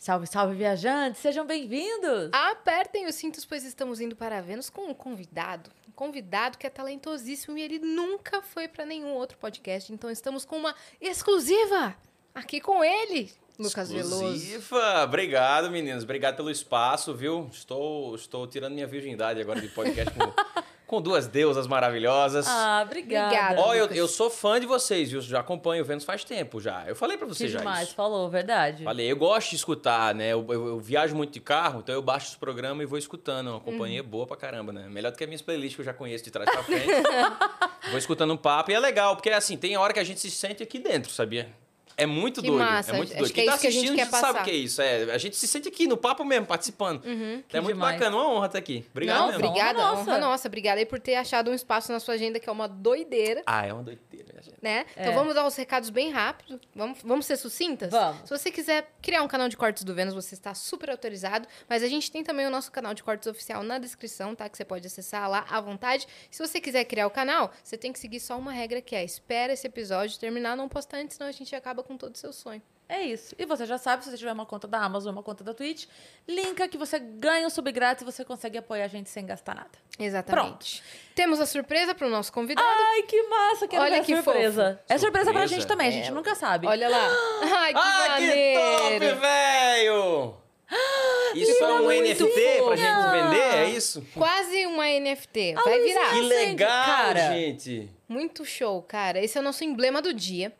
Salve, salve, viajantes! Sejam bem-vindos! Apertem os cintos, pois estamos indo para Vênus com um convidado. Um convidado que é talentosíssimo e ele nunca foi para nenhum outro podcast. Então estamos com uma exclusiva aqui com ele, Lucas Veloso. Exclusiva! Obrigado, meninos. Obrigado pelo espaço, viu? Estou, estou tirando minha virgindade agora de podcast com, com duas deusas maravilhosas. Ah, obrigada. Ó, eu, Lucas. eu sou fã de vocês, viu? Já acompanho o Vênus faz tempo já. Eu falei pra Que vocês já demais, isso. falou, verdade. Falei, eu gosto de escutar, né? Eu, eu- eu viajo muito de carro, então eu baixo os programas e vou escutando. Uma companhia boa pra caramba, né? Melhor do que as minhas playlists que eu já conheço de trás pra frente. vou escutando um papo e é legal, porque assim, tem hora que a gente se sente aqui dentro, sabia? É muito Que doido. massa, É muito acho doido. que é Quem tá que a gente assistindo quer sabe o que é isso. É, a gente se sente aqui no papo mesmo, participando. Uhum. É muito demais. bacana, uma honra estar aqui. Obrigado Não, mesmo. obrigada, Nossa. honra nossa. Obrigada aí por ter achado um espaço na sua agenda que é uma doideira. Ah, é uma doideira, minha gente. Né? Então É. vamos dar os recados bem rápido. Vamos, vamos ser sucintas? Vamos. Se você quiser criar um canal de cortes do Vênus, você está super autorizado. Mas a gente tem também o nosso canal de cortes oficial na descrição, tá? Que você pode acessar lá à vontade. Se você quiser criar o canal, você tem que seguir só uma regra que é espera esse episódio terminar, não postar antes, senão a gente acaba com todo o seu sonho. É isso. E você já sabe, se você tiver uma conta da Amazon, uma conta da Twitch, linka que você ganha um sub grátis e você consegue apoiar a gente sem gastar nada. Exatamente. Temos a surpresa para o nosso convidado. Ai, que massa! Quero Olha a que surpresa. É surpresa pra Surpresa? gente também, a É. gente nunca sabe. Olha lá. Ai, que Ah, que maneiro. top, velho! Isso é um muito NFT pra fofa. gente vender, é isso? Quase uma NFT. Vai virar. Que legal, cara. gente! Muito show, cara. Esse é o nosso emblema do dia.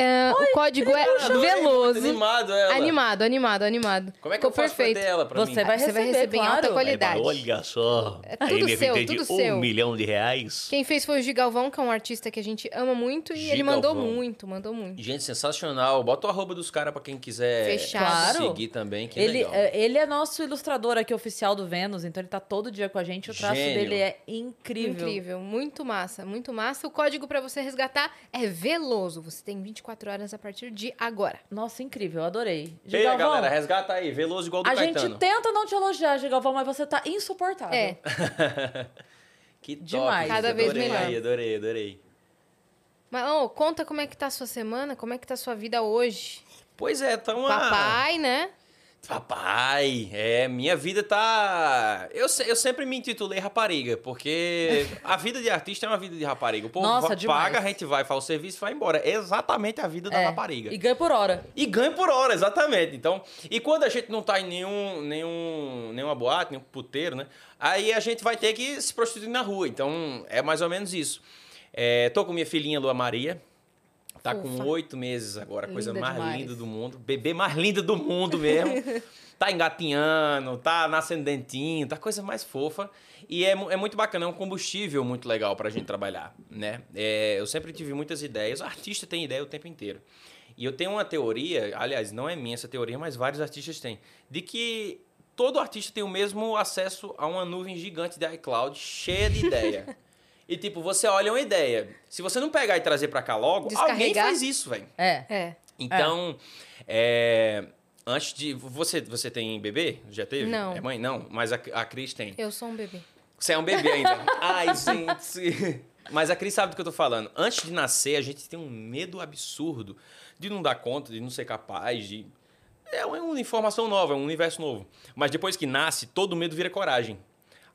É, o código é Adorei, veloso. Animado ela. Animado, animado, animado. Como é que eu Ficou faço pra perfeito. ter ela pra Você mim? vai Você vai receber, receber em alta claro. qualidade. Olha só, É tudo seu, de tudo um seu. milhão de reais. Quem fez foi o Gigalvão, que é um artista que a gente ama muito. E ele mandou Gigalvão. muito, mandou muito. Gente, sensacional. Bota o arroba dos caras pra quem quiser Fechado. Claro. seguir também, que Ele legal. é, ele é nosso ilustrador aqui oficial do Vênus, então ele tá todo dia com a gente. O traço Gênio. dele é incrível. Incrível, muito massa, muito massa. O código pra você resgatar é Veloso. Você tem 24 horas a partir de agora. Nossa, incrível, adorei. E aí, galera, resgata aí. Veloso igual do a Caetano. gente tenta não te elogiar, Gigalvão, mas você tá insuportável. É. Que top, Demais. Cada vez adorei, melhor. Adorei, adorei. Mas, ô, conta como é que tá a sua semana, como é que tá a sua vida hoje. Pois é, tá uma... Papai, né? Papai, é, minha vida tá. Eu, eu sempre me intitulei rapariga, porque a vida de artista é uma vida de rapariga. O povo Nossa, paga, a gente vai, faz o serviço e vai embora. É exatamente a vida da É. rapariga. E ganha por hora. E ganha por hora, exatamente. Então, e quando a gente não tá em nenhum, nenhum, nenhuma boate, nenhum puteiro, né? Aí a gente vai ter que se prostituir na rua. Então, é mais ou menos isso. É, tô com minha filhinha Lua Maria. Tá com Fofa. oito meses agora, a coisa Linda mais demais. linda do mundo. Bebê mais linda do mundo mesmo. tá engatinhando, tá nascendo dentinho, tá coisa mais fofa. E é, é muito bacana, é um combustível muito legal pra gente trabalhar, né? É, eu sempre tive muitas ideias. O artista tem ideia o tempo inteiro. E eu tenho uma teoria, aliás, não é minha essa teoria, mas vários artistas têm, de que todo artista tem o mesmo acesso a uma nuvem gigante de iCloud cheia de ideia. e tipo, você olha uma ideia. Se você não pegar e trazer pra cá logo, alguém faz isso, velho. É. É. Então, é, antes de. Você, você tem bebê? Já teve? Não. É mãe? Não, mas a, a Cris tem. Eu sou um bebê. Você é um bebê ainda. Ai, gente. Mas a Cris sabe do que eu tô falando. Antes de nascer, a gente tem um medo absurdo de não dar conta, de não ser capaz, de. É uma informação nova, é um universo novo. Mas depois que nasce, todo medo vira coragem.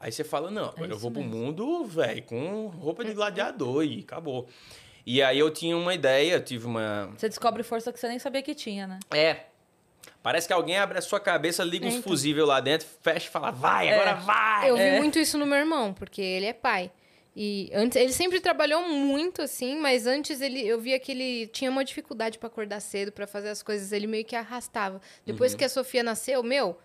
Aí você fala, não, agora eu isso vou pro mesmo. mundo, velho, com roupa de gladiador e acabou. E aí eu tinha uma ideia, eu tive uma, Você descobre força que você nem sabia que tinha, né? é. Parece que alguém abre a sua cabeça, liga uns É, então. fusíveis lá dentro, fecha e fala, vai, É. agora vai. Eu vi É. muito isso no meu irmão, porque ele é pai. E antes, ele sempre trabalhou muito assim, mas antes ele, eu via que ele tinha uma dificuldade pra acordar cedo, pra fazer as coisas, ele meio que arrastava. Depois Uhum. que a Sofia nasceu, meu,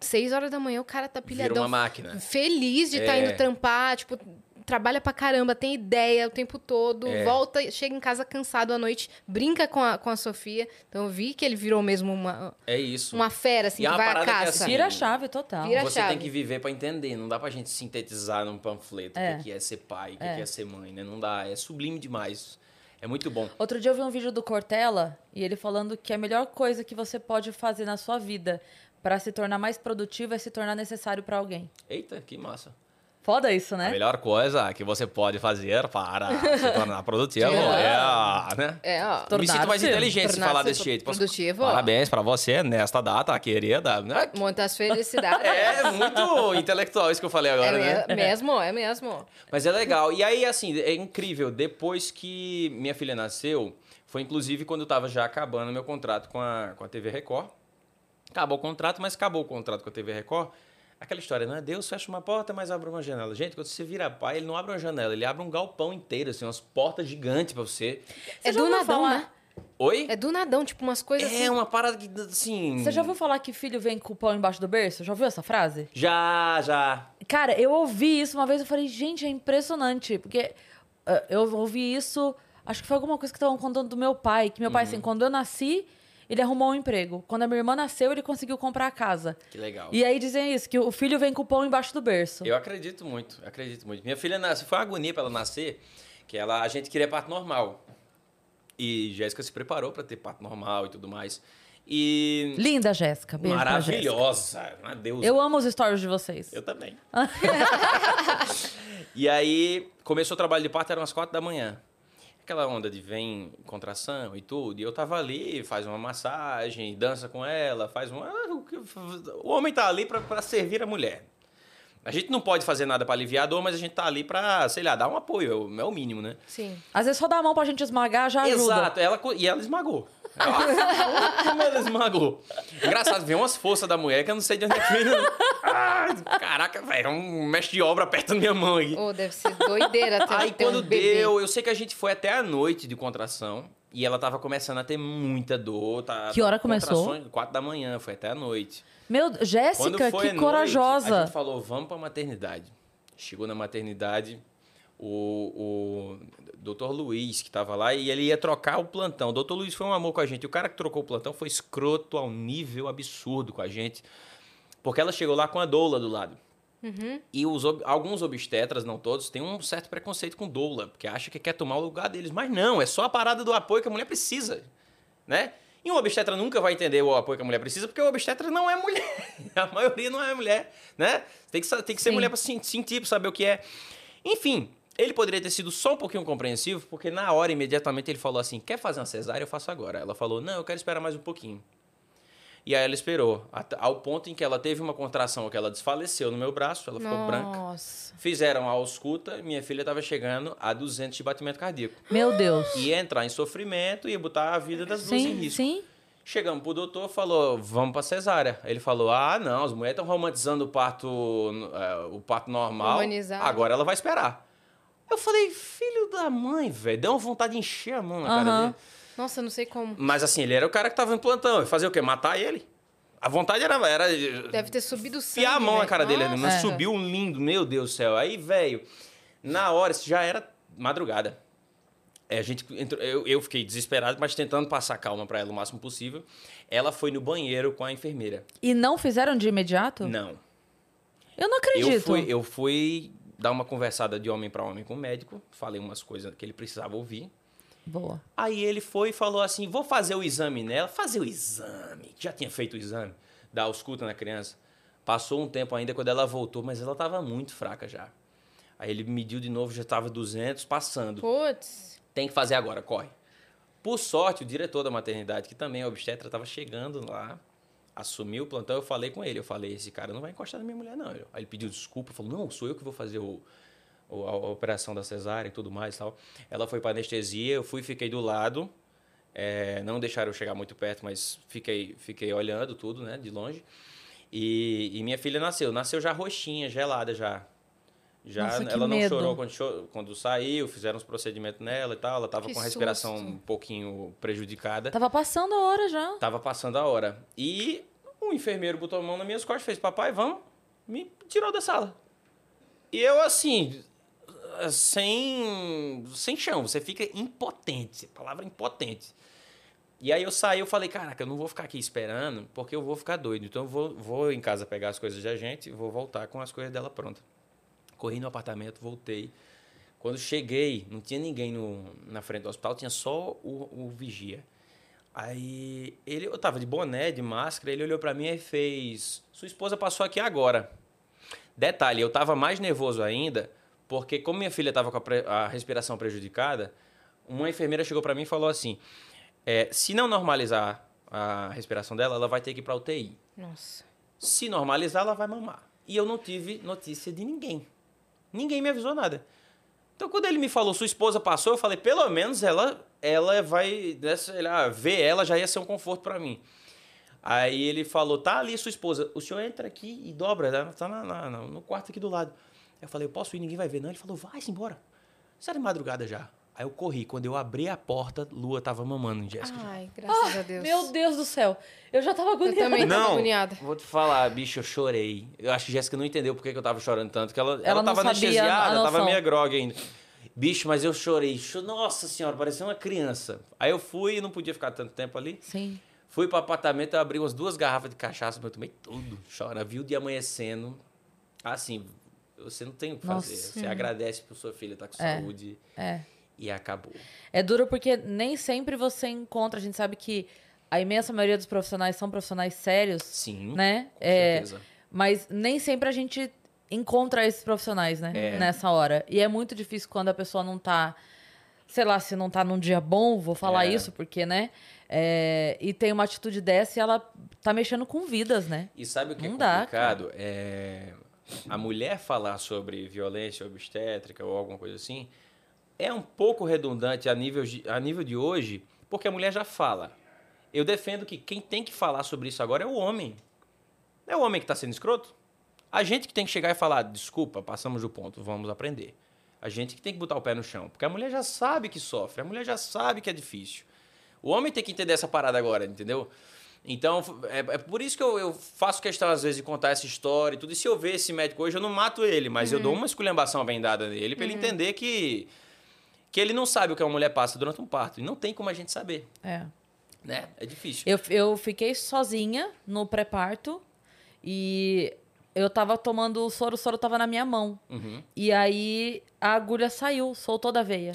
seis horas da manhã o cara tá Vira pilhadão. uma máquina. Feliz de estar É. indo trampar, tipo, trabalha pra caramba, tem ideia o tempo todo, É. volta, chega em casa cansado à noite, brinca com a, com a Sofia. Então eu vi que ele virou mesmo uma, É isso. uma fera, assim, E que a vai à que é caça. assim, Vira a chave total. Vira Você chave. tem que viver pra entender, não dá pra gente sintetizar num panfleto É. o que que é ser pai, o que É. que é ser mãe, né? Não dá, é sublime demais. É muito bom. Outro dia eu vi um vídeo do Cortella e ele falando que a melhor coisa que você pode fazer na sua vida para se tornar mais produtivo é se tornar necessário para alguém. Eita, que massa. Foda isso, A né? melhor coisa que você pode fazer para se tornar produtivo É. é, né? É, ó. Eu Me sinto mais Tornar-se- inteligente se tornar-se falar desse jeito. Produtivo. Parabéns pra você nesta data, querida. né? Muitas felicidades. É muito intelectual isso que eu falei agora, né? É me- mesmo, é mesmo. Mas é legal. E aí, assim, é incrível. Depois que minha filha nasceu, foi inclusive quando eu tava já acabando meu contrato com a, com a TV Record. Acabou o contrato, mas acabou o contrato com a TV Record. Aquela história, né? Deus fecha uma porta, mas abre uma janela. Gente, quando você vira pai, ele não abre uma janela, ele abre um galpão inteiro, assim, umas portas gigantes pra você. É já do ouviu nadão, falar? né? Oi? É do nadão, tipo umas coisas É assim. uma parada que, assim... Você já ouviu falar que filho vem com o pão embaixo do berço? Já ouviu essa frase? Já, já. Cara, eu ouvi isso uma vez eu falei, gente, é impressionante. Porque eh, eu ouvi isso, acho que foi alguma coisa que estavam contando do meu pai. Que meu pai, assim, quando eu nasci, ele arrumou um emprego. Quando a minha irmã nasceu, ele conseguiu comprar a casa. Que legal. E aí dizem isso, que o filho vem com o pão embaixo do berço. Eu acredito muito, acredito muito. Minha filha nasceu, foi uma agonia pra ela nascer, que ela, a gente queria parto normal. E Jéssica se preparou pra ter parto normal e tudo mais. E Linda, Jéssica. Maravilhosa, uma deusa. Eu amo os stories de vocês. Eu também. e aí, começou o trabalho de parto, eram umas quatro da manhã. Aquela onda de vem contração e tudo. E eu tava ali, faz uma massagem, dança com ela, faz uma. ah, o homem tá ali pra, pra servir a mulher. A gente não pode fazer nada pra aliviar a dor, mas a gente tá ali pra, sei lá, dar um apoio. É o- É o mínimo, né? Sim. Às vezes só dá a mão pra gente esmagar já ajuda. Exato. Ela, e ela esmagou. Ela esmagou. Engraçado, vem umas forças da mulher que eu não sei de onde é que vem. Ah, caraca, velho, é um mestre de obra apertando minha mão aqui. Ou deve ser doideira ter, Aí ter quando um bebê. deu, eu sei que a gente foi até a noite de contração. E ela tava começando a ter muita dor. Tá, Que hora começou? Quatro da manhã, foi até a noite. Meu, Jéssica, que noite, corajosa. a gente falou, vamos pra maternidade. Chegou na maternidade, o, o doutor Luiz, que tava lá, e ele ia trocar o plantão. O doutor Luiz foi um amor com a gente. O cara que trocou o plantão foi escroto ao nível absurdo com a gente. Porque ela chegou lá com a doula do lado. E os, alguns obstetras, não todos, têm um certo preconceito com doula, porque acha que quer tomar o lugar deles. Mas não, é só a parada do apoio que a mulher precisa, né? E um obstetra nunca vai entender o apoio que a mulher precisa, porque o obstetra não é mulher. A maioria não é mulher, né? Tem que, tem que ser Sim. mulher pra sen- sentir, pra saber o que é. Enfim, ele poderia ter sido só um pouquinho compreensivo, porque na hora, imediatamente, ele falou assim, quer fazer uma cesárea? Eu faço agora. Ela falou, não, eu quero esperar mais um pouquinho. E aí ela esperou, ao ponto em que ela teve uma contração que ela desfaleceu no meu braço, ela ficou branca. Nossa. Fizeram a ausculta, minha filha estava chegando a 200 de batimento cardíaco. Meu Deus. Ia entrar em sofrimento, ia botar a vida das duas em Sim, risco. sim. Chegamos pro doutor, falou, vamos pra cesárea. Ele falou, ah, não, as mulheres estão romantizando o parto, eh, o parto normal. Humanizado. Agora ela vai esperar. Eu falei, filho da mãe, velho, deu uma vontade de encher a mão na cara Aham. dele. Nossa, não sei como. Mas assim, ele era o cara que tava em plantão. Ia fazer o quê? Matar ele? A vontade era, era Deve ter subido sangue. enfiar a mão na velho. cara dele ali. Mas Nossa. subiu um lindo, meu Deus do céu. Aí, velho, na hora, isso já era madrugada. É, a gente entrou, eu, eu fiquei desesperado, mas tentando passar calma pra ela o máximo possível. Ela foi no banheiro com a enfermeira. E não fizeram de imediato? Não. Eu não acredito. Eu fui, eu fui dar uma conversada de homem pra homem com o médico. Falei umas coisas que ele precisava ouvir. Boa. Aí ele foi e falou assim: vou fazer o exame nela. Fazer o exame. Já tinha feito o exame. Dar ausculta na criança. Passou um tempo ainda quando ela voltou, mas ela estava muito fraca já. Aí ele mediu de novo, já estava 200, passando. Putz. Tem que fazer agora, corre. Por sorte, o diretor da maternidade, que também é obstetra, estava chegando lá, assumiu o plantão. Eu falei com ele: eu falei, esse cara não vai encostar na minha mulher, não. Aí ele pediu desculpa, falou: não, sou eu que vou fazer o, o- a, operação da cesárea e tudo mais e tal. Ela foi para anestesia, eu fui fiquei do lado. é, não deixaram eu chegar muito perto, mas fiquei, fiquei olhando tudo, né, de longe. E, e minha filha nasceu. Nasceu já roxinha, gelada já. Já Nossa, ela não medo. chorou quando, cho- quando saiu, fizeram os procedimentos nela e tal. Ela tava Que com a respiração susto. um pouquinho prejudicada. Tava passando a hora já. Tava passando a hora. E o enfermeiro botou a mão nas minhas costas e fez: Papai, vamos. Me tirou da sala. E eu, assim, sem, sem chão. Você fica impotente. Palavra impotente. E aí eu saí, eu falei, caraca, eu não vou ficar aqui esperando, porque eu vou ficar doido. Então eu vou, vou em casa pegar as coisas da gente e vou voltar com as coisas dela pronta. Corri no apartamento, voltei. Quando cheguei, não tinha ninguém no, na frente do hospital, tinha só o, o vigia. Aí ele, eu tava de boné, de máscara, ele olhou pra mim e fez: Sua esposa passou aqui agora. Detalhe, eu tava mais nervoso ainda, porque como minha filha tava com a, pre- a respiração prejudicada, uma enfermeira chegou pra mim e falou assim: é, se não normalizar a respiração dela, ela vai ter que ir pra UTI. Nossa. Se normalizar, ela vai mamar. E eu não tive notícia de ninguém. Ninguém me avisou nada. Então, quando ele me falou, sua esposa passou, eu falei, pelo menos ela, ela vai, né, lá, ver ela já ia ser um conforto pra mim. Aí ele falou, tá ali sua esposa, o senhor entra aqui e dobra, né? tá na- na- no quarto aqui do lado. Eu falei, eu posso ir, ninguém vai ver não. Ele falou, vai-se embora. Isso era de madrugada já. Aí eu corri, quando eu abri a porta, Lua tava mamando em Jéssica. já. Ai, graças a Deus. Meu Deus do céu. Eu já tava Eu agoniada. também tava Não, agoniada. vou te falar, bicho, eu chorei. Eu acho que Jéssica não entendeu por que eu tava chorando tanto, que ela, ela, Ela tava anestesiada, tava meio grog ainda. Bicho, mas eu chorei. Cho- Nossa senhora, parecia uma criança. Aí eu fui e não podia ficar tanto tempo ali. Sim. Fui pro apartamento, eu abri umas duas garrafas de cachaça, mas eu tomei tudo. Chora, viu o dia amanhecendo. Assim, você não tem o que fazer. Nossa. Você agradece por sua filha estar com É. saúde É. e acabou. É duro porque nem sempre você encontra. A gente sabe que a imensa maioria dos profissionais são profissionais sérios, Sim, né? com É, certeza. mas nem sempre a gente encontra esses profissionais, né? É. Nessa hora. E é muito difícil quando a pessoa não tá. Sei lá, se não tá num dia bom, vou falar É. isso, porque, né? É, e tem uma atitude dessa e ela tá mexendo com vidas, né? E sabe o que Não é dá, complicado? é a mulher falar sobre violência obstétrica ou alguma coisa assim é um pouco redundante a nível de, a nível de hoje, porque a mulher já fala. Eu defendo que quem tem que falar sobre isso agora é o homem. É o homem que está sendo escroto. A gente que tem que chegar e falar, desculpa, passamos do ponto, vamos aprender. A gente que tem que botar o pé no chão, porque a mulher já sabe que sofre, a mulher já sabe que é difícil. O homem tem que entender essa parada agora, entendeu? Então, é, é por isso que eu, eu faço questão, às vezes, de contar essa história e tudo. E se eu ver esse médico hoje, eu não mato ele, mas eu dou uma esculhambação bem dada nele pra ele entender que, que ele não sabe o que uma mulher passa durante um parto. E não tem como a gente saber, É. né? É difícil. Eu, eu fiquei sozinha no pré-parto e eu tava tomando o soro, o soro tava na minha mão. Uhum. E aí a agulha saiu, soltou da veia.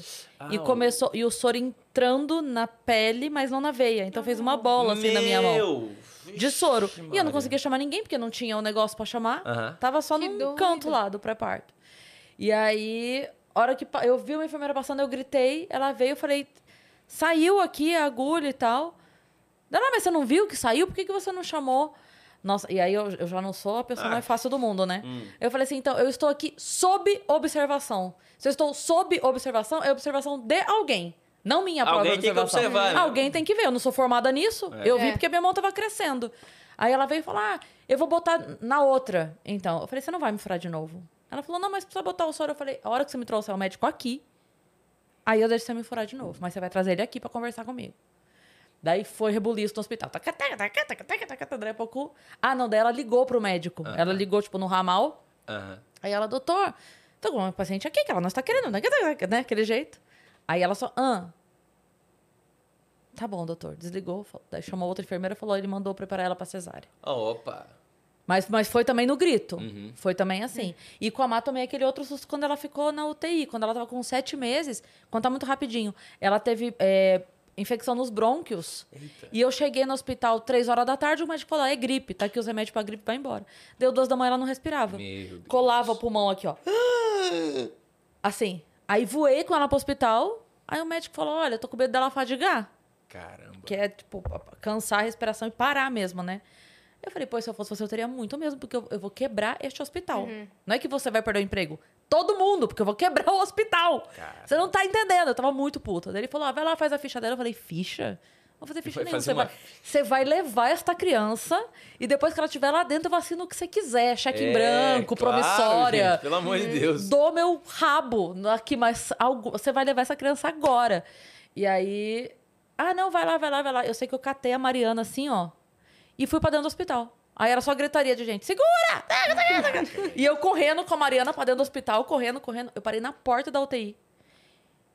e Ah, o- começou e o soro entrando na pele, mas não na veia. Então fez uma bola assim na minha mão Meu! de soro. Vixe, E eu não conseguia chamar ninguém porque não tinha o negócio pra chamar. Aham. Tava só Que num doido. canto lá do pré-parto. E aí, hora que eu vi uma enfermeira passando, eu gritei, ela veio, eu falei: "Saiu aqui a agulha e tal". Ela, "Ah, mas você não viu que saiu? Por que, que você não chamou? Nossa, e aí eu, eu já não sou a pessoa Ah. mais fácil do mundo, né? Hum. Eu falei assim, então, eu estou aqui sob observação. Se eu estou sob observação, é observação de alguém. Não minha própria Alguém tem que observação. observar, né? Alguém tem que ver. Eu não sou formada nisso. Eu vi É. porque minha mão estava crescendo. Aí ela veio e falou: Ah, eu vou botar na outra. Então, eu falei: Você não vai me furar de novo? Ela falou: Não, mas precisa botar o soro. Eu falei: A hora que você me trouxer o médico aqui, aí eu deixo você me furar de novo. Mas você vai trazer ele aqui pra conversar comigo. Daí foi rebuliço no hospital. Daí a pouco. Ah, não, daí ela ligou pro médico. Ela ligou, tipo, no ramal. Aí ela, doutor, tô com uma paciente aqui que ela não está querendo, né? Aquele jeito. Aí ela só, ah. Tá bom, doutor. Desligou. falou- Daí chamou outra enfermeira e falou, ele mandou preparar ela pra cesárea. Opa! Mas, mas foi também no grito. Uhum. Foi também assim. E com a Má tomei aquele outro susto quando ela ficou na UTI. Quando ela tava com sete meses, contar muito rapidinho. Ela teve é, infecção nos brônquios. Eita. E eu cheguei no hospital três horas da tarde, o médico falou, é gripe, tá aqui os remédios pra gripe, vai embora. Deu duas da manhã, ela não respirava. Meu Deus. Colava o pulmão aqui, ó. Assim. Aí voei com ela pro hospital. Aí o médico falou: olha, tô com medo dela fadigar. Caramba. Que é, tipo, cansar a respiração e parar mesmo, né? Eu falei, pô, se eu fosse você, eu teria muito mesmo, porque eu, eu vou quebrar este hospital. Não é que você vai perder o emprego. Todo mundo, porque eu vou quebrar o hospital. Cara. Você não tá entendendo. Eu tava muito puta. Daí ele falou, ah, vai lá, faz a ficha dela. Eu falei, ficha? Não vou fazer ficha nenhuma. Você uma vai, você vai levar esta criança e depois que ela estiver lá dentro, eu vacino o que você quiser. Cheque em É, branco, claro, promissória. gente, pelo amor de Deus. Dou meu rabo aqui, mas algo, você vai levar essa criança agora. E aí. Ah, não, vai lá, vai lá, vai lá. Eu sei que eu catei a Mariana assim, ó. E fui pra dentro do hospital. Aí era só gritaria de gente: segura! e eu correndo com a Mariana pra dentro do hospital, correndo, correndo. Eu parei na porta da UTI.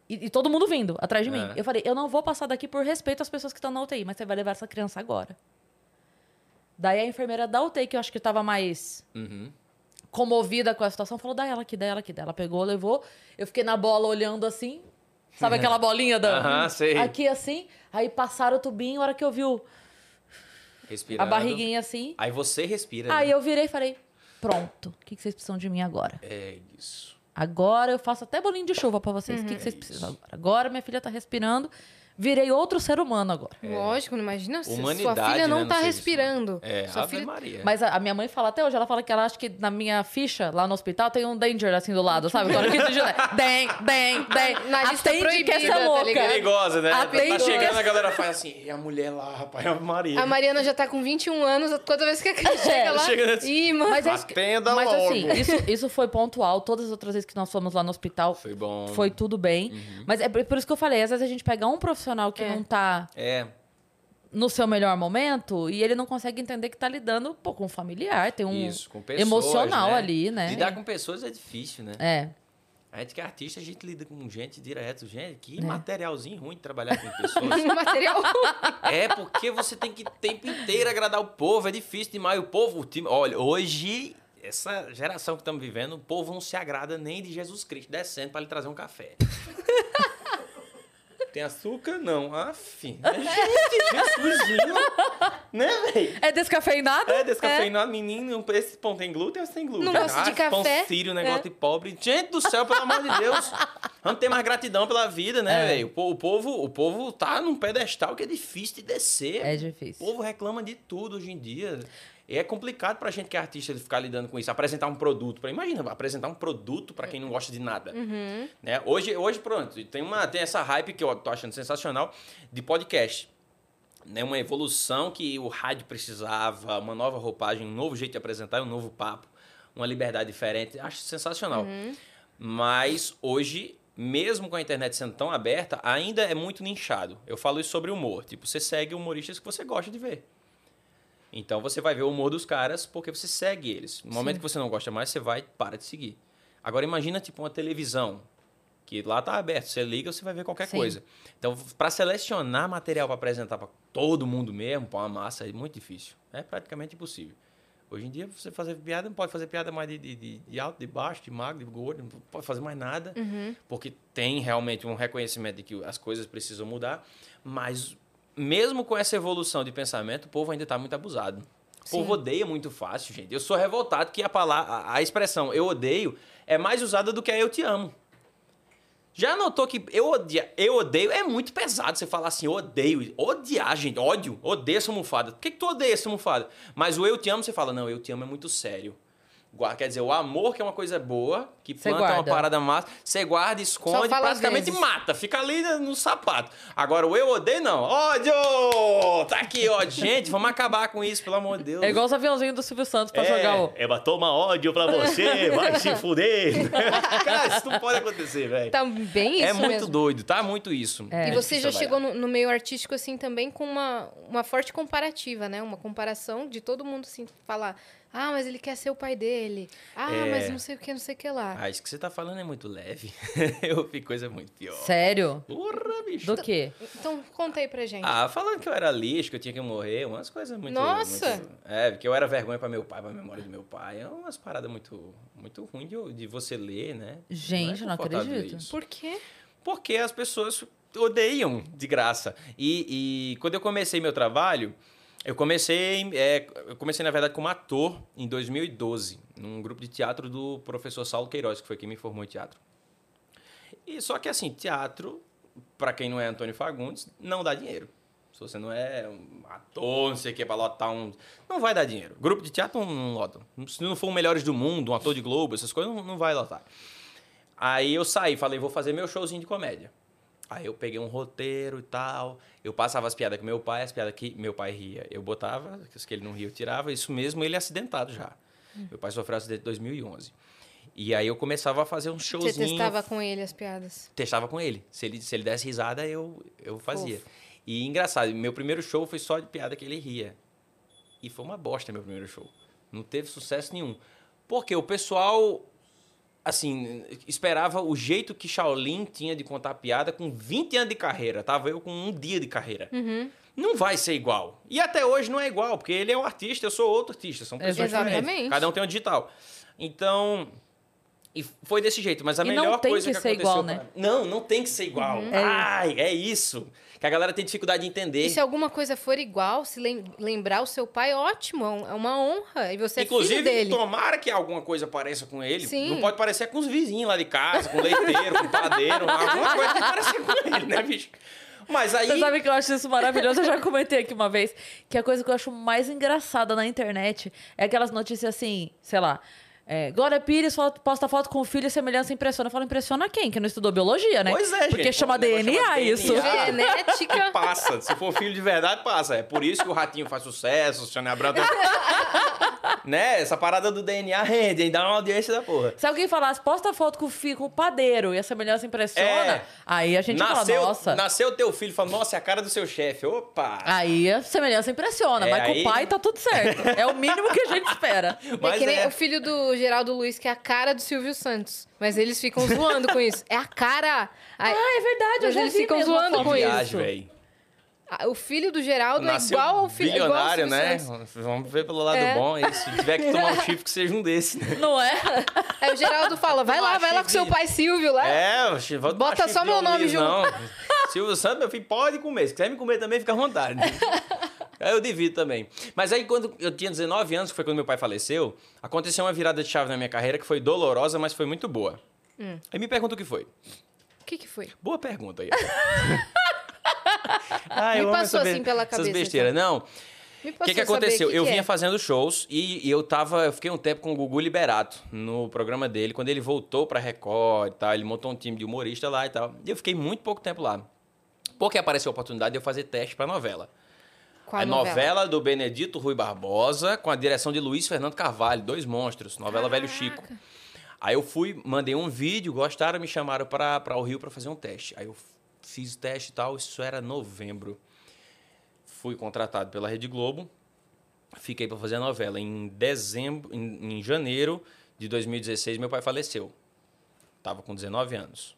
E, e todo mundo vindo atrás de mim. É. Eu falei: eu não vou passar daqui por respeito às pessoas que estão na UTI, mas você vai levar essa criança agora. Daí a enfermeira da UTI, que eu acho que tava mais Uhum. comovida com a situação, falou: dá ela aqui, dá ela aqui. Daí ela pegou, levou. Eu fiquei na bola olhando assim. Sabe aquela bolinha da. Aham, sei. Aqui assim. Aí passaram o tubinho, a hora que eu vi o- a Respirando. barriguinha assim. Aí você respira. Aí né? eu virei e falei: Pronto. O que, que vocês precisam de mim agora? É isso. Agora eu faço até bolinho de chuva pra vocês. O que, que vocês precisam agora? Agora minha filha tá respirando. Virei outro ser humano agora. Lógico, não imagina se sua Humanidade, filha não né, tá respirando. É, sua Ave filha... Maria. Mas a, a minha mãe fala até hoje, ela fala que ela acha que na minha ficha, lá no hospital, tem um danger assim do lado, sabe? Quando eu digita, den, den, den. Na lista Atende que essa é tá louca. ligado? Perigosa, né? Atende- Tá chegando, a galera faz assim, e a mulher lá, rapaz, é a Maria. A Mariana já tá com 21 anos, toda vez que a Cris chega lá. chega nesse- Ih, mano. Mas, é que- Atenda mas logo. assim, isso, isso foi pontual. Todas as outras vezes que nós fomos lá no hospital, Foi bom. foi tudo bem. Mas é por por isso que eu falei, às vezes a gente pega um profissional que É. não tá É, no seu melhor momento e ele não consegue entender que tá lidando pô, com um familiar, tem um isso, com pessoas, emocional né? ali, né? Lidar com pessoas é difícil, né? É. A gente que é artista, a gente lida com gente direto. Gente, que É. materialzinho ruim de trabalhar com pessoas. material. é porque você tem que o tempo inteiro agradar o povo. É difícil demais. O povo, o time, olha, hoje, essa geração que estamos vivendo, o povo não se agrada nem de Jesus Cristo descendo para lhe trazer um café. Tem açúcar? Não. Aff. Gente, Jesusinho. né, velho? É descafeinado? É, descafeinado, menino, esse pão tem glúten, esse tem glúten. Não gosta de Ah, Pão café? sírio, negócio É. de pobre. Gente do céu, pelo amor de Deus. Vamos ter mais gratidão pela vida, né, É. velho? O po- O povo, o povo tá num pedestal que é difícil de descer. É O difícil. povo reclama de tudo hoje em dia. E é complicado pra gente que é artista de ficar lidando com isso. Apresentar um produto. Pra, imagina, apresentar um produto pra quem não gosta de nada. Uhum. Né? Hoje, hoje, pronto, tem, uma, tem essa hype que eu tô achando sensacional de podcast. Né? Uma evolução que o rádio precisava, uma nova roupagem, um novo jeito de apresentar, um novo papo, uma liberdade diferente. Acho sensacional. Mas hoje, mesmo com a internet sendo tão aberta, ainda é muito nichado. Eu falo isso sobre humor. Tipo, você segue humoristas que você gosta de ver. Então você vai ver o humor dos caras porque você segue eles. No momento que você não gosta mais, você vai e para de seguir. Agora imagina tipo uma televisão que lá tá aberto, você liga, você vai ver qualquer Sim. coisa. Então, para selecionar material para apresentar para todo mundo mesmo, para uma massa, é muito difícil. É praticamente impossível. Hoje em dia, você fazer piada, não pode fazer piada mais de, de, de- de alto, de baixo, de magro, de gordo, não pode fazer mais nada, porque tem realmente um reconhecimento de que as coisas precisam mudar, mas mesmo com essa evolução de pensamento, o povo ainda está muito abusado. O povo odeia muito fácil, gente. Eu sou revoltado que a palavra, a, expressão eu odeio é mais usada do que a eu te amo. Já notou que eu, odia, eu odeio é muito pesado você falar assim, eu odeio. Odiar, gente, ódio, odeio essa almofada. Por que, que tu odeia essa almofada? Mas o eu te amo, você fala, não, eu te amo é muito sério. Quer dizer, o amor que é uma coisa boa, que planta uma parada massa, você guarda, esconde, praticamente mata, fica ali no sapato. Agora, o eu odeio, não. Ódio! Tá aqui, ódio. Gente, vamos acabar com isso, pelo amor de Deus. É igual os aviãozinhos do Silvio Santos pra É. jogar o. Eba, toma ódio pra você, vai se fuder. Cara, isso não pode acontecer, velho. Tá bem isso é muito mesmo. doido, tá muito isso. É. E você já difícil chegou no, no meio artístico, assim, também com uma, uma forte comparativa, né? Uma comparação de todo mundo, assim, falar... Ah, mas ele quer ser o pai dele. Ah, É. mas não sei o que, não sei o que lá. Ah, isso que você tá falando é muito leve. eu vi coisa muito pior. Sério? Porra, bicho. Do quê? Então, conta aí pra gente. Ah, falando que eu era lixo, que eu tinha que morrer, umas coisas muito. Nossa! muito- é, que eu era vergonha pra meu pai, pra memória do meu pai. É umas paradas muito, muito ruins de, de você ler, né? Gente, é não confortável ler acredito. isso. Por quê? Porque as pessoas odeiam de graça. E, e quando eu comecei meu trabalho, eu comecei, é, eu comecei na verdade como ator em 2012, num grupo de teatro do professor Saulo Queiroz, que foi quem me formou em teatro. E só que assim, teatro, para quem não é Antônio Fagundes, não dá dinheiro. Se você não é um ator, não sei o que, pra lotar um. Não vai dar dinheiro. Grupo de teatro não, lota. Se não for o Melhores do Mundo, um ator de Globo, essas coisas, não, não vai lotar. Aí eu saí, falei, vou fazer meu showzinho de comédia. Aí eu peguei um roteiro e tal. Eu passava as piadas com meu pai, as piadas que meu pai ria. Eu botava, as que ele não ria, eu tirava. Isso mesmo, ele acidentado já. Meu pai sofreu acidente em 2011. E aí eu começava a fazer um Você showzinho. testava com ele as piadas. Testava com ele. Se ele, se ele desse risada, eu, eu fazia. E engraçado, meu primeiro show foi só de piada que ele ria. E foi uma bosta meu primeiro show. Não teve sucesso nenhum. Porque o pessoal, assim, esperava o jeito que Shaolin tinha de contar piada com 20 anos de carreira. Tava eu com um dia de carreira. Não vai ser igual. E até hoje não é igual, porque ele é um artista, eu sou outro artista. São pessoas Exatamente. diferentes. Cada um tem um digital. Então, E foi desse jeito, mas a E melhor tem coisa que que, ser aconteceu igual, pra- né? Não, não tem que ser igual. É. Ai, é isso. Que a galera tem dificuldade de entender. E se alguma coisa for igual, se lem- lembrar o seu pai, ótimo, é é uma honra. E você é Inclusive, filho dele. tomara que alguma coisa pareça com ele. Sim. Não pode parecer com os vizinhos lá de casa, com leiteiro, com padeiro, alguma coisa que pareça com ele, né, bicho? Mas aí. Você sabe que eu acho isso maravilhoso? Eu já comentei aqui uma vez que a coisa que eu acho mais engraçada na internet é aquelas notícias assim, sei lá. É, Glória Pires foto- posta foto com o filho e semelhança impressiona. Eu falo, impressiona quem? Que não estudou biologia, né? Pois é, Porque gente. chama DNA chama isso. DNA. Genética. Passa. Se for filho de verdade, passa. É por isso que o Ratinho faz sucesso, o Sônia Abrão... né? Essa parada do DNA rende, hein? Dá uma audiência da porra. Se alguém falasse, posta foto com o filho, com o padeiro e a semelhança impressiona, É. aí a gente Nasceu, fala, nossa. nasceu teu filho, fala, nossa, é a cara do seu chefe. Opa! Aí a semelhança impressiona, É, mas com aí- o pai tá tudo certo. É o mínimo que a gente espera. É Mas que nem é. o filho do Geraldo Luiz, que é a cara do Silvio Santos. Mas eles ficam zoando com isso. É a cara. Aí- Ah, é verdade, eu Mas já eles vi ficam mesmo a zoando foto com isso. Viagem, velho. a- o filho do Geraldo Nasceu é igual ao filho igual ao bilionário, né? Santos. Vamos ver pelo lado É. bom. E se tiver que tomar um chifre, que seja um desse, né? Não é? Aí o Geraldo fala: vai lá, vai lá com seu pai Silvio lá. É, vou Bota só meu nome junto. Não. Silvio Santos, meu filho, pode comer. Se quiser me comer também, fica à vontade. Aí eu divido também. Mas aí, quando eu tinha 19 anos, que foi quando meu pai faleceu, aconteceu uma virada de chave na minha carreira que foi dolorosa, mas foi muito boa. Hum. Aí me pergunta o que foi. O que que foi? Boa pergunta aí. ah, Me passou assim pela Essas cabeça, besteiras. Não, Me o que, que aconteceu? que eu que vinha é. fazendo shows e, e eu tava. Eu fiquei um tempo com o Gugu Liberato no programa dele. Quando ele voltou pra Record e tal, ele montou um time de humorista lá e tal. E eu fiquei muito pouco tempo lá. Porque apareceu a oportunidade de eu fazer teste pra novela. Qual a novela? do Benedito Rui Barbosa, com a direção de Luiz Fernando Carvalho, dois monstros, novela Velho Chico. Aí eu fui, mandei um vídeo, gostaram, me chamaram para o Rio para fazer um teste. Aí eu fiz o teste e tal, isso era novembro. Fui contratado pela Rede Globo, fiquei para fazer a novela. Em dezembro, em, em janeiro de 2016, meu pai faleceu. Tava com 19 anos.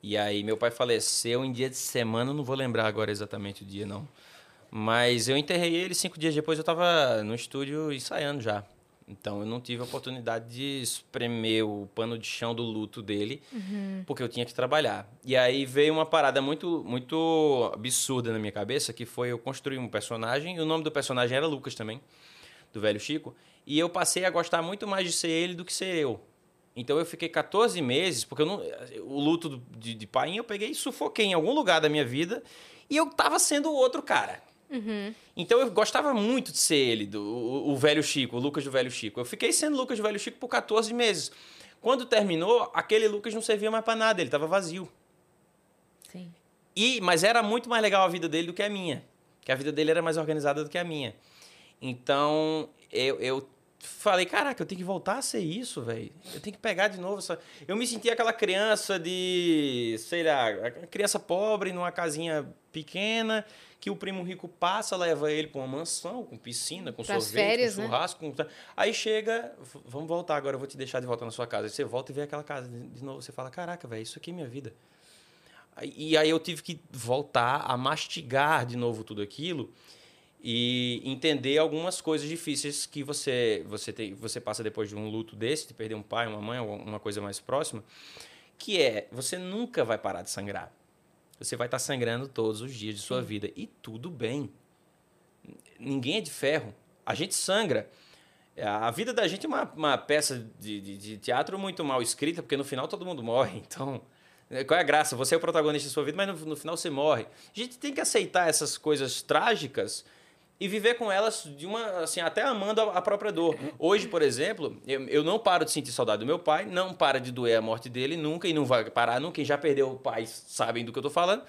E aí meu pai faleceu em dia de semana, não vou lembrar agora exatamente o dia, não. Mas eu enterrei ele cinco dias depois, eu estava no estúdio ensaiando já. Então eu não tive a oportunidade de espremer o pano de chão do luto dele, porque eu tinha que trabalhar. E aí veio uma parada muito, muito absurda na minha cabeça, que foi eu construir um personagem, e o nome do personagem era Lucas também, do velho Chico, e eu passei a gostar muito mais de ser ele do que ser eu. Então eu fiquei 14 meses, porque eu não, o luto de, de pai eu peguei e sufoquei em algum lugar da minha vida, e eu tava sendo o outro cara. Então eu gostava muito de ser ele, do, o, o velho Chico, o Lucas do velho Chico. Eu fiquei sendo Lucas do velho Chico por 14 meses. Quando terminou, aquele Lucas não servia mais para nada, ele estava vazio. Sim. E, mas era muito mais legal a vida dele do que a minha. Que a vida dele era mais organizada do que a minha. Então, eu, eu falei, caraca, eu tenho que voltar a ser isso, velho. Eu tenho que pegar de novo essa... Eu me senti aquela criança de, sei lá, criança pobre numa casinha pequena, que o primo rico passa, leva ele para uma mansão, com piscina, com Pras sorvete, férias, com né? churrasco. com- Aí chega, "V- vamos voltar agora, eu vou te deixar de volta na sua casa. Aí você volta e vê aquela casa de novo. Você fala, caraca, velho, isso aqui é minha vida. E aí eu tive que voltar a mastigar de novo tudo aquilo e entender algumas coisas difíceis que você você tem, você passa depois de um luto desse, de perder um pai, uma mãe, uma coisa mais próxima, que é você nunca vai parar de sangrar. Você vai estar sangrando todos os dias de sua vida e tudo bem. Ninguém é de ferro. A gente sangra. A vida da gente é uma, uma peça de, de, de teatro muito mal escrita, porque no final todo mundo morre. Então, qual é a graça? Você é o protagonista da sua vida, mas no, no final você morre. A gente tem que aceitar essas coisas trágicas e viver com elas de uma assim até amando a, própria dor. Hoje, por exemplo, eu, eu não paro de sentir saudade do meu pai, não para de doer a morte dele nunca e não vai parar nunca. Quem já perdeu pais sabem do que eu tô falando.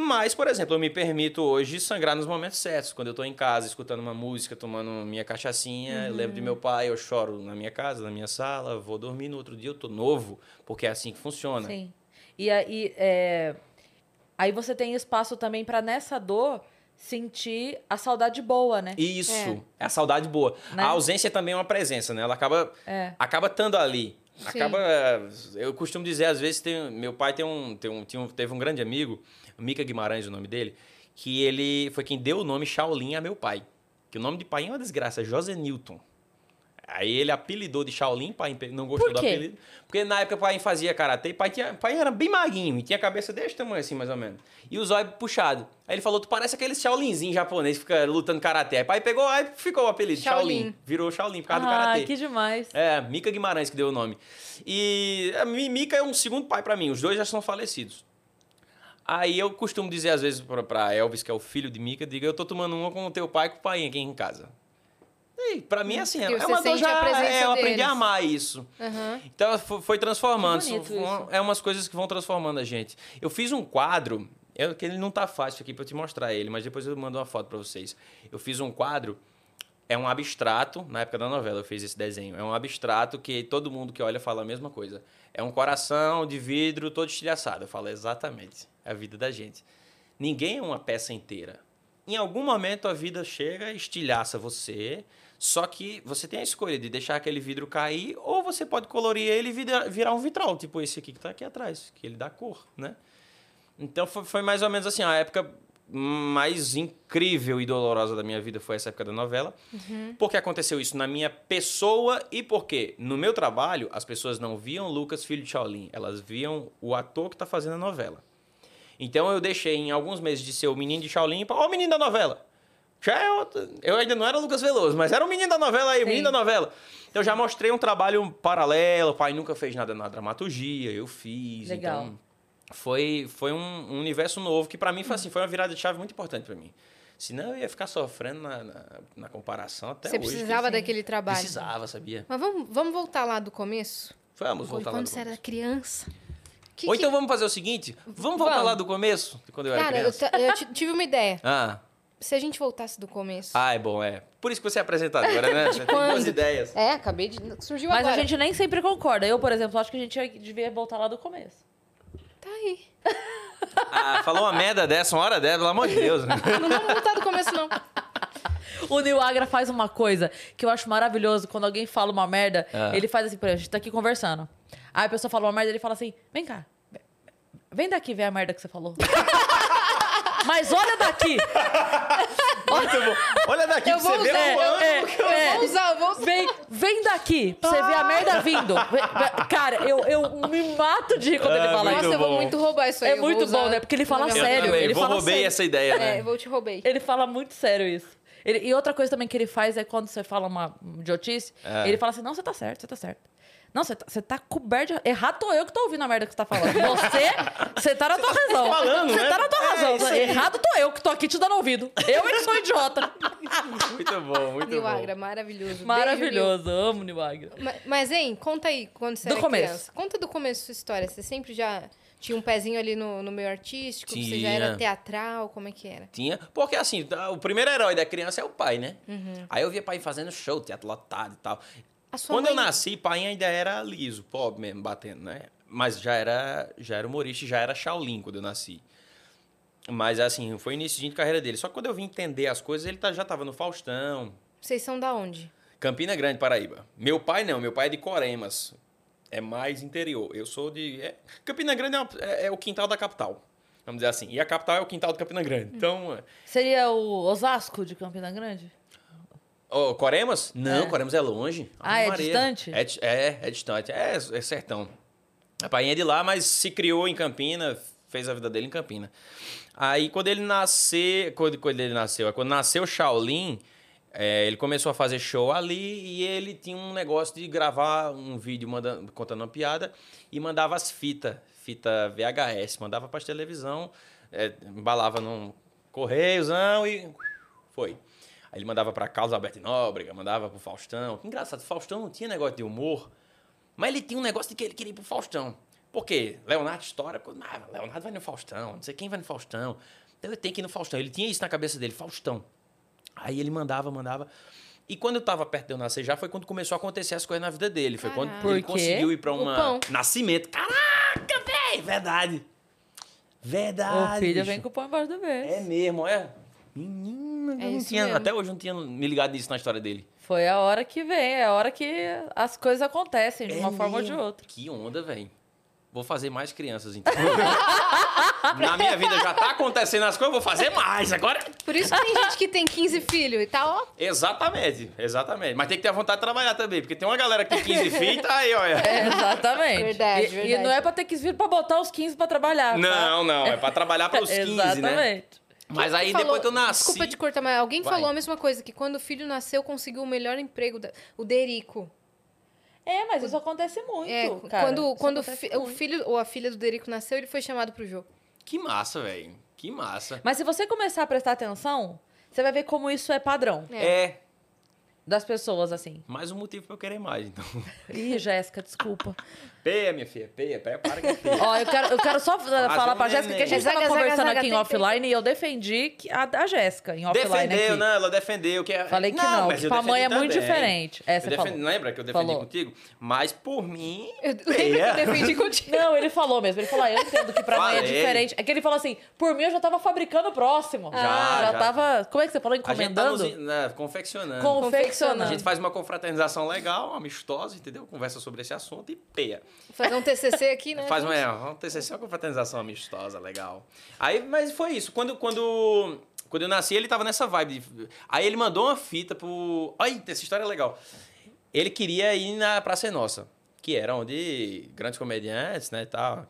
Mas, por exemplo, eu me permito hoje sangrar nos momentos certos. Quando eu tô em casa, escutando uma música, tomando minha cachaçinha, eu lembro de meu pai, eu choro na minha casa, na minha sala, vou dormir no outro dia, eu tô novo, porque é assim que funciona. Sim. E aí, é, aí você tem espaço também pra nessa dor sentir a saudade boa, né? Isso, é. a saudade boa. Né? A ausência também é uma presença, né? Ela acaba, É. acaba estando ali. Sim. Acaba. Eu costumo dizer, às vezes, tem, meu pai tem um, tem um, tinha um- teve um grande amigo, Mica Guimarães, o nome dele, que ele foi quem deu o nome Shaolin a meu pai. Que o nome de pai é uma desgraça, José Newton. Aí ele apelidou de Shaolin, pai não gostou do apelido. Porque na época o pai fazia karatê, pai, tinha, pai era bem maguinho e tinha a cabeça desse tamanho assim, mais ou menos. E os olhos puxados. Aí ele falou, tu parece aquele Shaolinzinho japonês que fica lutando karatê. Aí pai pegou, aí ficou o apelido, Shaolin. Shaolin. Virou Shaolin por causa do Ah, karatê. que demais. É, Mica Guimarães que deu o nome. E a Mi- Mica é um segundo pai pra mim, os dois já são falecidos. Aí eu costumo dizer às vezes pra, Elvis, que é o filho de Mica, diga, eu tô tomando uma com o teu pai e com o pai aqui em casa. Pra mim, assim, é, é uma dor já... É, eu aprendi deles. a amar isso. Aham. Então fo- foi transformando. Uma- isso. É umas coisas que vão transformando a gente. Eu fiz um quadro, eu, que ele não tá fácil aqui pra eu te mostrar ele, mas depois eu mando uma foto pra vocês. Eu fiz um quadro, é um abstrato, na época da novela eu fiz esse desenho. É um abstrato que todo mundo que olha fala a mesma coisa. É um coração de vidro todo estilhaçado. Eu falo exatamente. É a vida da gente. Ninguém é uma peça inteira. Em algum momento a vida chega, estilhaça você, só que você tem a escolha de deixar aquele vidro cair ou você pode colorir ele e vira- virar um vitral, tipo esse aqui que tá aqui atrás, que ele dá cor, né? Então foi, foi mais ou menos assim, a época mais incrível e dolorosa da minha vida foi essa época da novela. Porque aconteceu isso na minha pessoa e porque no meu trabalho as pessoas não viam Lucas, filho de Shaolin, elas viam o ator que tá fazendo a novela. Então eu deixei em alguns meses de ser o menino de Shaolin para o menino da novela. Já é outro. Eu ainda não era Lucas Veloso, mas era o menino da novela aí, o Sim. menino da novela. Então eu já mostrei um trabalho paralelo, o pai nunca fez nada na dramaturgia, eu fiz. Legal. Então foi, foi um, um universo novo que para mim foi assim, foi uma virada de chave muito importante para mim. Senão eu ia ficar sofrendo na, na, na comparação até Você hoje. precisava daquele trabalho. Precisava, sabia? Mas vamos, vamos voltar lá do começo? Vamos voltar lá Quando do você era criança. Que- Ou que- então vamos fazer o seguinte, vamos voltar Vamos. lá do começo, quando eu era Cara, eu, criança. ta- eu ti- tive uma ideia. Ah, Se a gente voltasse do começo. ah, é bom, é. Por isso que você é apresentadora, né? Você tem boas ideias. É, acabei de. Surgiu Mas agora. a gente nem sempre concorda. Eu, por exemplo, acho que a gente devia voltar lá do começo. Tá aí. Ah, falou uma merda dessa, uma hora dessa, pelo amor de Deus. Não vamos voltar do começo, não. O Nil Agra faz uma coisa que eu acho maravilhoso. Quando alguém fala uma merda, Ah. ele faz assim, por exemplo, a gente tá aqui conversando. Aí a pessoa fala uma merda, ele fala assim, vem cá. Vem daqui ver a merda que você falou. Mas olha daqui. Muito bom. Olha daqui Eu pra você usar, o eu- ângulo é, que eu- é. Vou usar, vou usar. Vem, vem daqui pra você ver a merda vindo. Cara, eu, eu me mato de rir quando ele Ah, fala isso. Nossa, eu vou muito roubar isso aí. É muito bom, né? Porque ele fala sério, também, ele vou fala roubei sério. essa ideia, É, né? eu vou te roubei. Ele fala muito sério isso. Ele- e outra coisa também que ele faz é quando você fala uma idiotice, É. ele fala assim: não, você tá certo, você tá certo. Não, você tá, você tá coberto. de- Errado tô eu que tô ouvindo a merda que você tá falando. Você, você tá na tua razão. falando, você né? tá na tua É, razão. aí. Errado tô eu que tô aqui te dando ouvido. Eu é que sou idiota. Muito bom, muito Nil bom. Agra, maravilhoso. Beijo, Maravilhoso. Amo Niwagra. Nil. Ma- Mas, hein, conta aí quando você Do era começo. criança. Conta do começo sua história. Você sempre já tinha um pezinho ali no, no meio artístico? Você já Tinha. era teatral? Como é que era? Tinha, porque assim, tá, o primeiro herói da criança é o pai, né? Uhum. Aí eu via pai fazendo show, teatro lotado e tal. Quando eu mãe- nasci, pai ainda era liso, pobre mesmo, batendo, né? Mas já era, já era humorista, já era Shaolin quando eu nasci. Mas assim, foi início de carreira dele. Só que quando eu vim entender as coisas, ele tá- já tava no Faustão, Vocês são da onde? Campina Grande, Paraíba. Meu pai não, meu pai é de Coremas. É mais interior. Eu sou de. é- Campina Grande é, uma- é- é o quintal da capital. Vamos dizer assim. E a capital é o quintal de Campina Grande. Então. é- Seria o Osasco de Campina Grande? Ô, Coremas? Não, É. Coremas é longe. Ah, é Maria. distante? É, é, é distante. É, é sertão. A pai é de lá, mas se criou em Campina, fez a vida dele em Campina. Aí, quando ele nasceu... Quando, quando ele nasceu? Quando nasceu Shaolin, é, ele começou a fazer show ali e ele tinha um negócio de gravar um vídeo mandando, contando uma piada e mandava as fitas, fita VHS, mandava para televisão, é, embalava num correiozão e foi. Aí ele mandava para Carlos Alberto Nóbrega, mandava pro Faustão. Que engraçado, Faustão não tinha negócio de humor, mas ele tinha um negócio de que ele queria ir pro Faustão. Por quê? Leonardo História, ah, Leonardo vai no Faustão, não sei quem vai no Faustão. Então ele tem que ir no Faustão. Ele tinha isso na cabeça dele, Faustão. Aí ele mandava, mandava. E quando eu tava perto de eu nascer, já foi quando começou a acontecer as coisas na vida dele. Foi quando ele conseguiu ir pra uma nascimento. Caraca, velho! Verdade. Verdade. o filho bicho. vem com o pão embaixo do berço. É mesmo, é. Menina, É eu não tinha, mesmo. até hoje eu não tinha me ligado nisso na história dele. Foi a hora que vem, é a hora que as coisas acontecem de É uma forma ou de outra. Que onda, velho. Vou fazer mais crianças, então. Na minha vida já tá acontecendo as coisas, vou fazer mais. Agora. Por isso que tem gente que tem 15 filhos e tal, ó. Exatamente, exatamente. Mas tem que ter a vontade de trabalhar também, porque tem uma galera que tem 15 filhos e tá aí, olha. É, exatamente. Verdade, e, verdade. e não é pra ter que vir pra botar os 15 pra trabalhar. tá? Não, não, é pra trabalhar para os 15, né? Exatamente. Mas aí Falou- depois que eu nasci. Desculpa te cortar, mas alguém Vai. falou a mesma coisa, que quando o filho nasceu, conseguiu o melhor emprego, da- o Derico. É, mas isso acontece muito, É, cara. quando, Isso quando o acontece fi- o muito. filho ou a filha do Derico nasceu, ele foi chamado pro jogo. Que massa, velho. Que massa. Mas se você começar a prestar atenção, você vai ver como isso é padrão É. É. das pessoas, assim. Mais um motivo pra eu querer mais, então. Ih, Jéssica, desculpa. Peia, minha filha, peia, peia, para que é feia. Ó, eu quero, eu quero só falar pra Jéssica que a gente neném. tava zaga, conversando zaga, aqui em offline e eu defendi que a, a Jéssica em offline Defendeu, aqui. né? Ela defendeu que é- Falei que não, mas que pra mãe é muito diferente. É, você defendi- falou. Lembra que eu defendi Falou. contigo? Mas por mim. Eu lembro que eu defendi contigo. Não, ele falou mesmo. Ele falou, ah, eu entendo que pra mãe é Falei. diferente. É que ele falou assim, por mim eu já tava fabricando o próximo. Já, já, já. tava, como é que você falou? A gente tá Encomendando? nos, né, confeccionando. Confeccionando. A gente faz uma confraternização legal, amistosa, entendeu? Conversa sobre esse assunto e peia. Fazer um TCC aqui, né? Faz uma, é, uma TCC, uma confraternização amistosa, legal. Aí, mas foi isso. Quando, quando, quando eu nasci, ele tava nessa vibe. de- Aí ele mandou uma fita pro... Ai, essa história é legal. Ele queria ir na Praça é Nossa, que era onde grandes comediantes, né, e tal.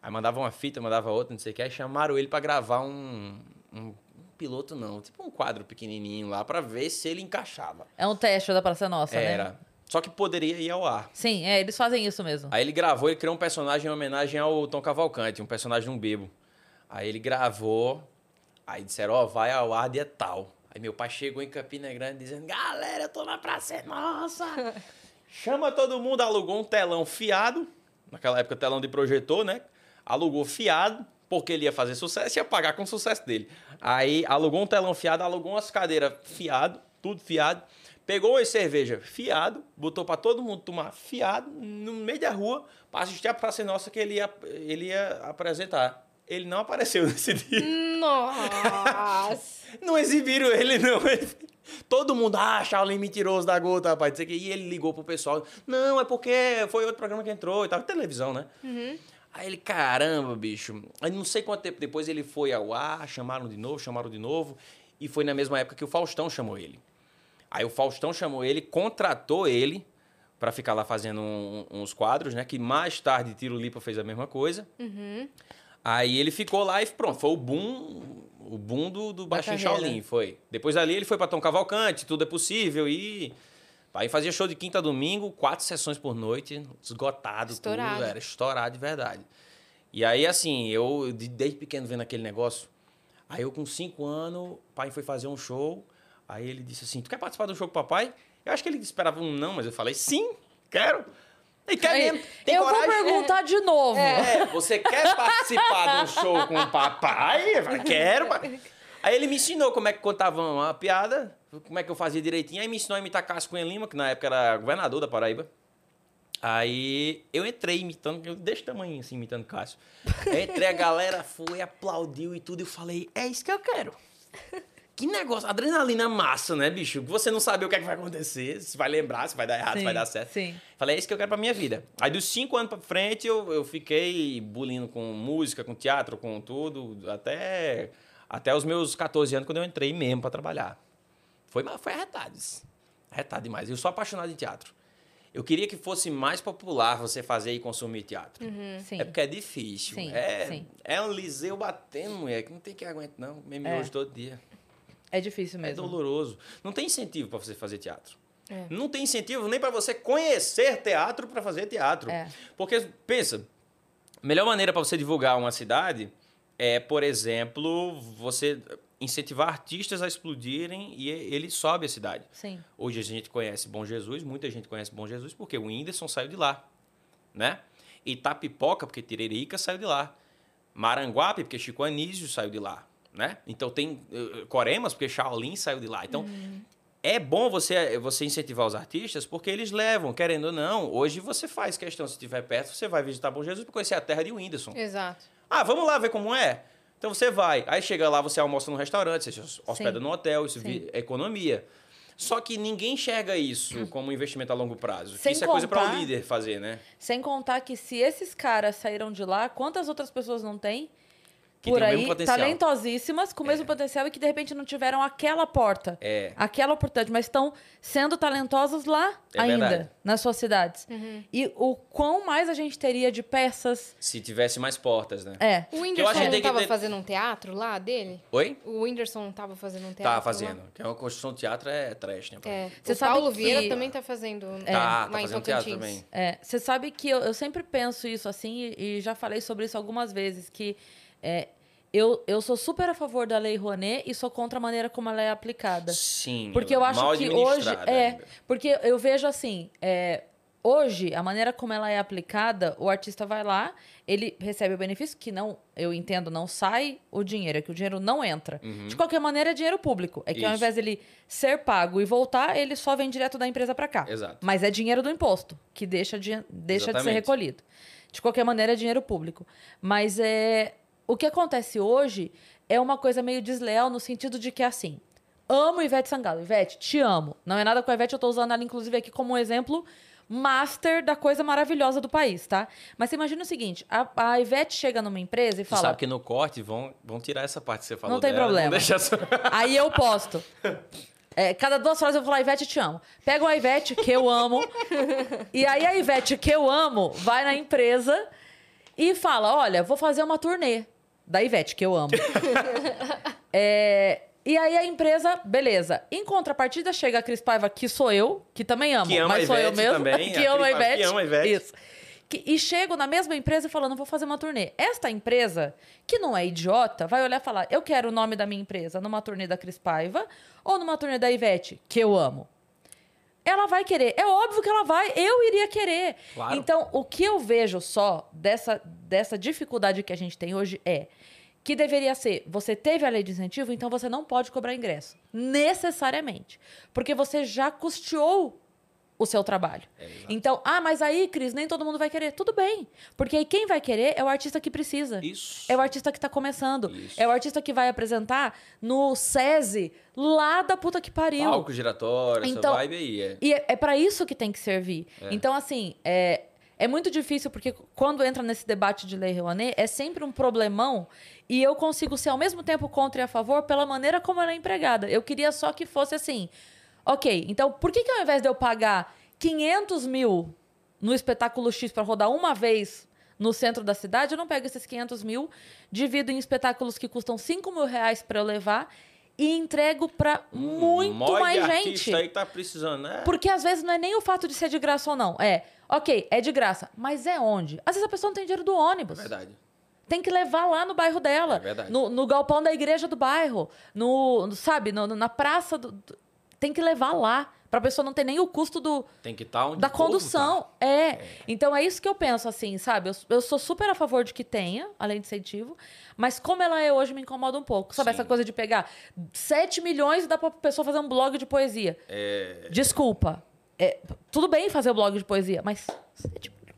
Aí mandava uma fita, mandava outra, não sei o que. Aí chamaram ele pra gravar um... um piloto não, tipo um quadro pequenininho lá pra ver se ele encaixava. É um teste da Praça Nossa, né? Era. Só que poderia ir ao ar. Sim, é, eles fazem isso mesmo. Aí ele gravou, ele criou um personagem em homenagem ao Tom Cavalcante, um personagem de um bebo. Aí ele gravou, aí disseram, ó, vai ao ar dia tal. Aí meu pai chegou em Campina Grande dizendo, galera, eu tô na Praça Nossa. Chama todo mundo, alugou um telão fiado, naquela época telão de projetor, né? Alugou fiado, porque ele ia fazer sucesso e ia pagar com o sucesso dele. Aí alugou um telão fiado, alugou umas cadeiras fiado, tudo fiado. Pegou uma cerveja fiado, botou pra todo mundo tomar fiado no meio da rua pra assistir a Praça Nossa que ele ia, ele ia apresentar. Ele não apareceu nesse dia. Nossa! Não exibiram ele, não. Todo mundo, ah, Shaolin mentiroso da gota, rapaz. o quê. E ele ligou pro pessoal. Não, é porque foi outro programa que entrou e tava televisão, né? Aí ele, caramba, bicho. Aí não sei quanto tempo depois ele foi ao ar, chamaram de novo, chamaram de novo. E foi na mesma época que o Faustão chamou ele. Aí o Faustão chamou ele, contratou ele pra ficar lá fazendo um- uns quadros, né? Que mais tarde Tiro Lipa fez a mesma coisa. Aí ele ficou lá e pronto, foi o boom, o boom do, do Baixinho. Shaolin, foi. Depois dali ele foi pra Tom Cavalcante, tudo é possível e aí fazia show de quinta a domingo, quatro sessões por noite, esgotado Estourado. tudo, era estourado de verdade. E aí assim, eu de- desde pequeno vendo aquele negócio, aí eu com cinco anos, o pai foi fazer um show, aí ele disse assim, tu quer participar do show com o papai? Eu acho que ele esperava um não, mas eu falei, sim, quero. E quer mesmo, tem eu coragem? vou perguntar de novo. É, você quer participar um show com o papai? Eu falei, quero. Aí ele me ensinou como é que contava uma piada, como é que eu fazia direitinho. Aí me ensinou a imitar Cássio Cunha Lima, que na época era governador da Paraíba. Aí eu entrei imitando, eu desse tamanho assim, imitando Cássio. Eu entrei, a galera foi, aplaudiu e tudo. E eu falei, é isso que eu quero. Que negócio, adrenalina massa, né, bicho? Você não sabe o que, é que vai acontecer, se vai lembrar, se vai dar errado, se vai dar certo. Sim. Falei, é isso que eu quero pra minha vida. Aí dos cinco anos pra frente, eu, eu fiquei bulindo com música, com teatro, com tudo, até, até os meus 14 anos, quando eu entrei mesmo pra trabalhar. Foi, foi arretado. isso. Arretado demais. Eu sou apaixonado em teatro. Eu queria que fosse mais popular você fazer e consumir teatro. Sim. É porque é difícil. Sim, é, sim. é um liseu batendo, mulher, que não tem que aguentar, não. Mesmo É. hoje todo dia. É difícil É mesmo. doloroso. Não tem incentivo para você fazer teatro. É. Não tem incentivo nem para você conhecer teatro para fazer teatro. É. Porque, pensa, a melhor maneira para você divulgar uma cidade é, por exemplo, você incentivar artistas a explodirem e ele sobe a cidade. Sim. Hoje a gente conhece Bom Jesus, muita gente conhece Bom Jesus porque o Whindersson saiu de lá, né? Itapipoca, porque Tiririca saiu de lá. Maranguape, porque Chico Anísio saiu de lá, né? Então tem eh, Coremas, porque Shaolin saiu de lá. Então é bom você você incentivar os artistas porque eles levam, querendo ou não. Hoje você faz questão, se estiver perto, você vai visitar Bom Jesus para conhecer a terra de Whindersson. Exato. Ah, vamos lá ver como é? Então você vai. Aí chega lá, você almoça num restaurante, você se hospeda Sim. no hotel, isso é economia. Só que ninguém enxerga isso como um investimento a longo prazo. Sem isso é coisa para contar- o líder fazer, né? Sem contar que se esses caras saíram de lá, quantas outras pessoas não tem? Que por tem o aí, mesmo potencial. talentosíssimas, com o mesmo potencial e que de repente não tiveram aquela porta, É. aquela oportunidade, mas estão sendo talentosos lá É ainda, verdade. nas suas cidades. E o quão mais a gente teria de peças. Se tivesse mais portas, né? É. O Whindersson não tem que tava ter- fazendo um teatro lá dele? Oi? O Whindersson não tava fazendo um teatro Tá lá? fazendo. Que é uma construção de teatro é trash, né? É. Você o sabe Paulo que- Vieira também tá fazendo Tá, lá tá em fazendo teatro também. É, você sabe que eu, eu sempre penso isso assim, e, e já falei sobre isso algumas vezes, que é, eu, eu sou super a favor da Lei Rouanet e sou contra a maneira como ela é aplicada. Sim. Porque eu acho que hoje. É, ainda. porque eu vejo assim. é, hoje, a maneira como ela é aplicada, o artista vai lá, ele recebe o benefício, que não, eu entendo, não sai o dinheiro, é que o dinheiro não entra. De qualquer maneira, é dinheiro público. É que ao Uhum. Isso. invés dele ser pago e voltar, ele só vem direto da empresa para cá. Exato. Mas é dinheiro do imposto, que deixa de, deixa de ser Exatamente. recolhido. De qualquer maneira, é dinheiro público. Mas é, o que acontece hoje é uma coisa meio desleal no sentido de que, assim, amo Ivete Sangalo. Ivete, te amo. Não é nada com a Ivete, eu tô usando ela, inclusive, aqui como um exemplo master da coisa maravilhosa do país, tá? Mas você imagina o seguinte, a, a Ivete chega numa empresa e fala... sabe que no corte vão, vão tirar essa parte que você falou Não tem dela, problema. deixa só- Aí eu posto. É, cada duas frases eu vou falar, Ivete, te amo. Pega a Ivete, que eu amo. e aí a Ivete, que eu amo, vai na empresa e fala: Olha, vou fazer uma turnê da Ivete, que eu amo. É, e aí a empresa, beleza. Em contrapartida, chega a Cris Paiva, que sou eu, que também amo, Que ama mas sou eu mesmo. também, que a ama a Ivete. que ama a Ivete. Isso. Que- e chego na mesma empresa falando, vou fazer uma turnê. Esta empresa, que não é idiota, vai olhar e falar: eu quero o nome da minha empresa numa turnê da Cris Paiva ou numa turnê da Ivete, que eu amo. Ela vai querer. É óbvio que ela vai. Eu iria querer. Claro. Então, o que eu vejo só dessa, dessa dificuldade que a gente tem hoje é que deveria ser: você teve a lei de incentivo, então você não pode cobrar ingresso. Necessariamente. Porque você já custeou o seu trabalho. É, então, ah, mas aí, Cris, nem todo mundo vai querer. Tudo bem. Porque aí quem vai querer é o artista que precisa. Isso. É o artista que tá começando. Isso. É o artista que vai apresentar no SESI, lá da puta que pariu. Palco giratório, Então- essa vibe aí. É. E é, é para isso que tem que servir. Então, assim, é, é muito difícil, porque quando entra nesse debate de Lei Rouanet, é sempre um problemão e eu consigo ser ao mesmo tempo contra e a favor pela maneira como ela é empregada. Eu queria só que fosse assim. Ok, então por que, que ao invés de eu pagar 500 mil no espetáculo X para rodar uma vez no centro da cidade, eu não pego esses 500 mil, divido em espetáculos que custam 5 mil reais para eu levar e entrego para muito Mó de mais gente. aí tá precisando, né? Porque às vezes não é nem o fato de ser de graça ou não. É, ok, é de graça, mas é onde? Às vezes a pessoa não tem dinheiro do ônibus. Verdade. Tem que levar lá no bairro dela. É verdade. No, no galpão da igreja do bairro. No, sabe, no- na praça. Do, do- tem que levar lá. Pra pessoa não ter nem o custo do, Tem que estar onde da condução. tá. É. Então é isso que eu penso, assim, sabe? Eu, eu sou super a favor de que tenha, além de incentivo, mas como ela é hoje me incomoda um pouco. Sabe Sim. essa coisa de pegar 7 milhões e dar pra pessoa fazer um blog de poesia? É. Desculpa. É, tudo bem fazer o blog de poesia, mas 7 milhões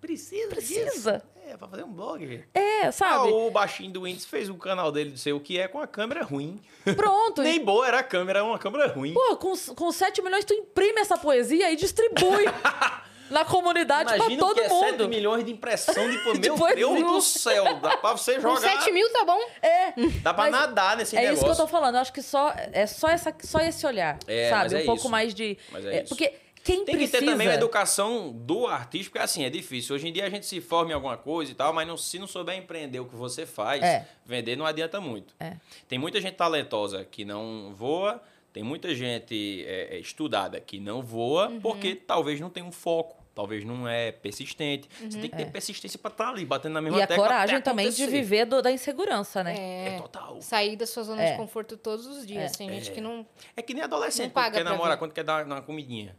Precisa. precisa. É, pra fazer um blog. É, Ah, sabe? o baixinho do Windows fez um canal dele, não sei o que é, com a câmera ruim. Pronto. Nem boa era a câmera, era uma câmera ruim. Pô, com, com 7 milhões tu imprime essa poesia e distribui na comunidade pra Imagina todo que é 7 mundo. milhões de impressão de... Meu De poesia. Deus do céu, dá pra você Com jogar... 7 mil tá bom? É. Dá pra nadar nesse é negócio. isso que eu tô falando. Eu acho que só é só essa só esse olhar, É, sabe? um é pouco isso. mais de Mas é isso. porque quem Tem que precisa ter também a educação do artista, porque assim, é difícil. Hoje em dia a gente se forma em alguma coisa e tal, mas não- se não souber empreender o que você faz, É. vender não adianta muito. É. Tem muita gente talentosa que não voa, tem muita gente é, é, estudada que não voa, Uhum. porque talvez não tenha um foco, talvez não é persistente. Você tem que ter persistência pra estar ali, batendo na mesma Uhum. É. e a tecla até coragem também de viver do- da insegurança, né? É É. total. Sair da sua zona É. de conforto todos os dias. Tem gente que não. É que nem adolescente, quando paga quer namorar, ver. quando quer dar uma comidinha.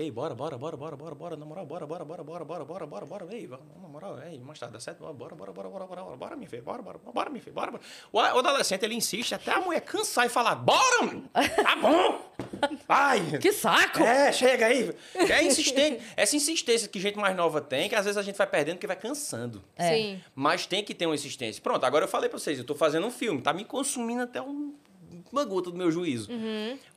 Ei, bora, bora, bora, bora, bora, bora, na moral, bora, bora, bora, bora, bora, bora, bora, bora, ei, vamos, na moral, ei, mais tarde, dá certo, bora, bora, bora, bora, bora, bora, bora, me filho, bora, bora, bora, me filho, bora, bora. O, adolescente, ele insiste até a mulher cansar e falar, bora, mano, tá bom, vai. Que saco! É, chega aí. É insistente. Essa insistência que gente mais nova tem, que às vezes a gente vai perdendo porque vai cansando. Sim. Mas tem que ter uma insistência. Pronto, agora eu falei pra vocês, eu tô fazendo um filme, tá me consumindo até um uma gota do meu juízo.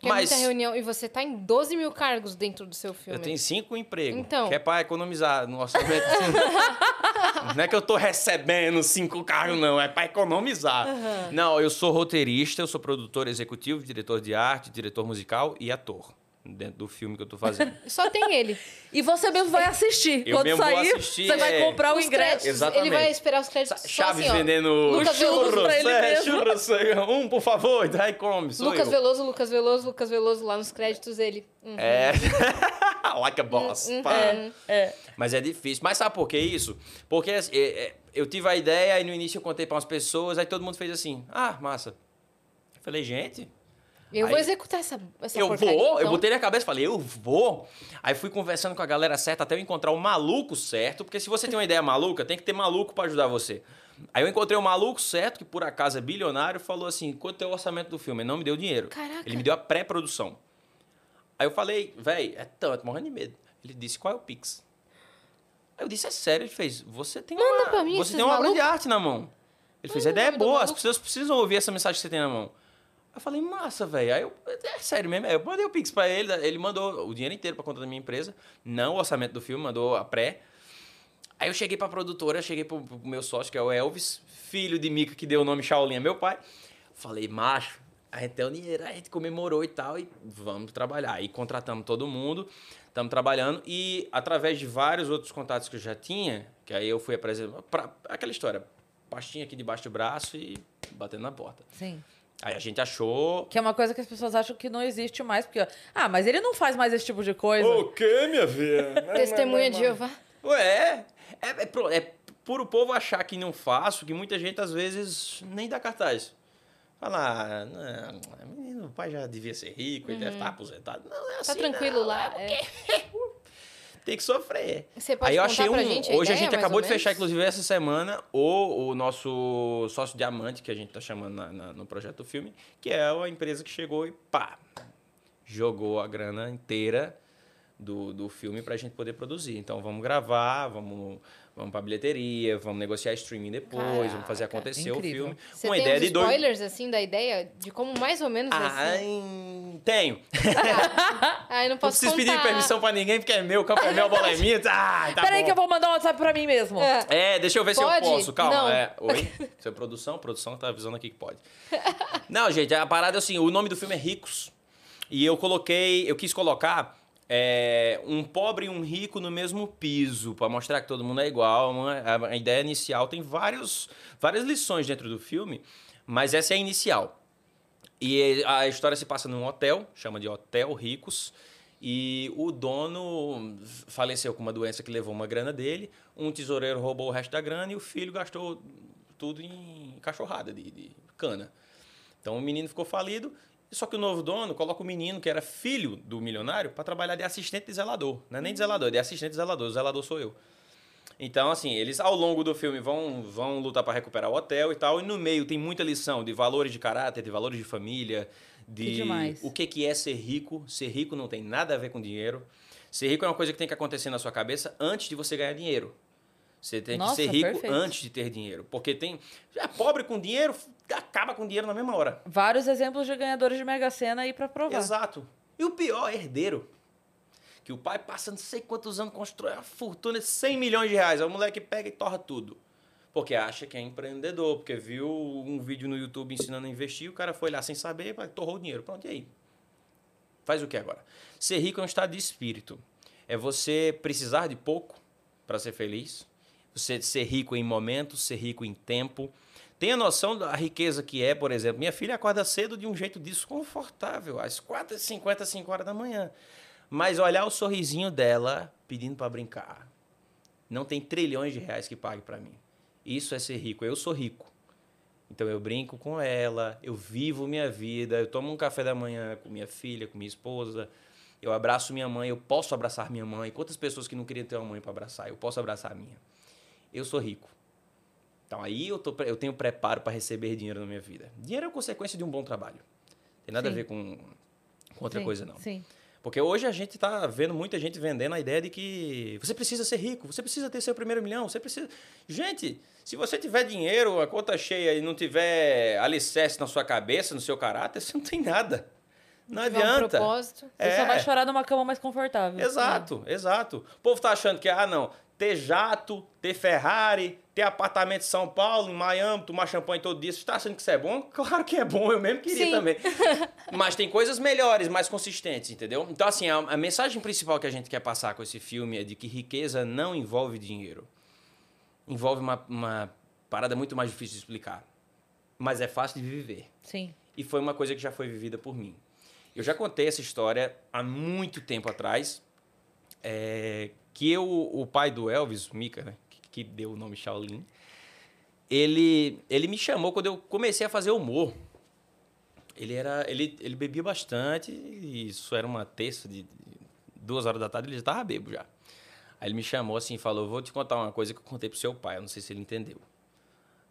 Mas é muita reunião. E você tá em 12 mil cargos dentro do seu filme. eu tenho cinco empregos, Então. que é pra economizar no orçamento. não é que eu tô recebendo cinco cargos, não, é pra economizar. Não, eu sou roteirista, eu sou produtor executivo, diretor de arte, diretor musical e ator. Dentro do filme que eu tô fazendo. Só tem ele. E você mesmo vai assistir. Eu Quando mesmo vou sair, assistir, você vai é. comprar o Os ingresso. créditos, Exatamente. Ele vai esperar os créditos só Chaves assim, vendendo Lucas Veloso churros, pra ele é, mesmo. churros, um, por favor, daí come, Lucas eu. Veloso, Lucas Veloso, Lucas Veloso, lá nos créditos ele. Hum. É. like a boss. pá. É. Mas é difícil. Mas sabe por que isso? Porque assim, é, é, eu tive a ideia e no início eu contei para umas pessoas, aí todo mundo fez assim: ah, massa. Eu falei, gente, Eu vou Aí- executar essa, essa eu porcaria, vou. Eu então. botei na cabeça e falei, eu vou. Aí fui conversando com a galera certa até eu encontrar o maluco certo, porque se você tem uma ideia maluca, tem que ter maluco para ajudar você. Aí eu encontrei o maluco certo, que por acaso é bilionário, falou assim: quanto é o orçamento do filme? Ele não me deu dinheiro. Caraca. Ele me deu a pré-produção. Aí eu falei, véi, é tanto, morrendo de medo. Ele disse, qual é o Pix? Aí eu disse, é sério? Ele fez, você tem Manda uma, pra mim você tem uma obra de arte na mão. Ele fez, a Manda ideia é boa, as pessoas precisam ouvir essa mensagem que você tem na mão. Eu falei, massa, velho. Aí eu, é sério mesmo. Aí eu mandei o Pix pra ele, ele mandou o dinheiro inteiro pra conta da minha empresa, não o orçamento do filme, mandou a pré. Aí eu cheguei pra produtora, cheguei pro, pro meu sócio, que é o Elvis, filho de Mica, que deu o nome Shaolin, é meu pai. Falei, macho, a gente tem o dinheiro, a gente comemorou e tal, e vamos trabalhar. Aí contratamos todo mundo, estamos trabalhando, e através de vários outros contatos que eu já tinha, que aí eu fui apresentar, aquela história, pastinha aqui debaixo do braço e batendo na porta. Sim. Aí a gente achou. Que é uma coisa que as pessoas acham que não existe mais, porque, ah, mas ele não faz mais esse tipo de coisa. que, minha filha? Testemunha de Jeová. Ué, é, é, pro- é puro povo achar que não faço, que muita gente às vezes nem dá cartaz. Fala, ah, não, menino, o pai já devia ser rico, ele deve estar aposentado. Não, é Tá assim, tranquilo não, lá. é é. Tem que sofrer. Você pode Aí eu achei um. gente a hoje a ideia, gente mais acabou ou de fechar, menos? inclusive, essa semana, o, o nosso sócio diamante, que a gente tá chamando na- na- no projeto do filme, que é a empresa que chegou e pá, jogou a grana inteira do, do filme pra gente poder produzir. Então vamos gravar, vamos, vamos pra bilheteria, vamos negociar streaming depois, vamos fazer Caraca, acontecer o filme. Você Uma tem ideia uns de dois. spoilers, assim, da ideia? De como mais ou menos Ah, em- tenho. Ah, eu não Não posso preciso pedir contar. permissão pra ninguém, porque é meu, campo é meu, a bola é minha. Ah, tá Peraí bom. que eu vou mandar um WhatsApp pra mim mesmo. É. É, deixa eu ver se Pode? eu posso. Calma. Não. É, oi? Isso é produção? Produção tá avisando aqui que pode. Não, gente, a parada é assim, o nome do filme é Ricos. E eu coloquei, eu quis colocar é, um pobre e um rico no mesmo piso, pra mostrar que todo mundo é igual. A ideia inicial tem vários, várias lições dentro do filme, mas essa é a inicial. E a história se passa num hotel, chama de Hotel Ricos. E o dono faleceu com uma doença que levou uma grana dele. Um tesoureiro roubou o resto da grana e o filho gastou tudo em cachorrada de, de cana. Então o menino ficou falido. Só que o novo dono coloca o menino, que era filho do milionário, para trabalhar de assistente de zelador. Não é nem de zelador, é de assistente de zelador. O zelador sou eu. Então, assim, eles ao longo do filme vão, vão lutar para recuperar o hotel e tal. E no meio tem muita lição de valores de caráter, de valores de família, Que de demais. o que, que é ser rico. Ser rico não tem nada a ver com dinheiro. Ser rico é uma coisa que tem que acontecer na sua cabeça antes de você ganhar dinheiro. Você tem Nossa, que ser rico perfeito. antes de ter dinheiro. Porque tem. É pobre com dinheiro, acaba com dinheiro na mesma hora. Vários exemplos de ganhadores de Mega Sena aí pra provar. Exato. E o pior, herdeiro. Que o pai passa não sei quantos anos, constrói uma fortuna de 100 milhões de reais. Aí o moleque pega e torra tudo. Porque acha que é empreendedor, porque viu um vídeo no YouTube ensinando a investir, o cara foi lá sem saber, torrou o dinheiro. Pronto, e aí? Faz o que agora? Ser rico é um estado de espírito. É você precisar de pouco para ser feliz. Você ser rico em momentos, ser rico em tempo. Tenha noção da riqueza que é, por exemplo, minha filha acorda cedo de um jeito desconfortável, às 4h50, 5 horas da manhã. Mas olhar o sorrisinho dela pedindo para brincar. Não tem trilhões de reais que pague para mim. Isso é ser rico. Eu sou rico. Então eu brinco com ela, eu vivo minha vida, eu tomo um café da manhã com minha filha, com minha esposa, eu abraço minha mãe, eu posso abraçar minha mãe. Quantas pessoas que não queriam ter uma mãe para abraçar, eu posso abraçar a minha. Eu sou rico. Então aí eu, tô, eu tenho preparo para receber dinheiro na minha vida. Dinheiro é consequência de um bom trabalho. Tem nada Sim. a ver com, com outra Sim, coisa, não. Sim. Porque hoje a gente tá vendo muita gente vendendo a ideia de que você precisa ser rico, você precisa ter seu primeiro milhão, você precisa. Gente, se você tiver dinheiro, a conta cheia e não tiver alicerce na sua cabeça, no seu caráter, você não tem nada. Não um adianta. propósito. Você só É. vai chorar numa cama mais confortável. Exato, exato. O povo tá achando que, ah, não, ter jato, ter Ferrari, ter apartamento em São Paulo, em Miami, tomar champanhe todo dia, você tá achando que isso é bom? Claro que é bom, eu mesmo queria Sim. também. Mas tem coisas melhores, mais consistentes, entendeu? Então, assim, a, a mensagem principal que a gente quer passar com esse filme é de que riqueza não envolve dinheiro. Envolve uma, uma parada muito mais difícil de explicar. Mas é fácil de viver. Sim. E foi uma coisa que já foi vivida por mim. Eu já contei essa história há muito tempo atrás. é, que eu, o pai do Elvis, o Mika, né, que, que deu o nome Shaolin, ele, ele me chamou quando eu comecei a fazer humor. Ele era, ele, ele bebia bastante, e isso era uma terça de, duas horas da tarde, ele já estava bebo já. Aí ele me chamou assim e falou: Vou te contar uma coisa que eu contei pro seu pai, eu não sei se ele entendeu.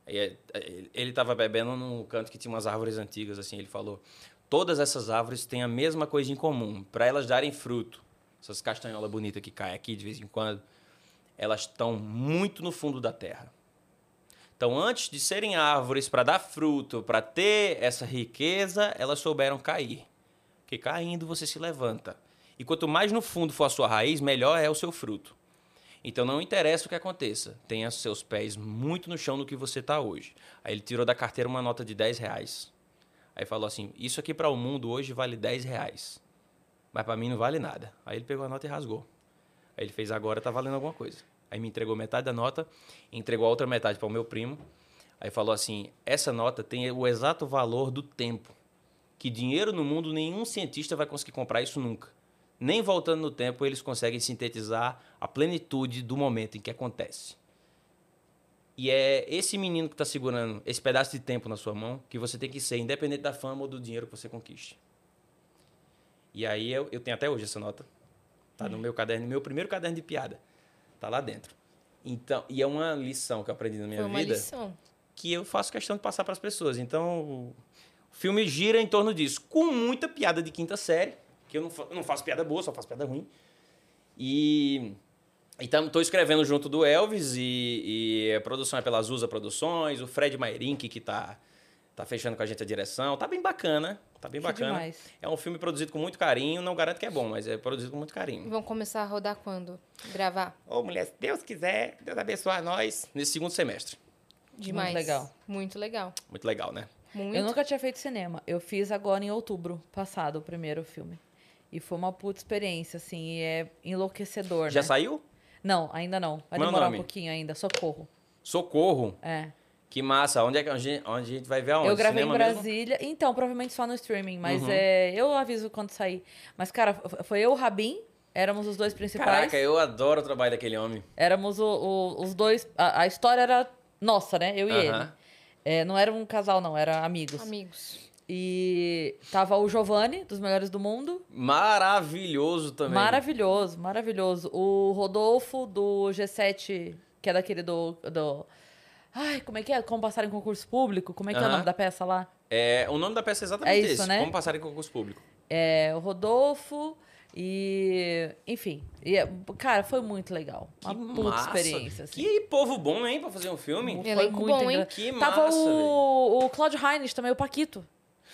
Aí, é, é, ele estava bebendo num canto que tinha umas árvores antigas, assim. Ele falou: Todas essas árvores têm a mesma coisa em comum. Para elas darem fruto, essas castanholas bonitas que caem aqui de vez em quando, elas estão muito no fundo da terra. Então, antes de serem árvores para dar fruto, para ter essa riqueza, elas souberam cair. Porque caindo você se levanta. E quanto mais no fundo for a sua raiz, melhor é o seu fruto. Então não interessa o que aconteça, tenha seus pés muito no chão do que você está hoje. Aí ele tirou da carteira uma nota de 10 reais. Aí falou assim: Isso aqui para o mundo hoje vale 10 reais. Mas para mim não vale nada. Aí ele pegou a nota e rasgou. Aí ele fez agora tá valendo alguma coisa. Aí me entregou metade da nota, entregou a outra metade para o meu primo. Aí falou assim: essa nota tem o exato valor do tempo. Que dinheiro no mundo nenhum cientista vai conseguir comprar isso nunca. Nem voltando no tempo eles conseguem sintetizar a plenitude do momento em que acontece. E é esse menino que está segurando esse pedaço de tempo na sua mão que você tem que ser, independente da fama ou do dinheiro que você conquiste. E aí eu, eu tenho até hoje essa nota. Tá no meu caderno, meu primeiro caderno de piada. Tá lá dentro. Então, e é uma lição que eu aprendi na minha Foi uma vida lição. que eu faço questão de passar para as pessoas. Então, o filme gira em torno disso, com muita piada de quinta série, que eu não, eu não faço piada boa, só faço piada ruim. E então estou escrevendo junto do Elvis e, e a produção é pela Azusa Produções, o Fred Mairink que tá tá fechando com a gente a direção. Tá bem bacana, tá bem Que bacana. demais. É um filme produzido com muito carinho, não garanto que é bom, mas é produzido com muito carinho. Vão começar a rodar quando? Gravar? Ô, mulher, se Deus quiser, Deus abençoe nós nesse segundo semestre. Demais. legal. Muito legal. Muito legal, né? Muito. Eu nunca tinha feito cinema. Eu fiz agora em outubro passado o primeiro filme. E foi uma puta experiência, assim, e é enlouquecedor, Já né? saiu? Não, ainda não. Vai Como é demorar um nome? pouquinho ainda. Socorro. Socorro. É. Que massa. Onde é que a gente, onde a gente vai ver aonde? eu gravei Cinema em mesmo? Brasília. Então, provavelmente só no streaming, mas Uhum. é, eu aviso quando sair. Mas, cara, foi eu e o Rabin, éramos os dois principais. Caraca, eu adoro o trabalho daquele homem. Éramos o- o- os dois. A, a história era nossa, né? Eu e ele. Aham. É, não era um casal, não, era amigos. Amigos. E tava o Giovanni, dos melhores do mundo. Maravilhoso também. Maravilhoso, maravilhoso. O Rodolfo, do G7, que é daquele do. do... Ai, como é que é? Como passar em concurso público? Como é que é o Aham. nome da peça lá? É, o nome da peça é exatamente É isso, esse. né? Como passar em concurso público. É, o Rodolfo e. Enfim. E, é- cara, foi muito legal. Uma Que puta massa. experiência. Assim. Que povo bom, hein, pra fazer um filme. Foi Elenco muito bom, hein? engra- Que Tava massa, o, o Claudio Heinz também, o Paquito.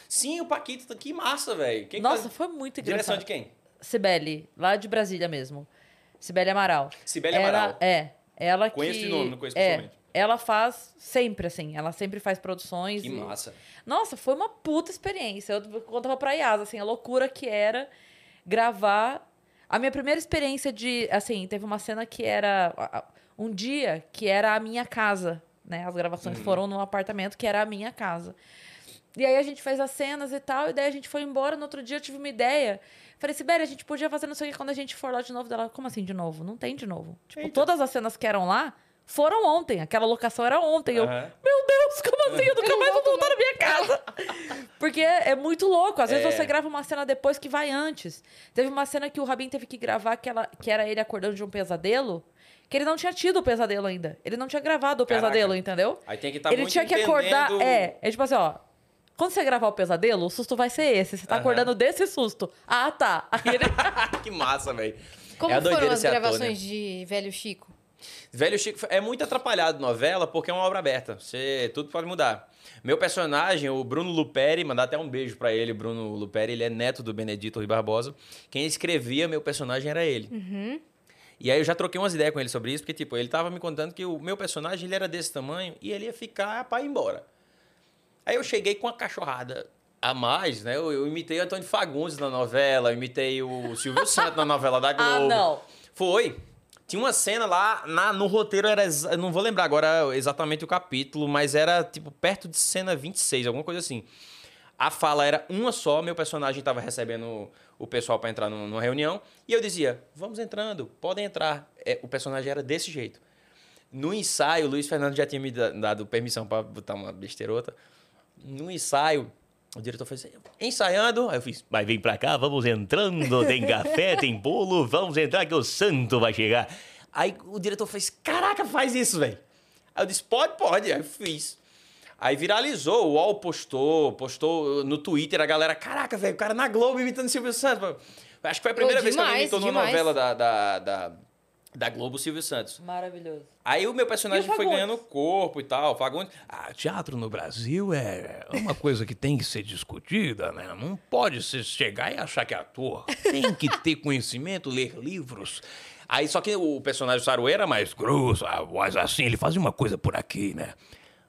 Sim, o Paquito, tá- que massa, velho. Quem que Nossa, faz- foi muito Direção engraçado. de quem? Cibele, lá de Brasília mesmo. Cibele Amaral. Cibele Amaral. É. Ela Conheço que... de nome, não conheço é, pessoalmente. Ela faz sempre, assim. Ela sempre faz produções. Que e- massa. Nossa, foi uma puta experiência. Eu contava pra Yasa, assim, a loucura que era gravar. A minha primeira experiência de. Assim, teve uma cena que era. Um dia que era a minha casa, né? As gravações foram num apartamento que era a minha casa. E aí a gente fez as cenas e tal, e daí a gente foi embora. No outro dia eu tive uma ideia. Falei, Sibeli, a gente podia fazer não sei o que quando a gente for lá de novo. Dela, como assim de novo? Não tem de novo. Tipo, Eita. todas as cenas que eram lá foram ontem. Aquela locação era ontem. Eu, Aham. meu Deus, como assim? Eu nunca mais vou voltar na minha casa. Porque é muito louco. Às vezes É. você grava uma cena depois que vai antes. Teve uma cena que o Rabin teve que gravar que, ela, que era ele acordando de um pesadelo, que ele não tinha tido o pesadelo ainda. Ele não tinha gravado o Caraca. pesadelo, entendeu? Aí tem que estar ele muito tinha que acordar. entendendo- É, é tipo assim, ó. quando você gravar o pesadelo, o susto vai ser esse. Você tá Aham. acordando desse susto. Ah, tá. Aí ele... que massa, velho. Como é foram as ser ator, gravações né? de Velho Chico? Velho Chico é muito atrapalhado novela porque é uma obra aberta. Você, tudo pode mudar. Meu personagem, o Bruno Luperi, mandar até um beijo pra ele, Bruno Luperi, ele é neto do Benedito Rui Barbosa. Quem escrevia meu personagem era ele. E aí eu já troquei umas ideias com ele sobre isso, porque tipo, ele tava me contando que o meu personagem ele era desse tamanho e ele ia ficar pra ir embora. Aí eu cheguei com uma cachorrada a mais, né? Eu, eu imitei o Antônio Fagundes na novela, eu imitei o Silvio Santos na novela da Globo. Ah, não. Foi. Tinha uma cena lá, na- no roteiro era. não vou lembrar agora exatamente o capítulo, mas era tipo perto de cena 26, alguma coisa assim. A fala era uma só, meu personagem estava recebendo o pessoal para entrar num- numa reunião, e eu dizia: vamos entrando, podem entrar. É, o personagem era desse jeito. No ensaio, o Luiz Fernando já tinha me da- dado permissão para botar uma besteirota. No ensaio, o diretor fez assim, ensaiando, aí eu fiz, Mas vem pra cá, vamos entrando, tem café, tem bolo, vamos entrar que o santo vai chegar. Aí o diretor fez, caraca, faz isso, velho. Aí eu disse, pode, pode. Aí eu fiz. Aí viralizou, o UOL postou, postou no Twitter, a galera, caraca, velho, o cara na Globo imitando Silvio Santos. Acho que foi a primeira Ô, vez que alguém demais, imitou numa demais. novela da, da, da, da Globo Silvio Santos. Maravilhoso. Aí o meu personagem o foi ganhando corpo e tal. Fagundes. Ah, teatro no Brasil é uma coisa que tem que ser discutida, né? Não pode se chegar e achar que é ator. Tem que ter conhecimento, ler livros. Aí só que o personagem do Saruê era mais Grosso, a voz assim, ele fazia uma coisa por aqui, né?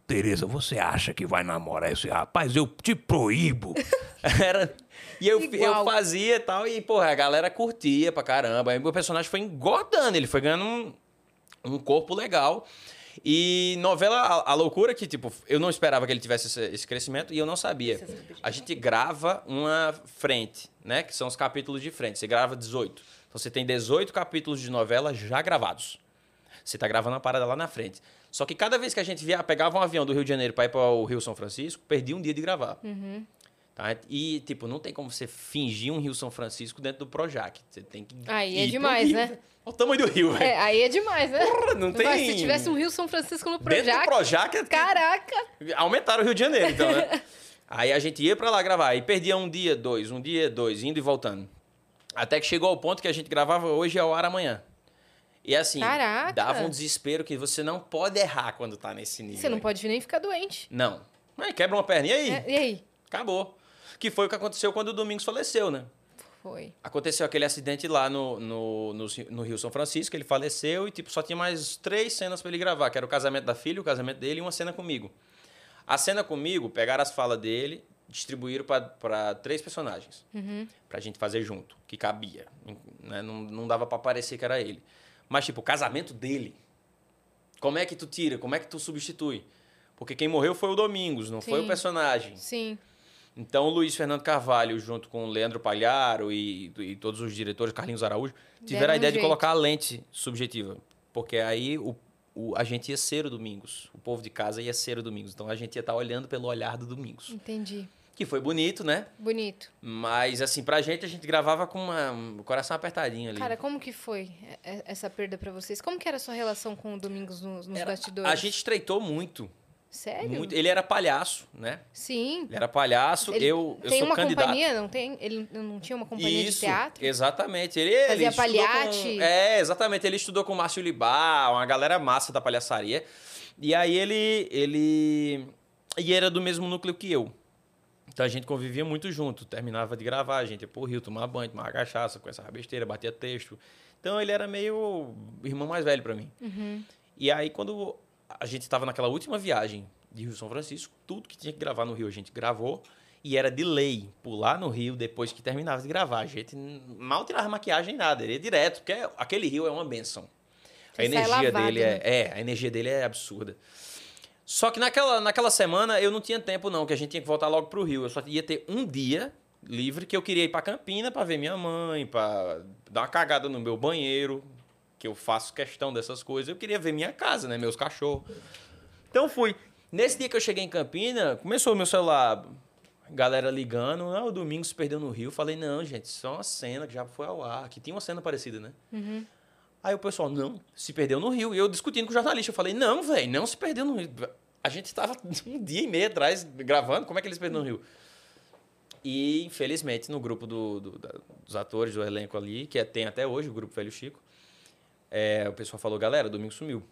Tereza, você acha que vai namorar esse rapaz? Eu te proíbo. Era. E eu, Igual. eu fazia e tal, e, porra, a galera curtia pra caramba. Aí meu personagem foi engordando, ele foi ganhando um, um corpo legal. E novela, a, a loucura que, tipo, eu não esperava que ele tivesse esse, esse crescimento e eu não sabia. A gente grava uma frente, né? Que são os capítulos de frente. Você grava 18. Então você tem 18 capítulos de novela já gravados. Você tá gravando a parada lá na frente. Só que cada vez que a gente via, pegava um avião do Rio de Janeiro para ir para o Rio São Francisco, perdia um dia de gravar. Tá? E, tipo, não tem como você fingir um Rio São Francisco dentro do Projac. Você tem que. Aí é demais, né? Olha o tamanho do Rio, velho. É, aí é demais, né? Porra, não tem- Mas se tivesse um Rio São Francisco no Dentro do Projac, Projac, é- caraca! aumentaram o Rio de Janeiro, então, né? Aí a gente ia pra lá gravar. E perdia um dia, dois, um dia, dois, indo e voltando. Até que chegou ao ponto que a gente gravava hoje ao ar amanhã. E assim, Caraca! dava um desespero que você não pode errar quando tá nesse nível. Você não né? pode nem ficar doente. Não. Aí quebra uma perna. E aí? É, e aí? Acabou. Que foi o que aconteceu quando o Domingos faleceu, né? Foi. Aconteceu aquele acidente lá no, no, no, no Rio São Francisco, ele faleceu e tipo, só tinha mais três cenas pra ele gravar, que era o casamento da filha, o casamento dele e uma cena comigo. A cena comigo, pegaram as falas dele, distribuíram para três personagens. Pra gente fazer junto, que cabia. né? Não, não dava pra parecer que era ele. Mas, tipo, o casamento dele, como é que tu tira? Como é que tu substitui? Porque quem morreu foi o Domingos, não foi Sim. o personagem. Sim. Então, o Luiz Fernando Carvalho, junto com o Leandro Palharo e, e todos os diretores, Carlinhos Araújo, tiveram Deram a um ideia de colocar a lente subjetiva. Porque aí o, o- a gente ia ser o Domingos. O povo de casa ia ser o Domingos. Então, a gente ia estar olhando pelo olhar do Domingos. Entendi. Que foi bonito, né? Bonito. Mas, assim, pra gente, a gente gravava com uma- um coração apertadinho ali. Cara, como que foi essa perda pra vocês? Como que era a sua relação com o Domingos nos, nos Era- bastidores? a gente estreitou muito. Sério? muito. Ele era palhaço, né? Sim. Ele era palhaço, Ele eu, eu tem sou uma candidato. companhia, não tem? Ele não tinha uma companhia Isso, de teatro? exatamente. Ele, ele Fazia estudou palhate. Com, é, exatamente. Ele estudou com o Márcio Libá, uma galera massa da palhaçaria. E aí ele, ele... E era do mesmo núcleo que eu. Então a gente convivia muito junto. Terminava de gravar, a gente ia pro Rio tomar banho, tomar cachaça, com essa besteira, batia texto. Então ele era meio irmão mais velho pra mim. Uhum. E aí quando a gente estava naquela última viagem de Rio São Francisco, tudo que tinha que gravar no Rio a gente gravou. E era de lei pular no rio depois que terminava de gravar. A gente mal tirava maquiagem, nada. Ele ia direto, porque aquele rio é uma benção. A Você energia lavado, dele né? é, é, a energia dele é absurda. Só que naquela, naquela semana eu não tinha tempo não, que a gente tinha que voltar logo pro Rio. Eu só ia ter um dia livre que eu queria ir pra Campina pra ver minha mãe, pra dar uma cagada no meu banheiro, que eu faço questão dessas coisas. Eu queria ver minha casa, né, meus cachorros. Então fui. Nesse dia que eu cheguei em Campina, começou o meu celular, galera ligando, ah, o domingo se perdeu no Rio. Falei, não, gente, é uma cena que já foi ao ar, que tinha uma cena parecida, né? Aí o pessoal, não, se perdeu no Rio. E eu discutindo com o jornalista, eu falei, não, velho, não se perdeu no Rio. A gente tava um dia e meio atrás gravando, como é que eles perderam no Rio? E, infelizmente, no grupo do, do- da- dos atores, do elenco ali, que é- tem até hoje, o grupo Velho Chico, é, o pessoal falou, galera, domingo sumiu.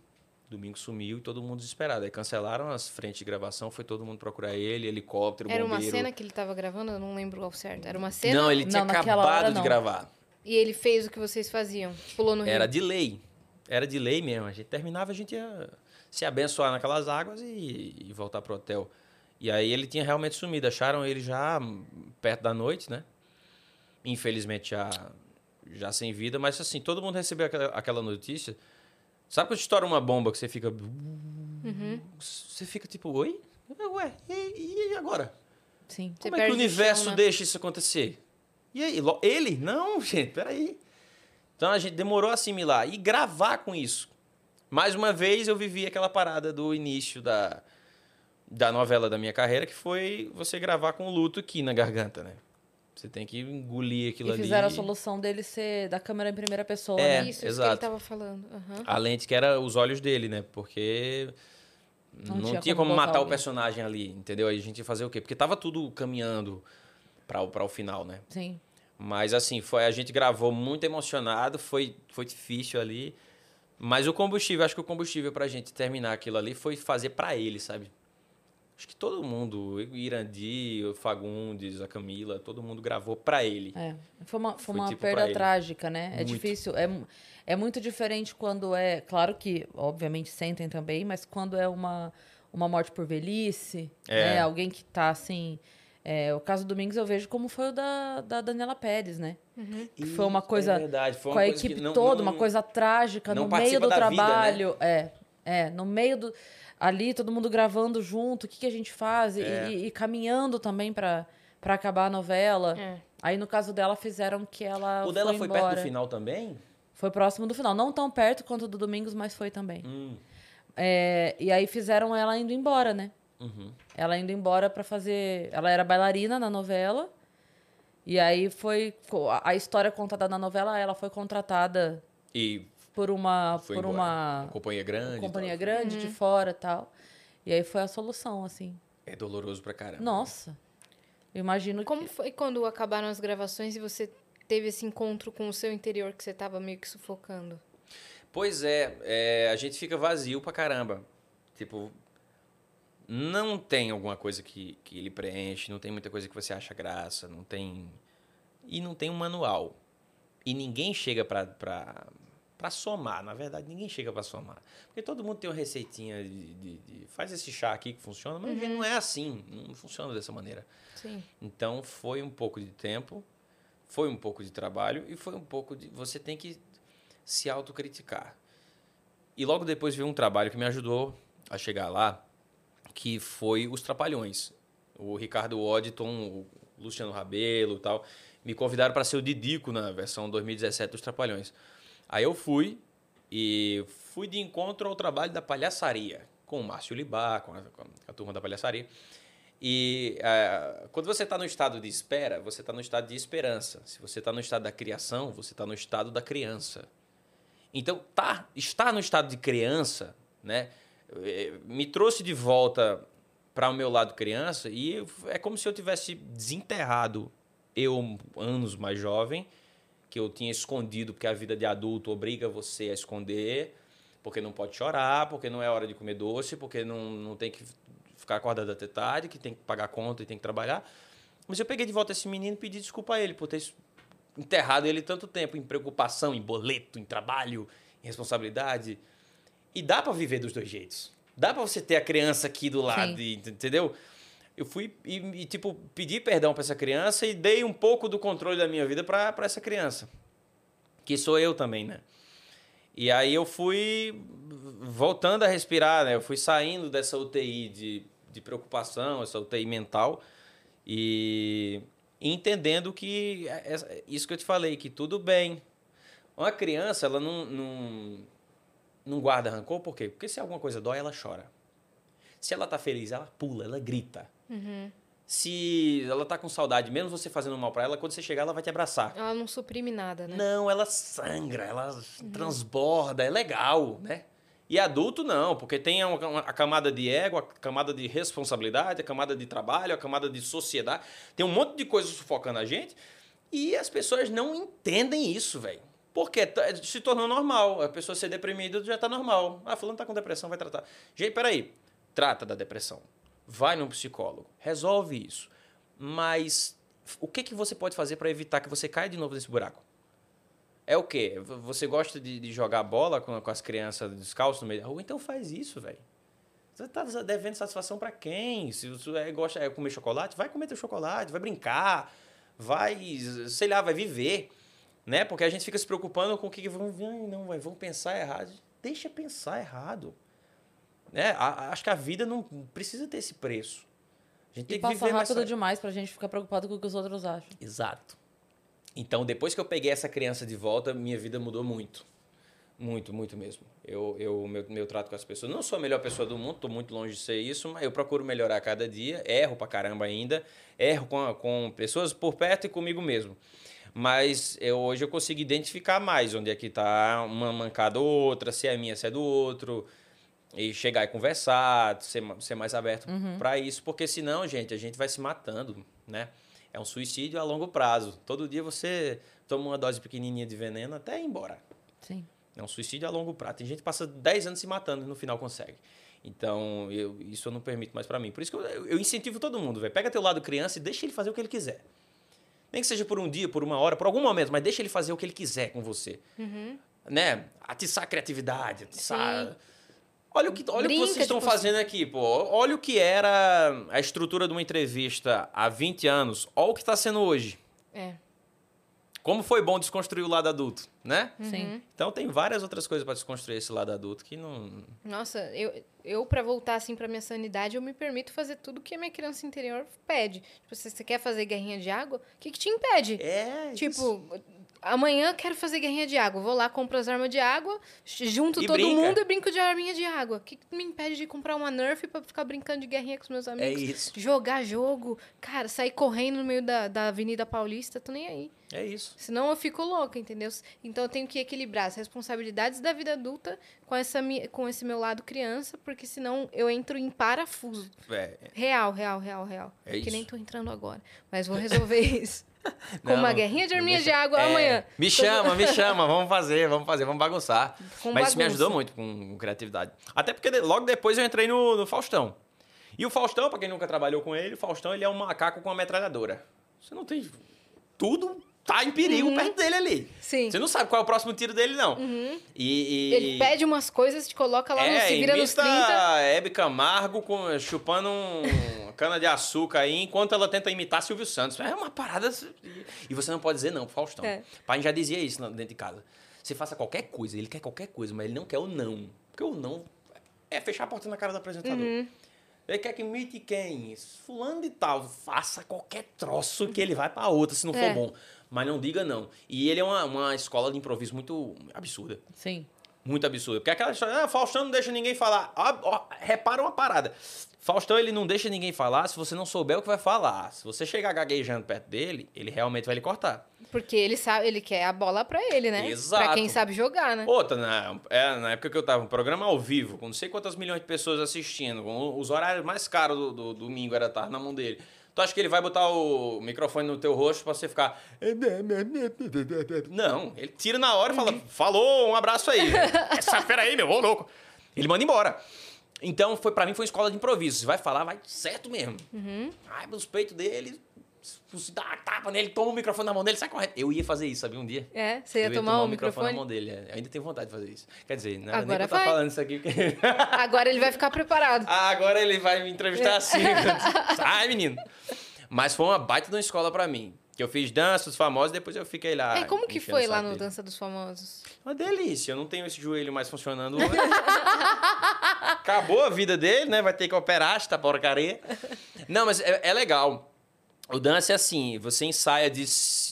Domingo sumiu e todo mundo desesperado. Aí cancelaram as frentes de gravação, foi todo mundo procurar ele, helicóptero, Era uma bombeiro. cena que ele tava gravando? Eu não lembro ao certo. Era uma cena Não, ele tinha Não, acabado hora de gravar. E ele fez o que vocês faziam. Pulou no Era rio. de lei. Era de lei mesmo. A gente terminava, a gente ia se abençoar naquelas águas e, e voltar pro hotel. E aí ele tinha realmente sumido. Acharam ele já perto da noite, né? Infelizmente já, já sem vida. Mas assim, todo mundo recebeu aquela, aquela notícia. Sabe quando estoura uma bomba que você fica... Uhum. Você fica tipo, oi? Ué, e, e agora? Sim. Como é que o universo chão, né? deixa isso acontecer? E aí? Ele? Não, gente, peraí. Então a gente demorou a assimilar e gravar com isso. Mais uma vez eu vivi aquela parada do início da, da novela da minha carreira, que foi você gravar com o luto aqui na garganta, né? Você tem que engolir aquilo E ali. fizeram a solução dele ser da câmera em primeira pessoa, É. né? Isso, isso que exato. ele tava falando. Aham. A lente que era os olhos dele, né? Porque Não não, tinha tinha, como como, matar o alguém. personagem ali, entendeu? Aí a gente ia fazer o quê? Porque tava tudo caminhando para o, o final, né? Sim. Mas assim, foi a gente gravou muito emocionado, foi, foi difícil ali. Mas o combustível, acho que o combustível pra gente terminar aquilo ali foi fazer pra ele, sabe? Acho que todo mundo, o Irandi, o Fagundes, a Camila, todo mundo gravou pra ele. É. Foi uma, foi Foi uma tipo perda trágica, né? É Muito. difícil. É, é muito diferente quando é. Claro que, obviamente, sentem também, mas quando é uma, uma morte por velhice, É. né? Alguém que tá assim. É, o caso do Domingos eu vejo como foi o da, da Daniela Pérez, né? Que foi uma coisa É verdade, foi com uma a coisa que equipe não- toda, não- uma coisa trágica, não no meio do da vida, né? trabalho. É, é, no meio do. Ali, todo mundo gravando junto, o que, que a gente faz? E- É. E, e caminhando também pra pra acabar a novela. É. Aí, no caso dela, fizeram que ela. O dela foi, foi embora. perto do final também? Foi próximo do final. Não tão perto quanto o do Domingos, mas foi também. Hum, É, e aí fizeram ela indo embora, né? Uhum. Ela indo embora pra fazer. Ela era bailarina na novela. E aí foi. a- história contada na novela, ela foi contratada E por uma. foi por embora. uma companhia grande. companhia tal. grande de fora e tal. E aí foi a solução, assim. É doloroso pra caramba. Nossa. Eu imagino Como que. foi quando acabaram as gravações e você teve esse encontro com o seu interior que você tava meio que sufocando? Pois é, é, a gente fica vazio pra caramba. Tipo, não tem alguma coisa que, que ele preenche, não tem muita coisa que você acha graça, não tem. E não tem um manual. E ninguém chega pra, pra somar, na verdade, ninguém chega pra somar. Porque todo mundo tem uma receitinha de, de- de- faz esse chá aqui que funciona, mas não é assim, não funciona dessa maneira. Sim. Então foi um pouco de tempo, foi um pouco de trabalho e foi um pouco de. Você tem que se autocriticar. E logo depois veio um trabalho que me ajudou a chegar lá, que foi Os Trapalhões. O Ricardo Odditon, o Luciano Rabelo e tal, me convidaram para ser o Didico na versão 2017 dos Trapalhões. Aí eu fui e fui de encontro ao trabalho da palhaçaria, com o Márcio Libá, com a, com a turma da palhaçaria. E ah, quando você está no estado de espera, você está no estado de esperança. Se você está no estado da criação, você está no estado da criança. Então, tá, estar no estado de criança, né, me trouxe de volta para o meu lado criança e é como se eu tivesse desenterrado eu anos mais jovem, que eu tinha escondido porque a vida de adulto obriga você a esconder, porque não pode chorar, porque não é hora de comer doce, porque não, não tem que ficar acordado até tarde, que tem que pagar conta e tem que trabalhar. Mas eu peguei de volta esse menino e pedi desculpa a ele por ter enterrado ele tanto tempo em preocupação, em boleto, em trabalho, em responsabilidade. E dá pra viver dos dois jeitos. Dá pra você ter a criança aqui do lado, e- entendeu? Eu fui e, e, tipo, pedi perdão pra essa criança e dei um pouco do controle da minha vida pra pra essa criança. Que sou eu também, né? E aí eu fui voltando a respirar, né? Eu fui saindo dessa UTI de, de preocupação, essa UTI mental, e entendendo que é- isso que eu te falei, que tudo bem. Uma criança, ela não, não, não guarda rancor, por quê? Porque se alguma coisa dói, ela chora. Se ela tá feliz, ela pula, ela grita. Se ela tá com saudade, mesmo você fazendo mal pra ela, quando você chegar, ela vai te abraçar. Ela não suprime nada, né? Não, ela sangra, ela transborda, é legal, né? E adulto não, porque tem uma- a camada de ego, a camada de responsabilidade, a camada de trabalho, a camada de sociedade. Tem um monte de coisa sufocando a gente e as pessoas não entendem isso, velho. Porque tá- se tornou normal. A pessoa ser deprimida já tá normal. Ah, fulano tá com depressão, vai tratar. Gente, peraí. Trata da depressão. Vai num psicólogo. Resolve isso. Mas o que, que você pode fazer para evitar que você caia de novo nesse buraco? É o quê? Você gosta de, de jogar bola com, com as crianças descalças no meio da rua? Então faz isso, velho. Você tá devendo satisfação para quem? Se você é, gosta de comer chocolate, vai comer teu chocolate, vai brincar, vai, sei lá, vai viver. Né? Porque a gente fica se preocupando com o que que vão, ai, não, vai, vão pensar errado. Deixa pensar errado. Né? A- a- acho que a vida não precisa ter esse preço. A gente E tem que viver mais rápido demais pra gente ficar preocupado com o que os outros acham. Exato. Então, depois que eu peguei essa criança de volta, minha vida mudou muito. Muito, muito mesmo. Eu, eu meu, meu trato com as pessoas. Não sou a melhor pessoa do mundo, estou muito longe de ser isso, mas eu procuro melhorar a cada dia. Erro pra caramba ainda. Erro com, a- com pessoas por perto e comigo mesmo. Mas eu, hoje eu consigo identificar mais onde é que tá uma mancada ou outra, se é minha, se é do outro. E chegar e conversar, ser, ser mais aberto pra isso, porque senão, gente, a gente vai se matando, né? É um suicídio a longo prazo. Todo dia você toma uma dose pequenininha de veneno até ir embora. Sim. É um suicídio a longo prazo. Tem gente que passa 10 anos se matando e no final consegue. Então, eu, isso eu não permito mais pra mim. Por isso que eu, eu- eu incentivo todo mundo, velho. Pega teu lado criança e deixa ele fazer o que ele quiser. Nem que seja por um dia, por uma hora, por algum momento, mas deixa ele fazer o que ele quiser com você. Né? Atiçar a criatividade, atiçar. Sim. Olha o que, olha o que vocês estão tipo, fazendo aqui, pô. Olha o que era a estrutura de uma entrevista há 20 anos. Olha o que está sendo hoje. É. Como foi bom desconstruir o lado adulto, né? Sim. Então tem várias outras coisas para desconstruir esse lado adulto que não. Nossa, eu, eu para voltar assim pra minha sanidade, eu me permito fazer tudo que a minha criança interior pede. Tipo, se você quer fazer guerrinha de água, o que, que te impede? É. Tipo, amanhã quero fazer guerrinha de água. Vou lá, compro as armas de água, junto E todo brinca. mundo e brinco de arminha de água. O que, que me impede de comprar uma Nerf pra ficar brincando de guerrinha com os meus É amigos? isso. Jogar jogo. Cara, sair correndo no meio da, da Avenida Paulista, tô nem aí. É isso. Senão eu fico louca, entendeu? Então eu tenho que equilibrar as responsabilidades da vida adulta com, essa, com esse meu lado criança, porque senão eu entro em parafuso. É, Real, real, real, real. É que isso. nem tô entrando agora. Mas vou resolver isso. Com Não, uma guerrinha de arminha de água É, amanhã. Me chama, me chama, vamos fazer, vamos fazer, vamos bagunçar. Com Mas isso me ajudou muito com criatividade. Até porque logo depois eu entrei no, no Faustão. E o Faustão, pra quem nunca trabalhou com ele, o Faustão ele é um macaco com uma metralhadora. Você não tem. Tudo tá em perigo perto dele ali. Uhum. Sim. Você não sabe qual é o próximo tiro dele, não. E, e- Ele pede umas coisas, te coloca lá no é, Se Vira nos imita 30. a Hebe Camargo com, chupando um cana de açúcar aí, enquanto ela tenta imitar Silvio Santos. É uma parada. E você não pode dizer não, pro Faustão. É. Pai já dizia isso dentro de casa. Você faça qualquer coisa, ele quer qualquer coisa, mas ele não quer o não. Porque o não é fechar a porta na cara do apresentador. Uhum. Ele quer que imite quem? Fulano de tal. Faça qualquer troço que ele vai pra outra, se não for É. bom. Mas não diga não. E ele é uma, uma escola de improviso muito absurda. Sim. Muito absurdo. Porque aquela história, ah, Faustão não deixa ninguém falar. Ó, repara uma parada. Faustão, ele não deixa ninguém falar se você não souber o que vai falar. Se você chegar gaguejando perto dele, ele realmente vai lhe cortar. Porque ele sabe, ele quer a bola pra ele, né? Exato. Pra quem sabe jogar, né? Outra, na, é, na época que eu tava, um programa ao vivo, com não sei quantas milhões de pessoas assistindo, com os horários mais caros do, do domingo era estar na mão dele. Tu acha que ele vai botar o microfone no teu rosto pra você ficar. Não, ele tira na hora e fala: Falou, um abraço aí. Essa fera aí, meu, ô louco. Ele manda embora. Então, foi, pra mim, foi uma escola de improviso. Você vai falar, vai certo mesmo. Ai, os peitos dele, você dá uma tapa nele, toma o microfone na mão dele, sai correndo. Eu ia fazer isso, sabia, um dia. É, você ia Eu tomar o na microfone. mão dele. é. Eu ainda tenho vontade de fazer isso. Quer dizer, não era nem Agora pra eu estar vai. falando isso aqui. Porque... Agora ele vai ficar preparado. Ah, agora ele vai me entrevistar assim. Sai, menino. Mas foi uma baita de uma escola pra mim. Que eu fiz dança, os famosos, depois eu fiquei lá. é, como que foi lá no dele. Dança dos Famosos? Uma delícia. Eu não tenho esse joelho mais funcionando hoje. Acabou a vida dele, né? Vai ter que operar esta porcaria. Não, mas é, é legal. O dance é assim, você ensaia de,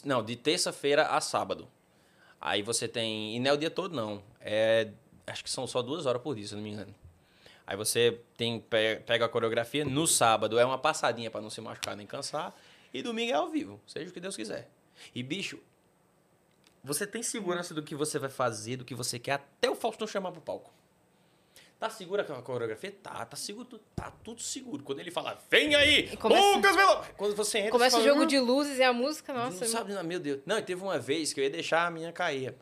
não, de terça-feira a sábado. Aí você tem... E não é o dia todo, não. É, acho que são só duas horas por dia, se não me engano. Aí você tem, pe- pega a coreografia. No sábado é uma passadinha pra não se machucar nem cansar. E domingo é ao vivo, seja o que Deus quiser. E, bicho, você tem segurança do que você vai fazer, do que você quer, até o Faustão chamar pro palco. Tá segura a coreografia? Tá, tá seguro, tá tudo seguro. Quando ele fala, vem aí, começa- Lucas Veloso! Quando você entra, Começa você o fala, jogo "Hum, de luzes e a música, não nossa. sabe, não, meu Deus. Não, e teve uma vez que eu ia deixar a minha cair.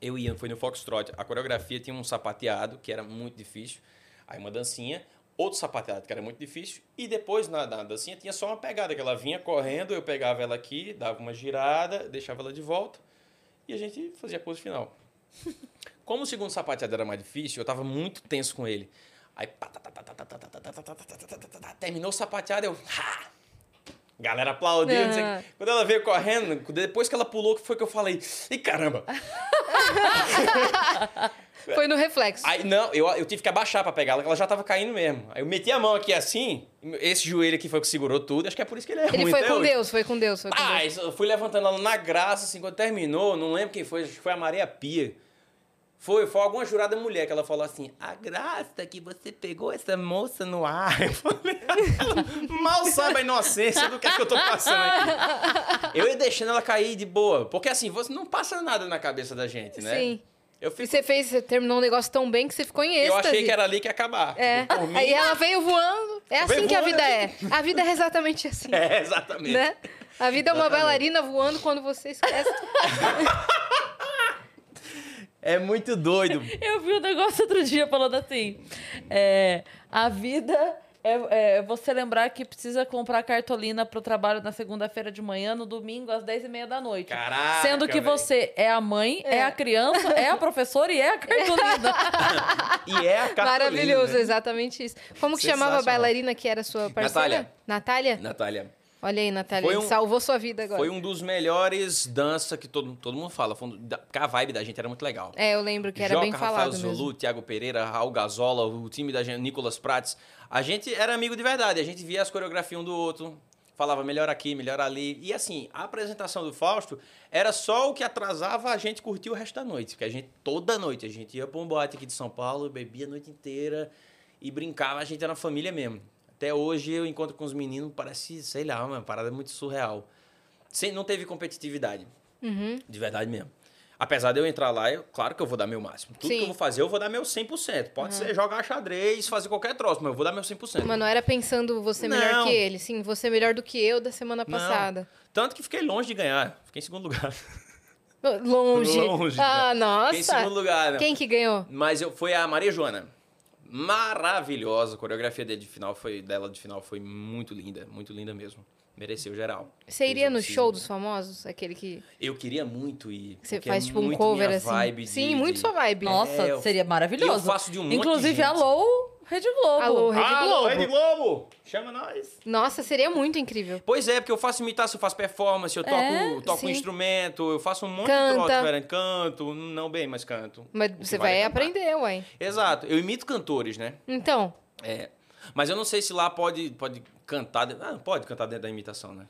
Eu ia, foi no Foxtrot. A coreografia tinha um sapateado, que era muito difícil. Aí uma dancinha, outro sapateado, que era muito difícil. E depois, na, na dancinha, tinha só uma pegada, que ela vinha correndo, eu pegava ela aqui, dava uma girada, deixava ela de volta. E a gente fazia a pose final. Como o segundo sapateado era mais difícil, eu tava muito tenso com ele. Aí terminou o sapateado, eu. Ha! Galera aplaudindo. Uhum. Quando ela veio correndo, depois que ela pulou, que foi que eu falei: Ih, caramba! foi no reflexo. Aí, não, eu, eu tive que abaixar pra pegar ela, que ela já tava caindo mesmo. Aí eu meti a mão aqui assim, esse joelho aqui foi o que segurou tudo, acho que é por isso que ele é ruim. Ele foi com hoje. Deus, foi com Deus, foi com ah, Deus. eu fui levantando ela na graça, assim, quando terminou, não lembro quem foi, acho que foi a Maria Pia foi, foi alguma jurada mulher que ela falou assim: a graça que você pegou essa moça no ar. Eu falei, mal sabe a inocência do que, é que eu tô passando aqui. Eu ia deixando ela cair de boa. Porque assim, você não passa nada na cabeça da gente, né? Sim. Eu, E fico, você fez, você terminou um negócio tão bem que você ficou em eu êxtase. achei que era ali que ia acabar. É. Por mim, Aí ela veio voando. É assim que a vida é. A vida é exatamente assim. É, exatamente. Né? A vida é uma Exatamente. bailarina voando quando você esquece. É muito doido. Eu vi um negócio outro dia falando assim: é, a vida é, é você lembrar que precisa comprar cartolina pro trabalho na segunda-feira de manhã, no domingo, às 10h30 da noite. Caraca, Sendo que velho. você é a mãe, é. a criança, é a professora e é a cartolina. E é a cartolina. Maravilhoso, né? exatamente isso. Como que chamava a bailarina que era sua parceira? Natália. Natália? Natália. Olha aí, Natália. Um- Salvou sua vida agora. Foi um dos melhores dança que todo, todo mundo fala. Um da- a vibe da gente era muito legal. É, eu lembro que era Joca, bem Rafael falado Zulu, mesmo. Thiago Pereira, Raul Gazola, o time da gente, Nicolas Prates. A gente era amigo de verdade. A gente via as coreografias um do outro. Falava melhor aqui, melhor ali. E assim, a apresentação do Fausto era só o que atrasava a gente curtir o resto da noite. Porque a gente, toda noite, a gente ia pra um boate aqui de São Paulo, bebia a noite inteira e brincava. A gente era família mesmo. Até hoje eu encontro com os meninos, parece, sei lá, uma parada muito surreal. Sem, não teve competitividade. Uhum. De verdade mesmo. Apesar de eu entrar lá, eu, claro que eu vou dar meu máximo. Tudo Sim. que eu vou fazer, eu vou dar meu 100%. Pode ser jogar xadrez, fazer qualquer troço, mas eu vou dar meu 100%. Mas não era pensando você melhor Não. que ele. Sim, você melhor do que eu da semana Não. passada. Tanto que fiquei longe de ganhar. Fiquei em segundo lugar. Longe. Longe, Ah, né? nossa. Fiquei em segundo lugar, né? Quem que ganhou? Mas eu, foi a Maria Joana. Maravilhosa. A coreografia dele de final foi, dela de final foi muito linda. Muito linda mesmo. Mereceu geral. Você iria no show dos famosos? Aquele que Eu queria muito ir. você porque faz é tipo um muito cover minha assim? Vibe de- Sim, muito de- sua vibe. Nossa, É, eu- seria maravilhoso. e eu faço de um monte de Inclusive, gente. alô, Rede Globo. Alô, Rede Alô, Globo. Rede Globo! Chama nós! Nossa, seria muito incrível. Pois é, porque eu faço imitação, eu faço performance, eu toco, É, toco sim. instrumento, eu faço um monte Canta. de troço diferente. Canto, não bem, mas canto. Mas você vai é cantar. aprender, uai. Exato, eu imito cantores, né? Então, É. Mas eu não sei se lá pode, pode cantar. Ah, pode cantar dentro da imitação, né?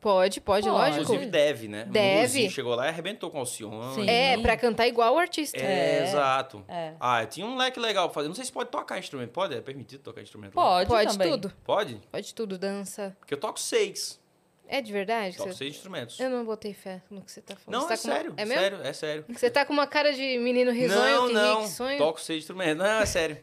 pode, pode, Pode. lógico. Inclusive deve, né? Deve. O Luzinho chegou lá e arrebentou com o Alcione. Sim. É, pra cantar igual o artista. É, É. exato. É. Ah, tinha um leque legal pra fazer. Não sei se pode tocar instrumento. Pode? É permitido tocar instrumento? lá? Pode, Pode também. tudo. Pode? Pode tudo, dança. Porque eu toco seis. É de verdade? Toco você- seis instrumentos. Eu não botei fé no que você tá falando. Não, Você é tá com uma- sério. É mesmo? sério, é sério. Você tá com uma cara de menino risonho, não, que não. rico sonho. Toco seis instrumentos. Não, é sério.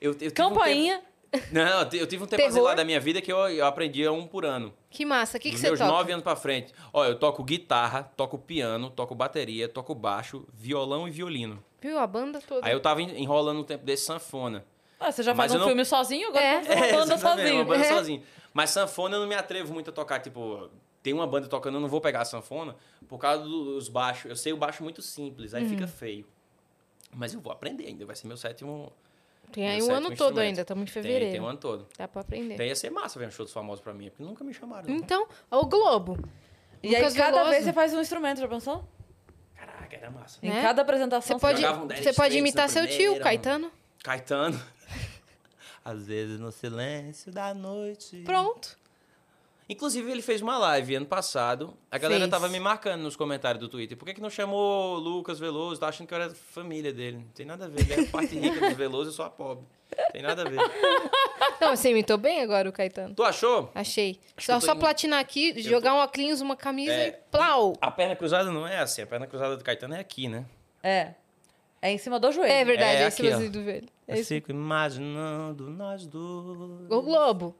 Eu, eu tive um Campainha. tempo- Não, eu tive um tempo lá da minha vida que eu, eu aprendia um por ano. Que massa. O que, que você meus toca? nove anos pra frente. Ó, eu toco guitarra, toco piano, toco bateria, toco baixo, violão e violino. Viu a banda toda? Aí eu tava en- enrolando um tempo desse sanfona. Ah, você já Mas faz um não- filme sozinho, agora É. faz uma banda sozinho. Uma banda É. sozinho. Mas sanfona eu não me atrevo muito a tocar, tipo... Tem uma banda tocando, eu não vou pegar a sanfona por causa dos baixos. Eu sei o baixo muito simples, aí Uhum. fica feio. Mas eu vou aprender ainda, vai ser meu sétimo... Tem aí um ano todo ainda, estamos em Tem, fevereiro. tem um ano todo. Dá pra aprender. Daí ia ser massa ver um show dos famosos pra mim, porque nunca me chamaram. não. Então, o Globo. E aí, Lucas cada Veloso. vez você faz um instrumento, já pensou? Caraca, era massa. Em Né? cada apresentação. Você pode, você pode imitar seu tio, primeira, Caetano. Caetano. Às vezes no silêncio da noite. Pronto. Inclusive, ele fez uma live ano passado. A galera Fez. tava me marcando nos comentários do Twitter. Por que, que não chamou Lucas Veloso? Tá achando que eu era família dele. Não tem nada a ver. Ele é a parte rica dos Veloso, eu sou a pobre. Tem nada a ver. Não, você imitou bem agora o Caetano. Tu achou? Achei. Acho Só, eu tô só em- platinar aqui, jogar um óculos, uma camisa É. e plau. A perna cruzada não é assim. A perna cruzada do Caetano é aqui, né? É. É em cima do joelho. É verdade, É é, aqui, esse ó. vazio do velho. É Eu fico imaginando nós dois. O Globo.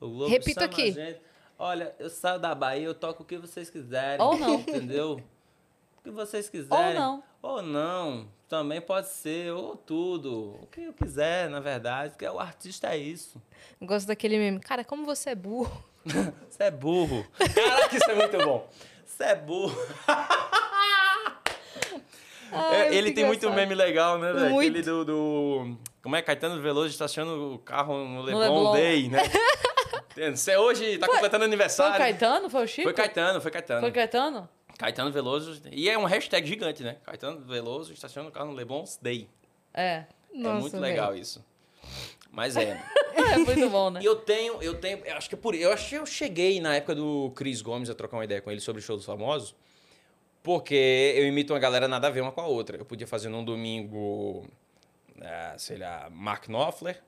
O Globo chama aqui. gente. Olha, eu saio da Bahia, eu toco o que vocês quiserem. Ou não. Entendeu? O que vocês quiserem. Ou não. Ou não. Também pode ser, ou tudo. O que eu quiser, na verdade. Porque o artista é isso. Eu gosto daquele meme. Cara, como você é burro. Você é burro. Caraca, isso é muito bom. Você é burro. Ai, É, muito ele tem muito engraçado. meme legal, né, velho? Muito. Aquele do, do- Como é? Caetano Veloso estacionando o carro no Leblon, Leblon. Day, né? Você hoje tá completando Foi o aniversário. Caetano? Foi o Chico? Foi Caetano, foi Caetano. Foi Caetano? Caetano Veloso. E é um hashtag gigante, né? Caetano Veloso estaciona o carro no Leblon Day. É. é Nossa, muito velho. legal isso. Mas é. É muito bom, né? E eu tenho, eu tenho, eu acho que por, eu acho que eu cheguei na época do Cris Gomes a trocar uma ideia com ele sobre o show dos famosos, porque eu imito uma galera nada a ver uma com a outra. Eu podia fazer num domingo, ah, sei lá, Mark Knopfler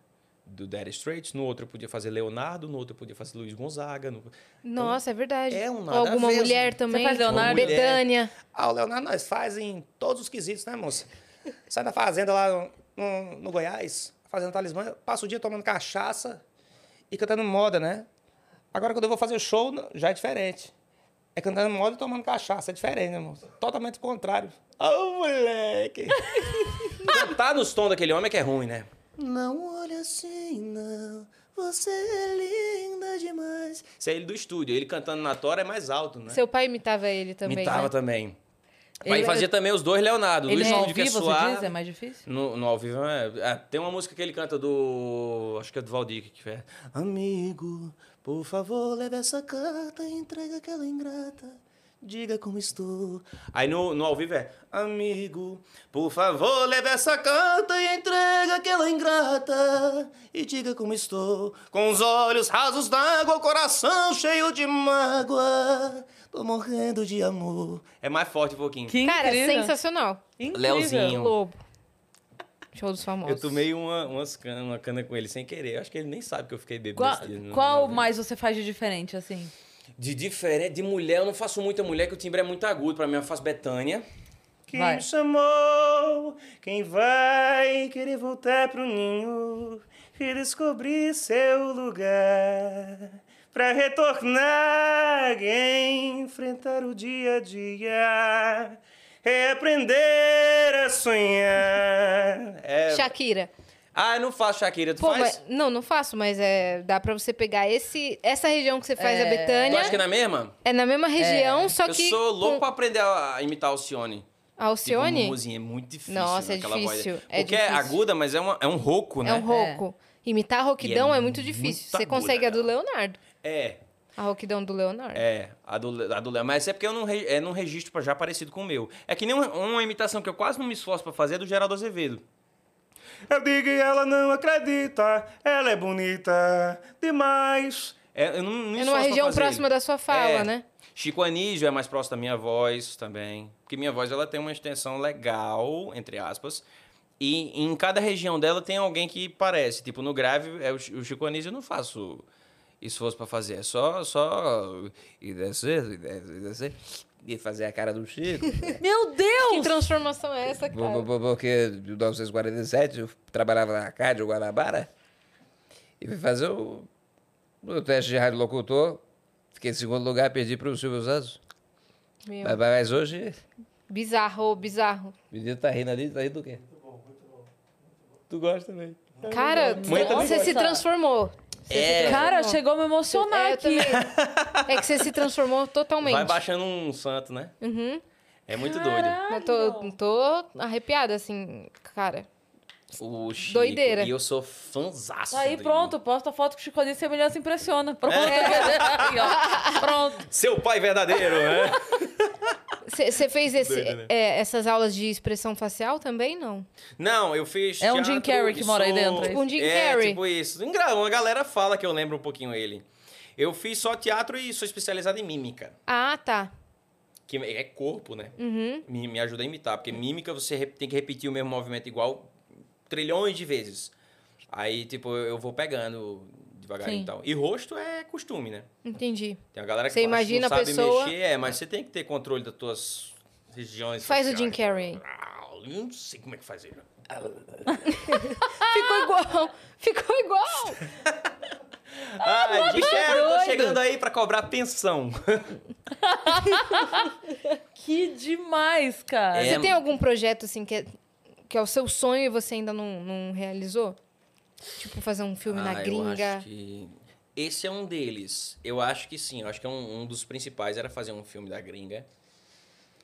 do Dire Straits, no outro eu podia fazer Leonardo, no outro eu podia fazer Luiz Gonzaga. No... Nossa, é verdade. É um nada alguma mulher assim. também. faz Leonardo? Betânia. Ah, o Leonardo nós faz em todos os quesitos, né, moça? Sai da fazenda lá no, no, no Goiás, fazendo talismã, passa o dia tomando cachaça e cantando moda, né? Agora, quando eu vou fazer o show, já é diferente. É cantando moda e tomando cachaça, é diferente, né, moça? Totalmente o contrário. Ô, moleque! Cantar nos tons daquele homem é que é ruim, né? Não olha assim, não. Você é linda demais. Isso é ele do estúdio. Ele cantando na tora é mais alto, né? Seu pai imitava ele também. Imitava né? também. Ele- Aí fazia também os dois Leonardo. Ele do no ao estúdio que é vivo, você suave. diz? É mais difícil? No, no ao vivo é, é, Tem uma música que ele canta do. Acho que é do Valdir que é. Amigo, por favor, leve essa carta e entrega aquela ingrata. Diga como estou. Aí no, no ao vivo é. Amigo, por favor, leve essa carta e entrega aquela ingrata. E diga como estou. Com os olhos rasos d'água, o coração cheio de mágoa. Tô morrendo de amor. É mais forte um pouquinho. Que Cara, incrível. sensacional. Incrível. Leozinho. Globo. Show dos famosos. Eu tomei uma, umas cana, uma cana com ele sem querer. Eu acho que ele nem sabe que eu fiquei bêbado Qual, dia. qual mais você faz de diferente, assim? De diferente, de mulher, eu não faço muita mulher, que o timbre é muito agudo. Pra mim, eu faço Betânia. Quem Vai. me chamou? Quem vai querer voltar pro ninho e descobrir seu lugar? Pra retornar e enfrentar o dia a dia. É aprender a sonhar. É... Shakira. Ah, eu não faço Shakira. Tu Pô, faz? mas- não, não faço, mas é, dá pra você pegar esse, essa região que você faz a Tu Betânia. acha que é na mesma? É na mesma região, só eu que. sou louco com pra aprender a a imitar Alcione. Alcione? Tipo, Muzinha, é muito difícil. Nossa, é naquela difícil, Voz. é Porque é difícil. aguda, mas é, uma, é um rouco, né? É um rouco. Imitar a rouquidão E é é, muito difícil. Você aguda, consegue a do cara. Leonardo. É, A rouquidão do Leonardo. é. A do, a do Léo. Mas é porque eu não, re- é num registro pra já parecido com o meu. É que nem uma, uma imitação que eu quase não me esforço pra fazer é do Geraldo Azevedo. Eu digo e ela não acredita, ela é bonita demais. É, eu não, não É numa região próxima da sua fala, É. né? Chico Anísio é mais próximo da minha voz também. Porque minha voz ela tem uma extensão legal, entre aspas. E em cada região dela tem alguém que parece. Tipo, no grave, é o Chi- o Chico Anísio eu não faço esforço pra fazer. É só. só e descer, e descer, e fazer a cara do Chico. Meu Que Deus! transformação é essa, cara? Porque em 1947 eu trabalhava na Cádio Guanabara e fui fazer o, o teste de rádio locutor. Fiquei em segundo lugar, perdi para o Silvio Santos. Meu, Mas, mas hoje, Bizarro, bizarro. o menino tá rindo ali, tá rindo do quê? Tu gosta também. Cara, você se transformou. É. Cara, chegou a me emocionar É, aqui. É que você se transformou totalmente. Vai baixando um santo, né? Uhum. É muito doido. Eu tô, tô arrepiada, assim, cara. O Chico, Doideira. E eu sou fãzaço. Aí dele. pronto, posta a foto que o Chico Anísio semelhança impressiona. Pronto. Aí, ó. Pronto. Seu pai verdadeiro, né? Você fez esse- Doido, né? é, essas aulas de expressão facial também, não? Não, eu fiz. É um Jim Carrey que mora aí dentro, é Tipo um Jim é, Carrey. tipo isso. Uma galera fala que eu lembro um pouquinho ele. Eu fiz só teatro e sou especializado em mímica. Ah, tá. Que é corpo, né? Uhum. Me, me ajuda a imitar. Porque mímica você tem que repetir o mesmo movimento igual trilhões de vezes. Aí, tipo, eu vou pegando devagarinho Sim. e tal. E rosto é costume, né? Entendi. Tem uma galera que Você imagina não a sabe pessoa- mexer, é, mas você tem que ter controle das tuas regiões Faz o faciais. Jim Carrey. Ah, Eu não sei como é que faz ele. Ficou igual. Ficou igual. Ah, Michel, eu tô doido. chegando aí pra cobrar pensão. Que demais, cara. É, Você tem algum projeto, assim, que é, que é o seu sonho e você ainda não, não realizou? Tipo, fazer um filme na Ah, gringa. Eu acho que esse é um deles. Eu acho que sim. Eu acho que é um, um dos principais era fazer um filme da gringa.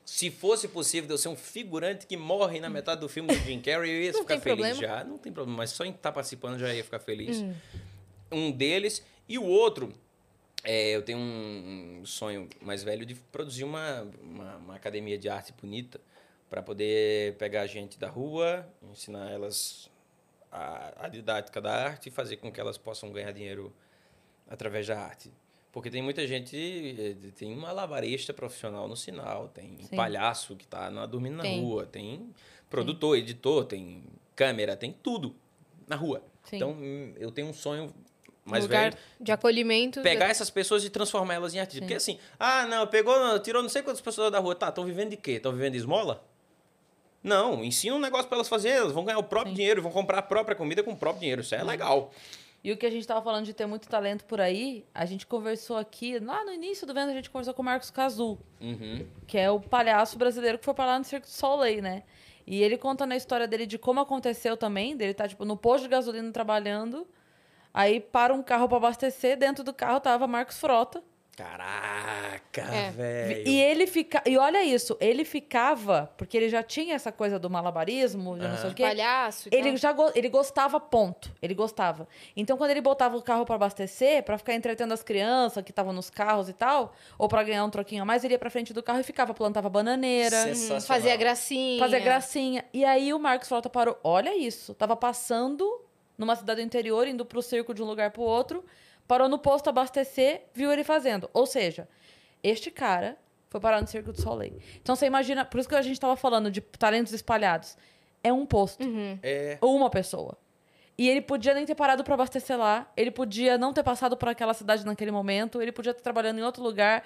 Se fosse possível eu ser um figurante que morre na metade do filme do Jim Carrey, eu ia Não ficar feliz problema. já. Não tem problema, mas só em estar participando já ia ficar feliz. Hum. Um deles. E o outro, é, eu tenho um, um sonho mais velho de produzir uma, uma, uma academia de arte bonita para poder pegar gente da rua, ensinar elas a, a didática da arte e fazer com que elas possam ganhar dinheiro através da arte. Porque tem muita gente, eh, tem um malabarista profissional no sinal, tem Sim. palhaço que está dormindo na Tem. rua, tem produtor, editor, tem câmera, tem tudo na rua. Sim. Então, hum, eu tenho um sonho Um mais lugar velho, de acolhimento. pegar essas pessoas e transformar elas em artistas. Sim. Porque assim, ah, não, pegou, tirou não sei quantas pessoas da rua, tá, estão vivendo de quê? Estão vivendo de esmola? Não, ensina um negócio para elas fazerem, elas vão ganhar o próprio Sim. dinheiro, vão comprar a própria comida com o próprio dinheiro, isso é legal. E o que a gente tava falando de ter muito talento por aí, a gente conversou aqui, lá no início do Vendo, a gente conversou com o Marcos Cazu, Uhum. que é o palhaço brasileiro que foi pra lá no Circo do Soleil, né? E ele contando a história dele de como aconteceu também, dele tá, tipo, no posto de gasolina trabalhando, aí para um carro pra abastecer, dentro do carro tava Marcos Frota, Caraca, É. velho. E ele fica. E olha isso, ele ficava, porque ele já tinha essa coisa do malabarismo, de não sei o quê. palhaço Ele tal. já go- ele gostava, ponto. Ele gostava. Então, quando ele botava o carro pra abastecer, pra ficar entretendo as crianças que estavam nos carros e tal, ou pra ganhar um troquinho a mais, ele ia pra frente do carro e ficava, plantava bananeira, Sensacional. Fazia gracinha. fazia gracinha. E aí o Marcos Frota parou. Olha isso. Tava passando numa cidade do interior, indo pro circo de um lugar pro outro, parou no posto abastecer, viu ele fazendo. Ou seja, este cara foi parar no Circo do Soleil. Então você imagina, por isso que a gente tava falando de talentos espalhados. É um posto Uhum. É, ou uma pessoa. E ele podia nem ter parado pra abastecer lá, ele podia não ter passado por aquela cidade naquele momento, ele podia estar trabalhando em outro lugar.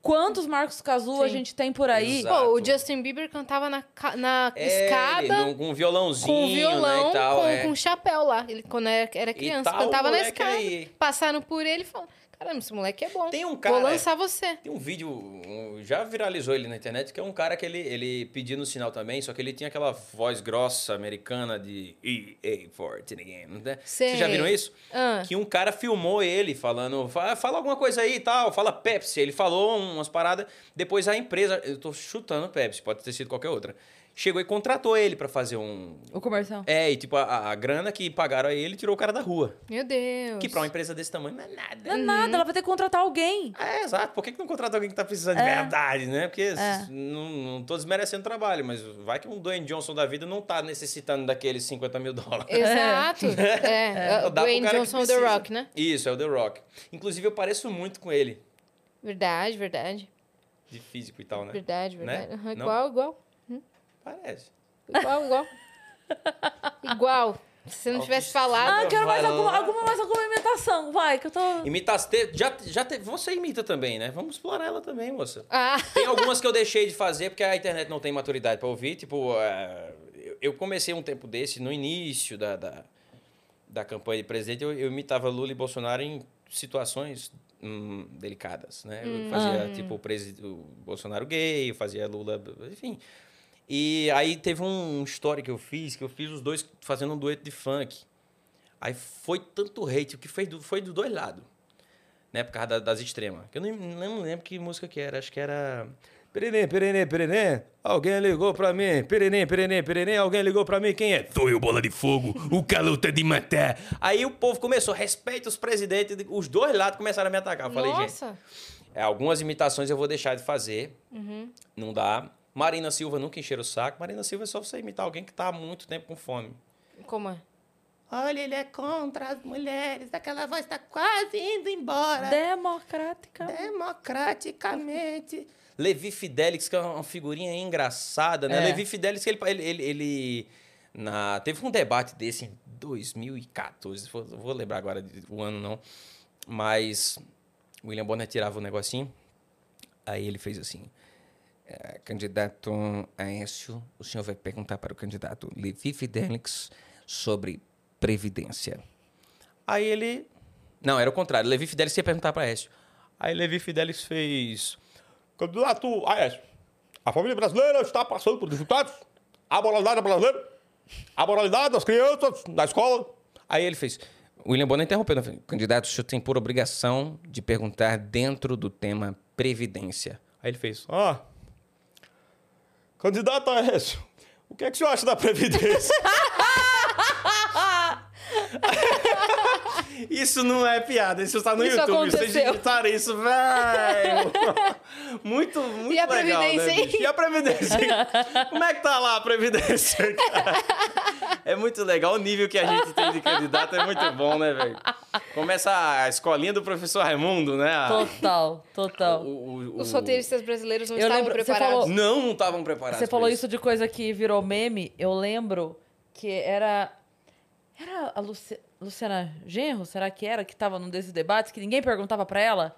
Quantos Marcos Cazu a gente tem por aí? Pô, o Justin Bieber cantava na, na é, escada ele, com um violãozinho, com violão, né, e tal, com, é. com chapéu lá. Ele, quando era, era criança, cantava na escada. aí. Passaram por ele e falaram: Caramba, esse moleque é bom. Tem um cara- Vou lançar você. Tem um vídeo, um- já viralizou ele na internet, que é um cara que ele, ele no sinal também, só que ele tinha aquela voz grossa americana de EA Forte Game, né? Sei. Vocês já viram isso? Ah. Que um cara filmou ele falando, fala, fala alguma coisa aí e tal, fala Pepsi. Ele falou umas paradas, depois a empresa, eu tô chutando Pepsi, pode ter sido qualquer outra, chegou e contratou ele pra fazer um... O comercial. É, e tipo, a, a grana que pagaram a ele tirou o cara da rua. Meu Deus. Que pra uma empresa desse tamanho não é nada. Não é nada, ela vai ter que contratar alguém. É, exato. Por que, que não contrata alguém que tá precisando de É. verdade, né? Porque É. não, não tô desmerecendo o trabalho, mas vai que um Dwayne Johnson da vida não tá necessitando daqueles 50 mil dólares. Exato. É. Dá pro Dwayne Johnson The precisa. Rock, né? Isso, é o The Rock. Inclusive, eu pareço muito com ele, Verdade, verdade. de físico e tal, né? Verdade, Né? verdade. Aham, Não? Igual, igual. Parece. Igual, igual. igual. Se você não tivesse falado. Ah, quero mais alguma, alguma, mais alguma imitação. Vai, que eu tô. Imitaste, já, já te, você imita também, né? Vamos explorar ela também, moça. Ah, Tem algumas que eu deixei de fazer porque a internet não tem maturidade pra ouvir. Tipo, eh, eu- comecei um tempo desse, no início da, da, da campanha de presidente, eu, eu imitava Lula e Bolsonaro em situações hum, delicadas, né? Eu fazia, tipo, o, presi- o Bolsonaro gay, eu fazia Lula... Enfim. E aí teve um story que eu fiz, que eu fiz os dois fazendo um dueto de funk. Aí foi tanto hate, o que fez do, foi dos dois lados né? Por causa da- das extremas. Que eu nem, lembro que música que era. Acho que era. Perenê, perenê, perenê. Alguém ligou pra mim. Perenê, perenê, perenê. Alguém ligou pra mim. Quem é? Sou eu, bola de fogo, o calor tá de matar. Aí o povo começou, respeita os presidentes. Os dois lados começaram a me atacar. Eu falei, gente, nossa. é, algumas imitações eu vou deixar de fazer. Não dá. Marina Silva nunca encheram o saco. Marina Silva é só você imitar alguém que tá há muito tempo com fome. Como é? Olha, ele é contra as mulheres. Aquela voz tá quase indo embora. Democrática. Democraticamente. Levi Fidelix, que é uma figurinha engraçada, né? É. Levi Fidelix, ele, ele, ele, ele- na, teve um debate desse em 2014, vou, vou lembrar agora o ano não, mas William Bonner tirava o negocinho, aí ele fez assim, eh, candidato Aécio, o senhor vai perguntar para o candidato Levi Fidelix sobre Previdência. Aí ele. Não, era o contrário. Levi Fidelis ia perguntar para Aécio. Aí Levi Fidelis fez. Candidato Aécio, a família brasileira está passando por dificuldades. A moralidade brasileira, a moralidade das crianças na escola. Aí ele fez. William Bonner interrompeu. né? Candidato, o senhor tem por obrigação de perguntar dentro do tema Previdência. Aí ele fez. Ah, candidato Aécio, o que é que o senhor acha da Previdência? Isso não é piada, isso está no Isso YouTube. Vocês aconteceu. digitaram isso, velho. muito, muito E a legal, Previdência, né, hein? bicho? E a Previdência? Como é que tá lá a Previdência, cara? É muito legal. O nível que a gente tem de candidato é muito bom, né, velho? Começa a escolinha do professor Raimundo, né? A- Total, total. o- o- o- Os roteiristas brasileiros não Eu estavam lembro- preparados. falou- Não, não estavam preparados. Você falou isso de coisa que virou meme. Eu lembro que era. Era a Luci- Luciana Genro? Será que era? Que tava num desses debates que ninguém perguntava pra ela?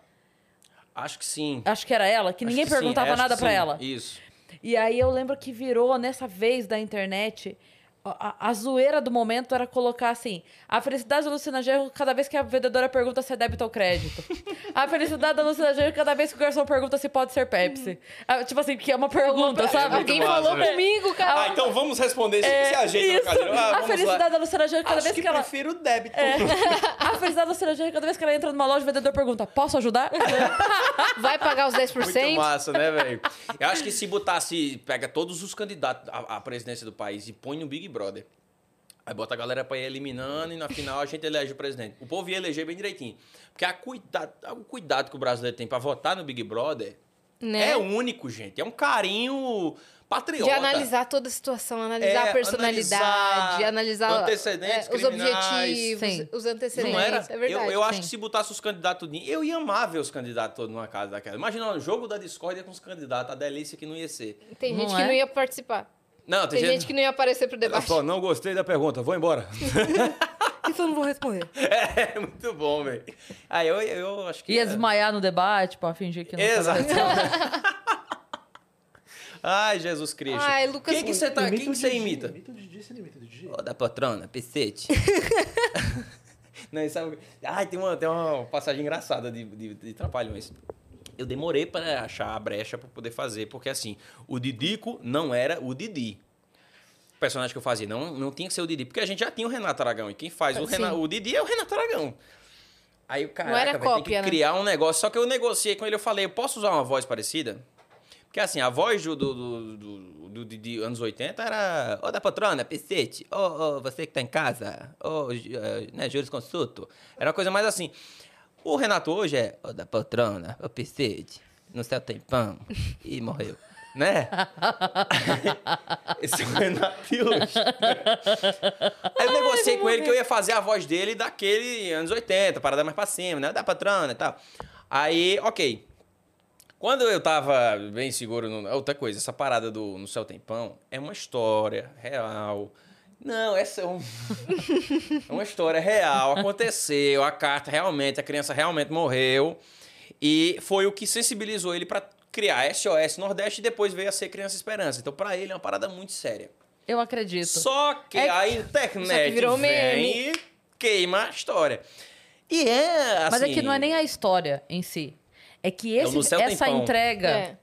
Acho que sim. Acho que era ela, que Acho ninguém que sim, perguntava acho nada sim. ela. Isso. E aí eu lembro que virou nessa vez da internet. A, a- zoeira do momento era colocar assim: a felicidade da Luciana Genro cada vez que a vendedora pergunta se é débito ou crédito. a felicidade da Luciana Genro cada vez que o garçom pergunta se pode ser Pepsi. Ah, tipo assim, que é uma pergunta, sabe? muito Alguém massa, falou velho. comigo, cara. Ah, então vamos responder. É, se você ajeita. Ah, a felicidade lá. da Luciana Genro cada Acho vez que, que, ela. prefiro o débito. É. a felicidade da Luciana Genro cada vez que ela entra numa loja, o vendedor pergunta: posso ajudar? Vai pagar os 10%? Muito massa, né, velho? Eu acho que se botasse, pega todos os candidatos à, à presidência do país e põe no Big Brother. Aí bota a galera pra ir eliminando e na final a gente elege o presidente. O povo ia eleger bem direitinho. Porque a cuidado, o cuidado que o brasileiro tem pra votar no Big Brother Né? é único, gente. É um carinho patriota. De analisar toda a situação, analisar É, a personalidade, analisar, antecedentes é, os criminais. objetivos, Sim. os antecedentes. Não era? É verdade. eu eu acho que se botasse os candidatos tudinho, eu ia amar ver os candidatos todos numa casa daquela. Imagina o jogo da discórdia com os candidatos, a delícia que não ia ser. Tem Não gente que é? não ia participar. Não, Tem gente que não ia aparecer pro debate. Só, não gostei da pergunta, vou embora. Isso eu não vou responder. é, muito bom, velho. Aí eu, eu acho que. Ia é- desmaiar no debate pra fingir que não Exato. Ai, Jesus Cristo. Ai, Lucas, Quem que você tá, quem que você imita? Imita o Didi, você imita o Didi. Ô, da patrona, pecete. Não, sabe... Ai, tem uma, tem uma passagem engraçada de, de, de Trapalhões. Eu demorei para achar a brecha para poder fazer, porque assim, o Didico não era o Didi. O personagem que eu fazia não, não tinha que ser o Didi, porque a gente já tinha o Renato Aragão, e quem faz o, Sim. Rena, o Didi é o Renato Aragão. Aí o cara cópia, que né? criar um negócio, só que eu negociei com ele, eu falei, eu posso usar uma voz parecida? Porque assim, a voz do, do, do, do, anos 80 era. Ô da patrona, pecete, ô, ô, você que tá em casa, ô, eh, né, Júlio Consulto. Era uma coisa mais assim. O Renato hoje é, ô da patrona, ô pecete, no céu tem pão, e morreu. Né? Esse é o Renato hoje. Aí eu negociei com ele que eu ia fazer a voz dele daquele anos 80, parada mais pra cima, né? Da patrona e tal. Aí, ok. Quando eu tava bem seguro, no, outra coisa, essa parada do No Céu Tem Pão é uma história real. Não, essa é, um- é uma história real. Aconteceu, a carta realmente, a criança realmente morreu. E foi o que sensibilizou ele pra criar SOS Nordeste e depois veio a ser Criança Esperança. Então, pra ele é uma parada muito séria. Eu acredito. Só que É a internet que virou vem meme. e queima a história. E é assim... Mas é que não é nem a história em si. É que É o esse, essa entrega, É.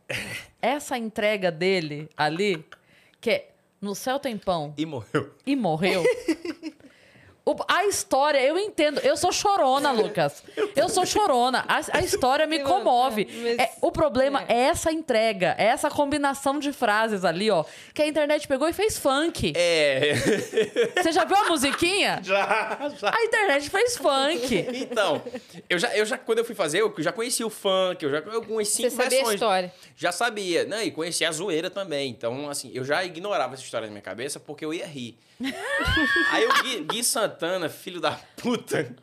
essa entrega dele ali, que é no céu tem pão E morreu. e morreu. A história, eu entendo. Eu sou chorona, Lucas. Eu sou chorona. A, a história me comove. mas- É, o problema é. essa entrega, é essa combinação de frases ali, ó. Que a internet pegou e fez funk. É. Você já viu a musiquinha? já, já. A internet fez funk. Então, eu já, eu já, quando eu fui fazer, eu já conheci o funk, eu já eu conheci Você cinco sabia a história. Já sabia, né? E conheci a zoeira também. Então, assim, eu já ignorava essa história na minha cabeça porque eu ia rir. Aí o Gui, Gui Santana, filho da puta,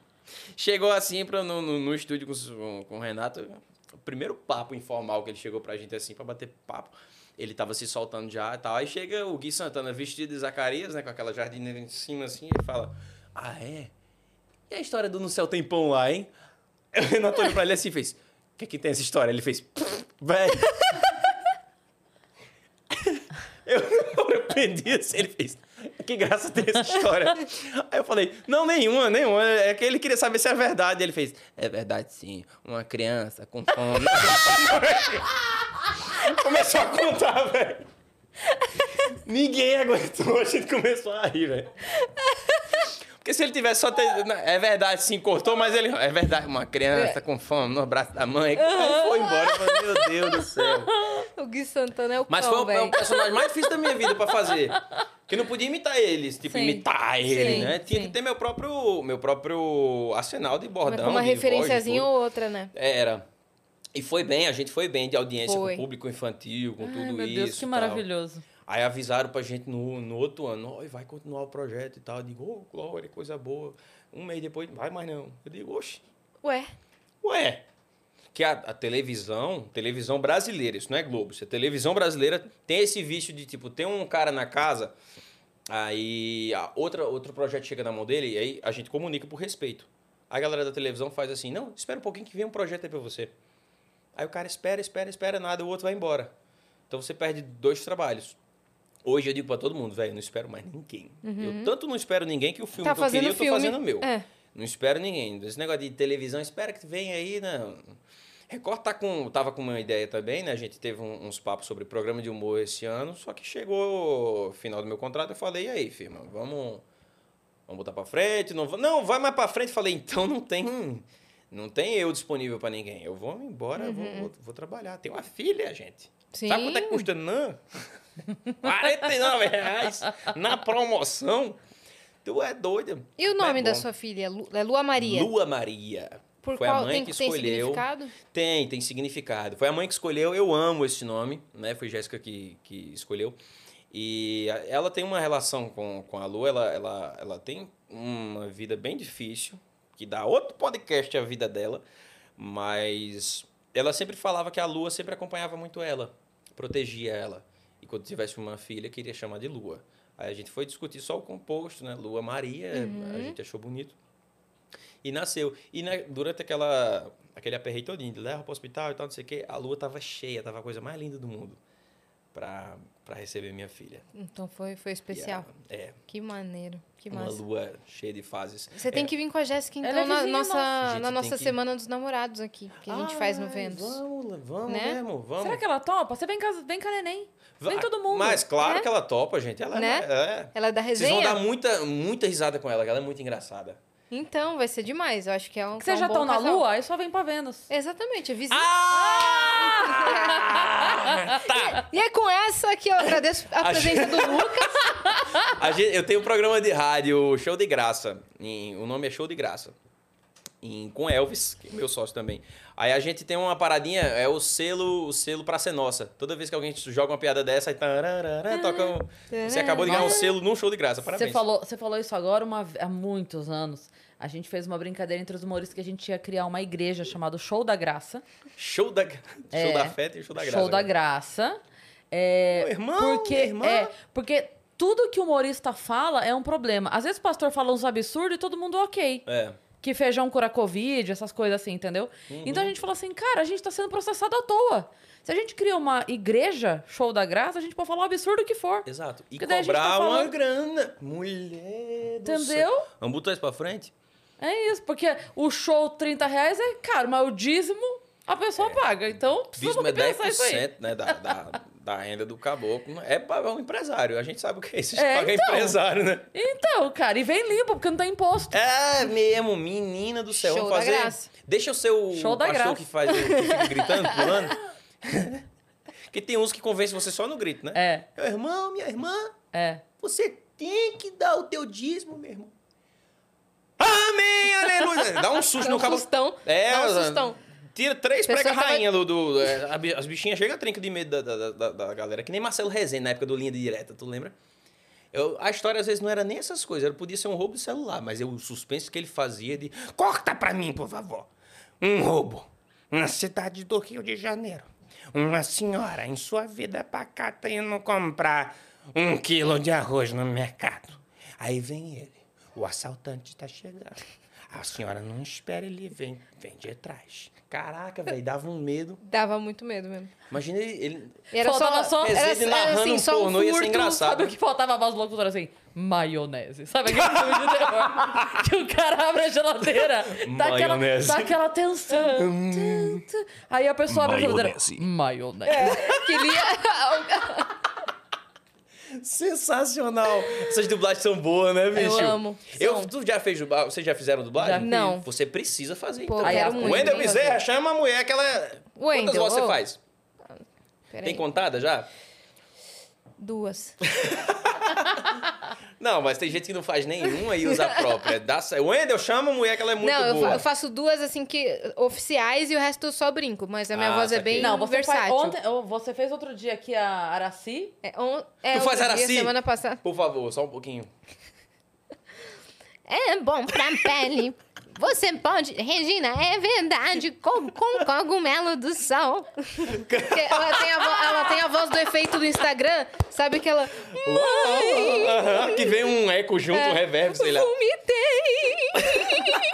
chegou assim pra, no, no, no estúdio com, com o Renato. O primeiro papo informal que ele chegou pra gente assim, pra bater papo. Ele tava se soltando já e tal. Aí chega o Gui Santana vestido de Zacarias, né? Com aquela jardineira em cima assim, e fala: Ah, é? E a história do No Céu Tem Pão lá, hein? O Renato olhou pra ele assim e fez: O que, que tem essa história? Ele fez: Velho. arrependi, assim, ele fez. Que graça tem essa história. Aí eu falei, não, nenhuma, nenhuma. É que ele queria saber se é verdade. Ele fez, é verdade sim. Uma criança com fome. Começou a contar, velho. Ninguém aguentou, a gente começou a rir, velho. Porque se ele tivesse só. Ter, é verdade, sim, cortou, mas ele. É verdade, uma criança com fome no braço da mãe. Aí foi embora. Eu falei, meu Deus do céu. O Gui Santana é o Mas cão, foi o, é o personagem mais difícil da minha vida pra fazer. Porque não podia imitar eles, tipo, Sim. imitar ele, Sim, né? Tinha sim. que ter meu próprio, meu próprio arsenal de bordão. uma voz, referenciazinha tudo. ou outra, né? Era. E foi bem, a gente foi bem de audiência Foi. com o público infantil, com Ai, tudo meu isso. Deus, e que tal. maravilhoso. Aí avisaram pra gente no, no outro ano, "Oi, vai continuar o projeto e tal. Eu digo, ô, Glória, coisa boa. Um mês depois, vai mais não. Eu digo, oxe, Ué, Ué, que a, a televisão, televisão brasileira, isso não é Globo, isso é televisão brasileira, tem esse vício de, tipo, tem um cara na casa, aí a outra, outro projeto chega na mão dele, e aí a gente comunica por respeito. A galera da televisão faz assim, não, espera um pouquinho que vem um projeto aí pra você. Aí o cara espera, espera, espera, nada, o outro vai embora. Então você perde dois trabalhos. Hoje eu digo pra todo mundo, velho, não espero mais ninguém. Eu tanto não espero ninguém que o filme tá que eu queria, eu tô filme. fazendo o meu. É. Não espero ninguém. Esse negócio de televisão, espera que venha aí, não. Record tá com, tava com uma ideia também, né? A gente teve um- uns papos sobre programa de humor esse ano, só que chegou o final do meu contrato, eu falei, e aí, firma, vamos, vamos botar pra frente? Não, não vai mais pra frente. Falei, então não tem, não tem eu disponível pra ninguém. Eu vou embora, eu vou, vou, vou trabalhar. Tem uma filha, gente. Sim. Sabe quanto é que custa não? 49 reais na promoção. Tu é doida. E o é nome da bom. sua filha? É Lua Maria. Lua Maria. Por Foi qual a mãe tem, que tem escolheu. significado? Tem, tem significado. Foi a mãe que escolheu, eu amo esse nome, né? Foi Jéssica que, que escolheu. E ela tem uma relação com, com a Lua, ela, ela, ela tem uma vida bem difícil, que dá outro podcast a vida dela, mas ela sempre falava que a Lua sempre acompanhava muito ela, protegia ela. E quando tivesse uma filha, queria chamar de Lua. Aí a gente foi discutir só o composto, né? Lua Maria, a gente achou bonito. E nasceu. E né, durante aquela, aquele aperreio todinho, de leva para o hospital e tal, não sei o quê, a lua tava cheia, tava a coisa mais linda do mundo para receber minha filha. Então foi, foi especial. A- é, Que maneiro. Que uma massa. lua cheia de fases. Você tem É, que vir com a Jéssica, então, Ela é na nossa, gente na tem nossa que- Semana dos Namorados aqui, que a gente faz no Vênus. Vamos, vamos Né? mesmo, vamos. Será que ela topa? Você vem com, a- vem com a neném. Vem todo mundo. Mas claro É? que ela topa, gente. Ela Né? é, é. Ela é da Vocês resenha? vão dar muita, muita risada com ela, que ela é muito engraçada. Então, vai ser demais. Eu acho que é um. Que vocês é um já estão na lua, aí só vem pra Vênus. Exatamente, é vizinho. Ah! tá. E é com essa que eu agradeço a A presença do Lucas. A gente- eu tenho um programa de rádio Show de Graça. em- o nome é Show de Graça. em- com Elvis, que é meu sócio também. Aí a gente tem uma paradinha, é o selo, o selo pra ser nossa. Toda vez que alguém joga uma piada dessa, aí tararara, toca um, Você acabou de ganhar um selo num show de graça. Parabéns. Você falou, você falou isso agora uma, há muitos anos. A gente fez uma brincadeira entre os humoristas que a gente ia criar uma igreja chamada Show da Graça. Show da, show É. da festa e show da graça. Show da Graça. É, Meu irmão, porque, irmã. É, porque tudo que o humorista fala é um problema. Às vezes o pastor fala uns absurdos e todo mundo ok. É. Que feijão cura Covid, essas coisas assim, entendeu? Uhum. Então a gente falou assim, cara, a gente tá sendo processado à toa. Se a gente cria uma igreja, show da graça, a gente pode falar o absurdo que for. Exato. E Porque cobrar tá uma falando- grana. Mulher do Entendeu? céu. Vamos botar isso pra frente? É isso, porque o show 30 reais é caro, mas o dízimo a pessoa paga. Então, precisamos Dízimo é repensar isso aí. 10% né, da, da, da renda do caboclo. É para um empresário. A gente sabe o que é isso. A gente É, paga então. empresário, né? Então, cara, e vem limpo, porque não tem imposto. É mesmo, menina do céu. Show Vamos da fazer. graça. Deixa eu ser o Show da pastor graça. que faz o- que fica gritando, pulando. Porque tem uns que convencem você só no grito, né? É, Meu irmão, minha irmã, é. você tem que dar o teu dízimo, meu irmão. Amém, aleluia. Dá um susto Dá no um cabo. sustão. É, Dá um sustão. Tira três Pessoa prega tava- rainha do. do é, as bichinhas chegam a trinca de medo da, da, da, da galera. Que nem Marcelo Rezende na época do Linha Direta, tu lembra? Eu, a história às vezes não era nem essas coisas, era, podia ser um roubo de celular, mas eu, o suspense que ele fazia de. Corta pra mim, por favor. Um roubo na cidade do Rio de Janeiro. Uma senhora em sua vida pacata indo comprar um quilo de arroz no mercado. Aí vem ele. O assaltante está chegando. A senhora não espera ele, vem, vem de trás. Caraca, velho, dava um medo. Dava muito medo mesmo. Imagina ele. ele- Era Faltava só, só- era, Rezende era narrando assim, um só um pornô, ia ser furto. engraçado. Sabe o que faltava a voz do locutor assim? Maionese. Sabe aquele filme de terror? que o cara abre a geladeira, dá aquela, Maionese. dá aquela tensão. Tum. Aí a pessoa abre a geladeira. Maionese. Maionese. Que lia... Sensacional. Essas dublagens são boas, né, bicho? amo. Eu, São. tu já fez dublagem? Vocês já fizeram dublagem? Já. Não. Você precisa fazer, Pô, então. Aí, muito. Wendel Bezerra, chama a mulher que ela... Wendel, Quantas vozes você ô. faz? Peraí. Tem contada já? Duas. Não, mas tem gente que não faz nenhuma e usa a própria. Dá... Wendel, chama a mulher que ela é muito não, eu, boa. fa- eu faço duas, assim, que oficiais e o resto eu só brinco. Mas a minha Ah, voz é bem Não, você faz, versátil. ontem, oh, você fez outro dia aqui a Araci. É, on, é, Tu faz dia, Araci? semana passada. Por favor, só um pouquinho. É bom pra pele. Você pode... Regina, é verdade. Com, com cogumelo do sol. Ela, tem a vo- ela tem a voz do efeito do Instagram. Sabe que ela... Aham, que vem um eco junto, um reverb, sei lá. Vomitei.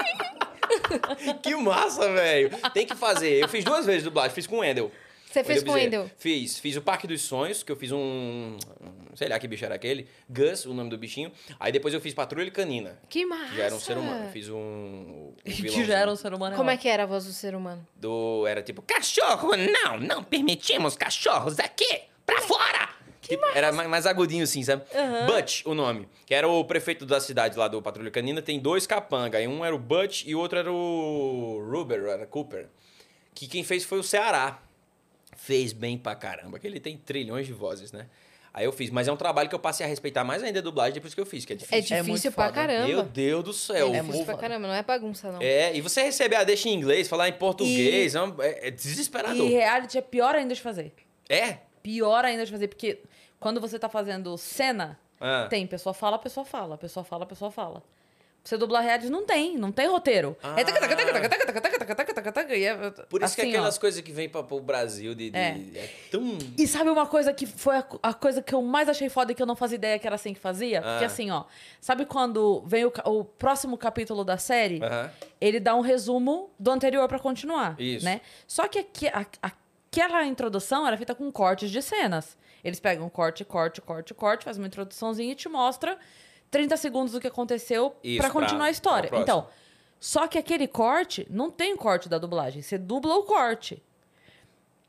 Que massa, velho. Tem que fazer. Eu fiz duas vezes dublagem. Fiz com o Wendel. Você fez com o. Wendel? Fiz. Fiz o Parque dos Sonhos, que eu fiz um... um- Sei lá que bicho era aquele. Gus, o nome do bichinho. Aí depois eu fiz Patrulha Canina. Que massa. Que já era um ser humano. Fiz um... o Que já era um ser humano. Como é que era a voz do ser humano? Do... Era tipo... Cachorro, não! Não permitimos cachorros aqui! Pra fora! Tipo, era mais, mais agudinho assim, sabe? Butch, o nome. Que era o prefeito da cidade lá do Patrulha Canina. Tem dois capanga. E um era o Butch e o outro era o Ruber, era Cooper. Que quem fez foi o Ceará. Fez bem pra caramba. Que ele tem trilhões de vozes, né? Aí eu fiz. Mas é um trabalho que eu passei a respeitar mais ainda a dublagem depois que eu fiz, que é difícil. É difícil muito pra foda. caramba. Meu Deus do céu. É o difícil pra caramba, não é bagunça, não. É, e você receber a deixa em inglês, falar em português, é, um- é- é desesperador. E reality é pior ainda de fazer. É? Pior ainda de fazer, porque quando você tá fazendo cena, Ah. tem pessoa fala, pessoa fala, pessoa fala, pessoa fala. Você dublar reality não tem, não tem roteiro. É taca, taca, taca, taca, taca, taca, taca, taca, taca, taca, taca, e é- Por isso que assim, ó. aquelas coisas que vêm pra, pro Brasil de, de- É. é. tão. E sabe uma coisa que foi a, a coisa que eu mais achei foda e que eu não fazia ideia que era assim que fazia? Porque Ah. assim, ó, sabe quando vem o, o próximo capítulo da série? Aham. Ele dá um resumo do anterior pra continuar, Isso. né? Só que aqui, a- aquela introdução era feita com cortes de cenas. Eles pegam corte, corte, corte, corte, faz uma introduçãozinha e te mostra 30 segundos do que aconteceu pra- continuar a história. Então, só que aquele corte não tem corte da dublagem, você dubla o corte.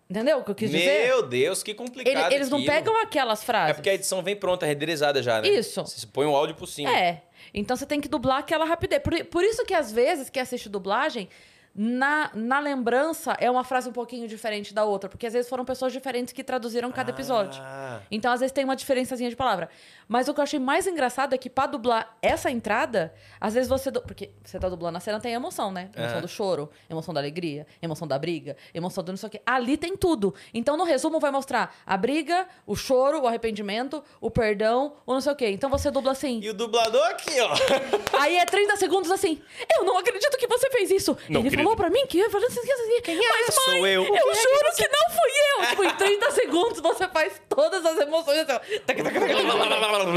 Entendeu o que eu quis dizer? Meu Deus, que Ele- complicado. eles não aquilo. pegam aquelas frases. É porque a edição vem pronta, renderizada já, né? Isso. Você põe o áudio por cima. É. Então você tem que dublar aquela rapidez. Por, por isso que às vezes que assiste dublagem, na, na lembrança é uma frase um pouquinho diferente da outra. Porque às vezes foram pessoas diferentes que traduziram cada episódio. Ah. Então, às vezes, tem uma diferençazinha de palavra. Mas o que eu achei mais engraçado é que pra dublar essa entrada, às vezes você. du- Porque você tá dublando a cena, tem emoção, né? Emoção Aham. do choro, emoção da alegria, emoção da briga, emoção do não sei o quê. Ali tem tudo. Então, no resumo, vai mostrar a briga, o choro, o arrependimento, o perdão, o não sei o quê. Então você dubla assim. E o dublador aqui, ó. Aí é 30 segundos assim. Eu não acredito que você fez isso. Não Ele acredito. falou pra mim que eu falei assim, assim, Quem é? Mas, Sou mãe, eu. eu juro que não fui eu. Tipo, em 30 segundos você faz todas as emoções. Assim,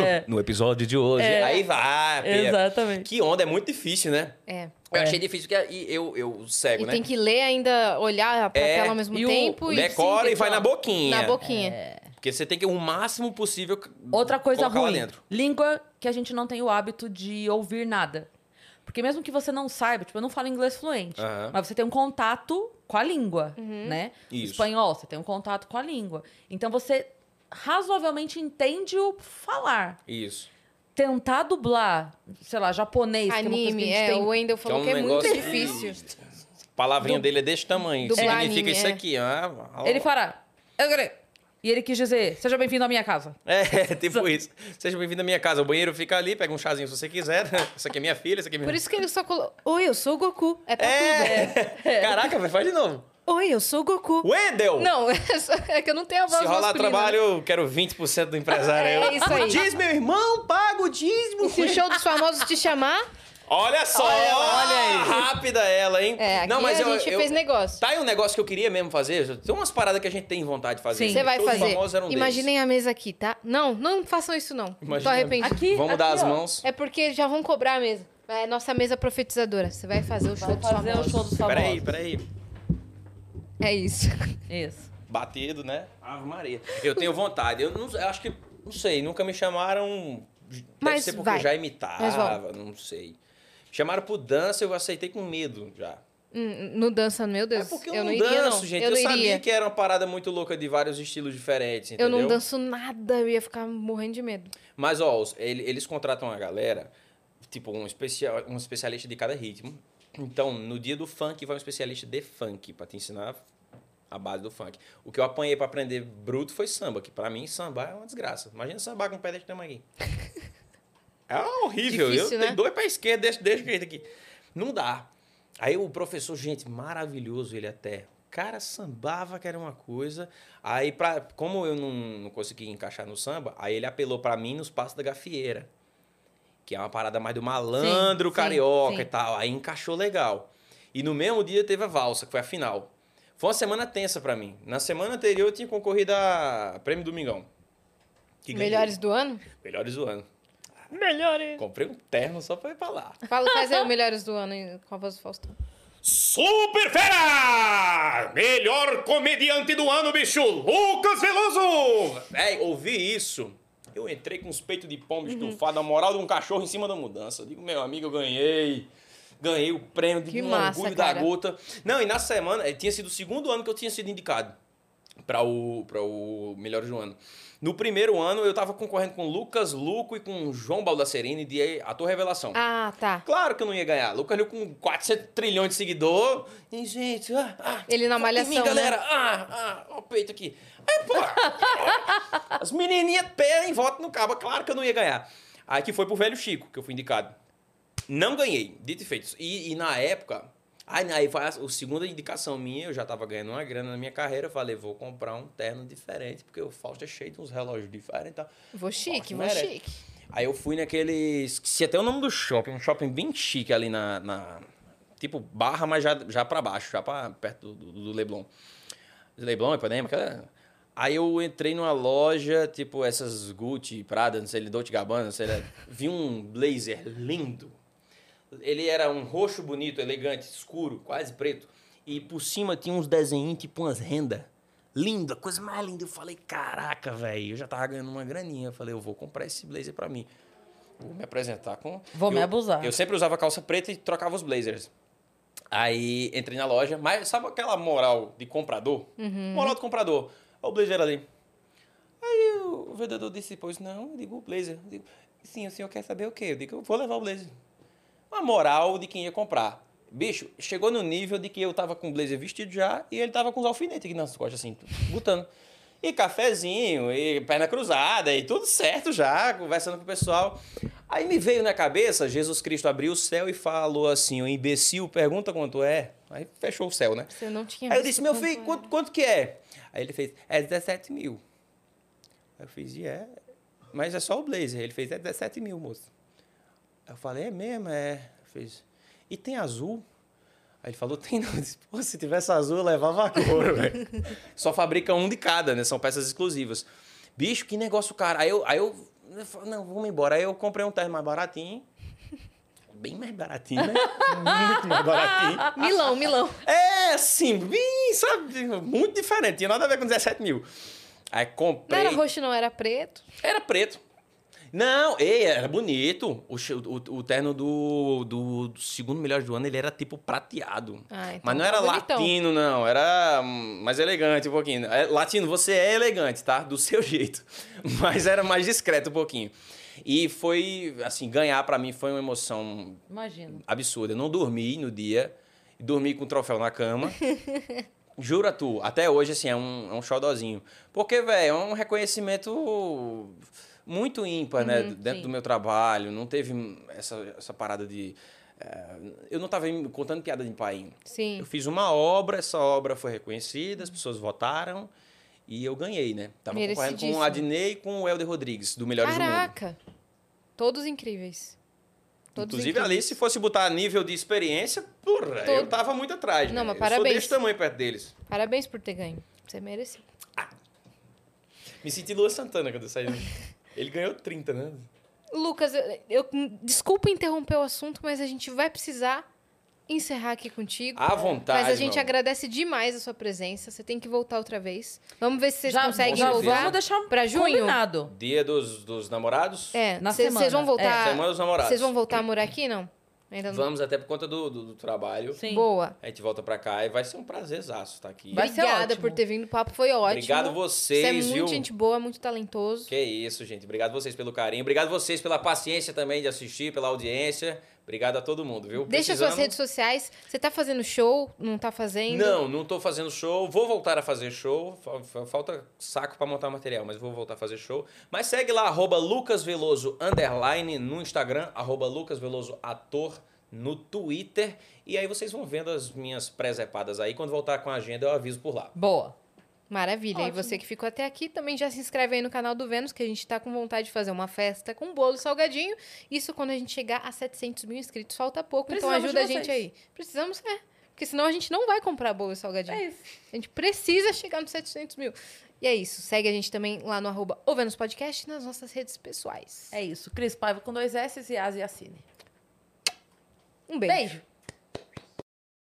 É. No episódio de hoje. É. Aí vai. Pia. Exatamente. Que onda, é muito difícil, né? É. Eu É. achei difícil porque e eu, eu cego, E né? tem que ler ainda, olhar pra É. tela ao mesmo E o- tempo. e Decora e vai na boquinha. Na boquinha. Porque você tem que o máximo possível Outra coisa ruim. dentro. Língua que a gente não tem o hábito de ouvir nada. Porque mesmo que você não saiba, tipo, eu não falo inglês fluente, Aham. mas você tem um contato com a língua, né? Isso. Espanhol, você tem um contato com a língua. Então você razoavelmente entende o falar. Isso. tentar dublar, sei lá, japonês, que é uma coisa que a Anime, gente é. tem. O Wendel falou um que é muito difícil. A palavrinha dele é desse tamanho. Dublar Significa anime, isso é. aqui. Ah, Ele quero. E ele quis dizer, seja bem-vindo à minha casa. É, tipo isso. Seja bem-vindo à minha casa. O banheiro fica ali, pega um chazinho se você quiser. Isso aqui é minha filha, isso aqui é minha... Por isso que ele só colocou. Oi, eu sou o Goku. É pra É! Caraca, velho, faz de novo. Oi, eu sou o Goku. Wendel! Não, é, é que eu não tenho a voz Se rolar masculina. trabalho, eu quero 20% do empresário. É isso aí. Diz, meu irmão, paga o dízimo. Se o show dos famosos te chamar, Olha só! Olha aí. Rápida ela, hein? É, aqui Não, mas a eu, gente eu- fez negócio. Tá aí um negócio que eu queria mesmo fazer. Tem umas paradas que a gente tem vontade de fazer. Sim. Você vai fazer. famosos eram Imaginem a mesa aqui, tá? Não, não façam isso não. Tô Imagina- arrependido. Aqui, Vamos dar aqui, as ó. mãos. É porque já vão cobrar a mesa. É nossa mesa profetizadora. Você vai fazer o show Vai dos fazer o famosos. show dos famosos. Peraí, peraí. É isso. Isso. Batido, né? Ave Maria. Eu tenho vontade. Eu, não, eu acho que, não sei, nunca me chamaram. Deve Mas ser porque vai. eu já imitava, não sei. Chamaram pro dança, eu aceitei com medo já. Hum, No dança, meu Deus. É porque eu, eu não, não iria, danço, não. gente. Eu Eu, sabia iria. que era uma parada muito louca de vários estilos diferentes, Eu entendeu? não danço nada, eu ia ficar morrendo de medo. Mas, ó, eles contratam uma galera, tipo, um, especial, um especialista de cada ritmo. Então, no dia do funk, vai um especialista de funk pra te ensinar a base do funk. O que eu apanhei pra aprender bruto foi samba, que pra mim, sambar é uma desgraça. Imagina sambar com um pé desse tamanho aqui. É horrível. Difícil, eu né? tenho dois pra esquerda, desse, desse jeito aqui. Não dá. Aí o professor, gente, maravilhoso ele até. O cara sambava que era uma coisa. Aí, pra, como eu não, não conseguia encaixar no samba, aí ele apelou pra mim nos passos da gafieira. Que é uma parada mais do malandro, sim, carioca sim. e tal. Aí encaixou legal. E no mesmo dia teve a valsa, que foi a final. Foi uma semana tensa pra mim. Na semana anterior eu tinha concorrido a Prêmio Domingão. Que ganhei. Melhores do ano? Melhores do ano. Melhores. Comprei um terno só pra ir pra lá. Fala, faz aí o melhores do ano com a voz do Faustão. Super Fera! Melhor comediante do ano, bicho! Lucas Veloso! Véi, ouvi isso. Eu entrei com os peitos de pombo Uhum. estufado, a moral de um cachorro em cima da mudança. Eu digo, meu amigo, eu ganhei. Ganhei o prêmio de Que um massa, orgulho cara. da gota. Não, e na semana, eh, tinha sido o segundo ano que eu tinha sido indicado para o, pra o Melhores do Ano. No primeiro ano, eu tava concorrendo com Lucas Luco e com João Baldacerini de Ator Revelação. Ah, tá. Claro que eu não ia ganhar. Lucas Luco com 400 trilhões de seguidor. E, gente, ah, ah, Ele na malhação, mim, né? galera. Ah, ah, ó o peito aqui. Aí, pô, as menininhas pé em volta no cabo. Claro que eu não ia ganhar. Aí que foi pro Velho Chico, que eu fui indicado. Não ganhei, dito e feito. E, e na época, aí, aí foi a, a segunda indicação minha, eu já tava ganhando uma grana na minha carreira. Eu falei, vou comprar um terno diferente, porque o Fausto é cheio de uns relógios diferentes e tal. Vou chique, vou merece. chique. Aí eu fui naquele. Esqueci até o nome do shopping, um shopping bem chique ali na. na- tipo, barra, mas já, já pra baixo, já pra perto do, do Leblon. Leblon, Ipanema, aquela. Aí eu entrei numa loja, tipo essas Gucci, Prada, não sei, Dolce Gabbana, não sei lá. Vi um blazer lindo. Ele era um roxo bonito, elegante, escuro, quase preto. E por cima tinha uns desenhinhos, tipo umas rendas. Linda, coisa mais linda. Eu falei, caraca, velho, eu já tava ganhando uma graninha. Eu falei, eu vou comprar esse blazer pra mim. Vou me apresentar com. Vou me Eu- abusar. Eu sempre usava calça preta e trocava os blazers. Aí entrei na loja, mas sabe aquela moral de comprador? Moral do comprador. Olha o blazer ali. Aí o vendedor disse, pois não, eu digo o blazer. Eu digo, sim, o senhor quer saber o quê? Eu digo, eu vou levar o blazer. Uma moral de quem ia comprar. Bicho, chegou no nível de que eu tava com o blazer vestido já e ele tava com os alfinetes aqui nas costas, assim, botando. E cafezinho, e perna cruzada, e tudo certo já, conversando com o pessoal. Aí me veio na cabeça, Jesus Cristo abriu o céu e falou assim, o imbecil pergunta quanto é. Aí fechou o céu, né? Você não tinha Aí eu disse, meu filho, era. quanto, quanto que é? Aí ele fez, é 17 mil. Aí eu fiz, é, mas é só o blazer. Ele fez, é 17 mil, moço. Aí eu falei, é mesmo, é. Fiz, e tem azul? Aí ele falou, tem não. Eu disse, Pô, se tivesse azul, eu levava a cor, velho. Só fabrica um de cada, né? São peças exclusivas. Bicho, que negócio, cara. Aí eu, aí eu, eu falei, não, vamos embora. Aí eu comprei um terno mais baratinho. Bem mais baratinho, né? Muito mais baratinho. Milão, Milão. É, assim, bem, sabe? Muito diferente. Tinha nada a ver com 17 mil. Aí Não comprei. era roxo, não, era preto. Era preto. Não, ei, era bonito. O, o, o terno do, do, do segundo melhor do ano, ele era tipo prateado. Ah, então Mas não tá era bonitão. latino, não. Era hum, mais elegante um pouquinho. É, latino, você é elegante, tá? Do seu jeito. Mas era mais discreto um pouquinho. E foi, assim, ganhar pra mim foi uma emoção Imagina. absurda. Eu não dormi no dia. Dormi com o troféu na cama. Jura tu, até hoje, assim, é um, é um xodózinho. Porque, velho, é um reconhecimento muito ímpar, né? Uhum, Dentro sim. do meu trabalho. Não teve essa, essa parada de... eh, eu não tava contando piada de pai. Sim. Eu fiz uma obra, essa obra foi reconhecida, as pessoas votaram e eu ganhei, né? Tava concorrendo com o Adnei e com o Helder Rodrigues, do Melhores do Mundo. Caraca. Todos incríveis. Todos Inclusive, ali, incríveis. se fosse botar nível de experiência, porra, eu Todo- tava muito atrás. Não, né? mas eu parabéns. sou desse tamanho perto deles. Parabéns por ter ganho. Você mereceu. Me senti Lua Santana quando eu saí. Ele ganhou 30, né? Lucas, eu, eu- desculpa interromper o assunto, mas a gente vai precisar encerrar aqui contigo. À vontade, Mas a gente meu. agradece demais a sua presença. Você tem que voltar outra vez. Vamos ver se vocês Já, conseguem já voltar vamos deixar pra junho. combinado. Dia dos, dos namorados. É, Na vocês semana. vão voltar. É, Semana dos namorados. Vocês vão voltar a morar aqui, não? Ainda não. Vamos até por conta do, do, do trabalho. Sim. Boa. A gente volta pra cá e vai ser um prazerzaço estar aqui. Vai ser Obrigada ótimo. por ter vindo. O papo foi ótimo. Obrigado Você é vocês, muito viu? gente boa, muito talentoso. Que isso, gente. Obrigado vocês pelo carinho. Obrigado vocês pela paciência também de assistir, pela audiência. Obrigado a todo mundo, viu? Deixa suas Precisando- redes sociais. Você tá fazendo show? Não tá fazendo? Não, não tô fazendo show. Vou voltar a fazer show. Fa- fa- Falta saco pra montar material, mas vou voltar a fazer show. Mas segue lá, arroba lucasveloso, underline, no Instagram, arroba ator, no Twitter. E aí vocês vão vendo as minhas presepadas aí. Quando voltar com a agenda, eu aviso por lá. Boa. Maravilha. E Ótimo. você que ficou até aqui também já se inscreve aí no canal do Vênus, que a gente tá com vontade de fazer uma festa com bolo e salgadinho. Isso quando a gente chegar a 700 mil inscritos. Falta pouco, Precisamos então ajuda a gente aí. Precisamos, é. Porque senão a gente não vai comprar bolo e salgadinho. É isso. A gente precisa chegar nos 700 mil. E é isso. Segue a gente também lá no arroba O Vênus Podcast e nas nossas redes pessoais. É isso. Cris Paiva com dois S e As e Assine. Um beijo. Beijo.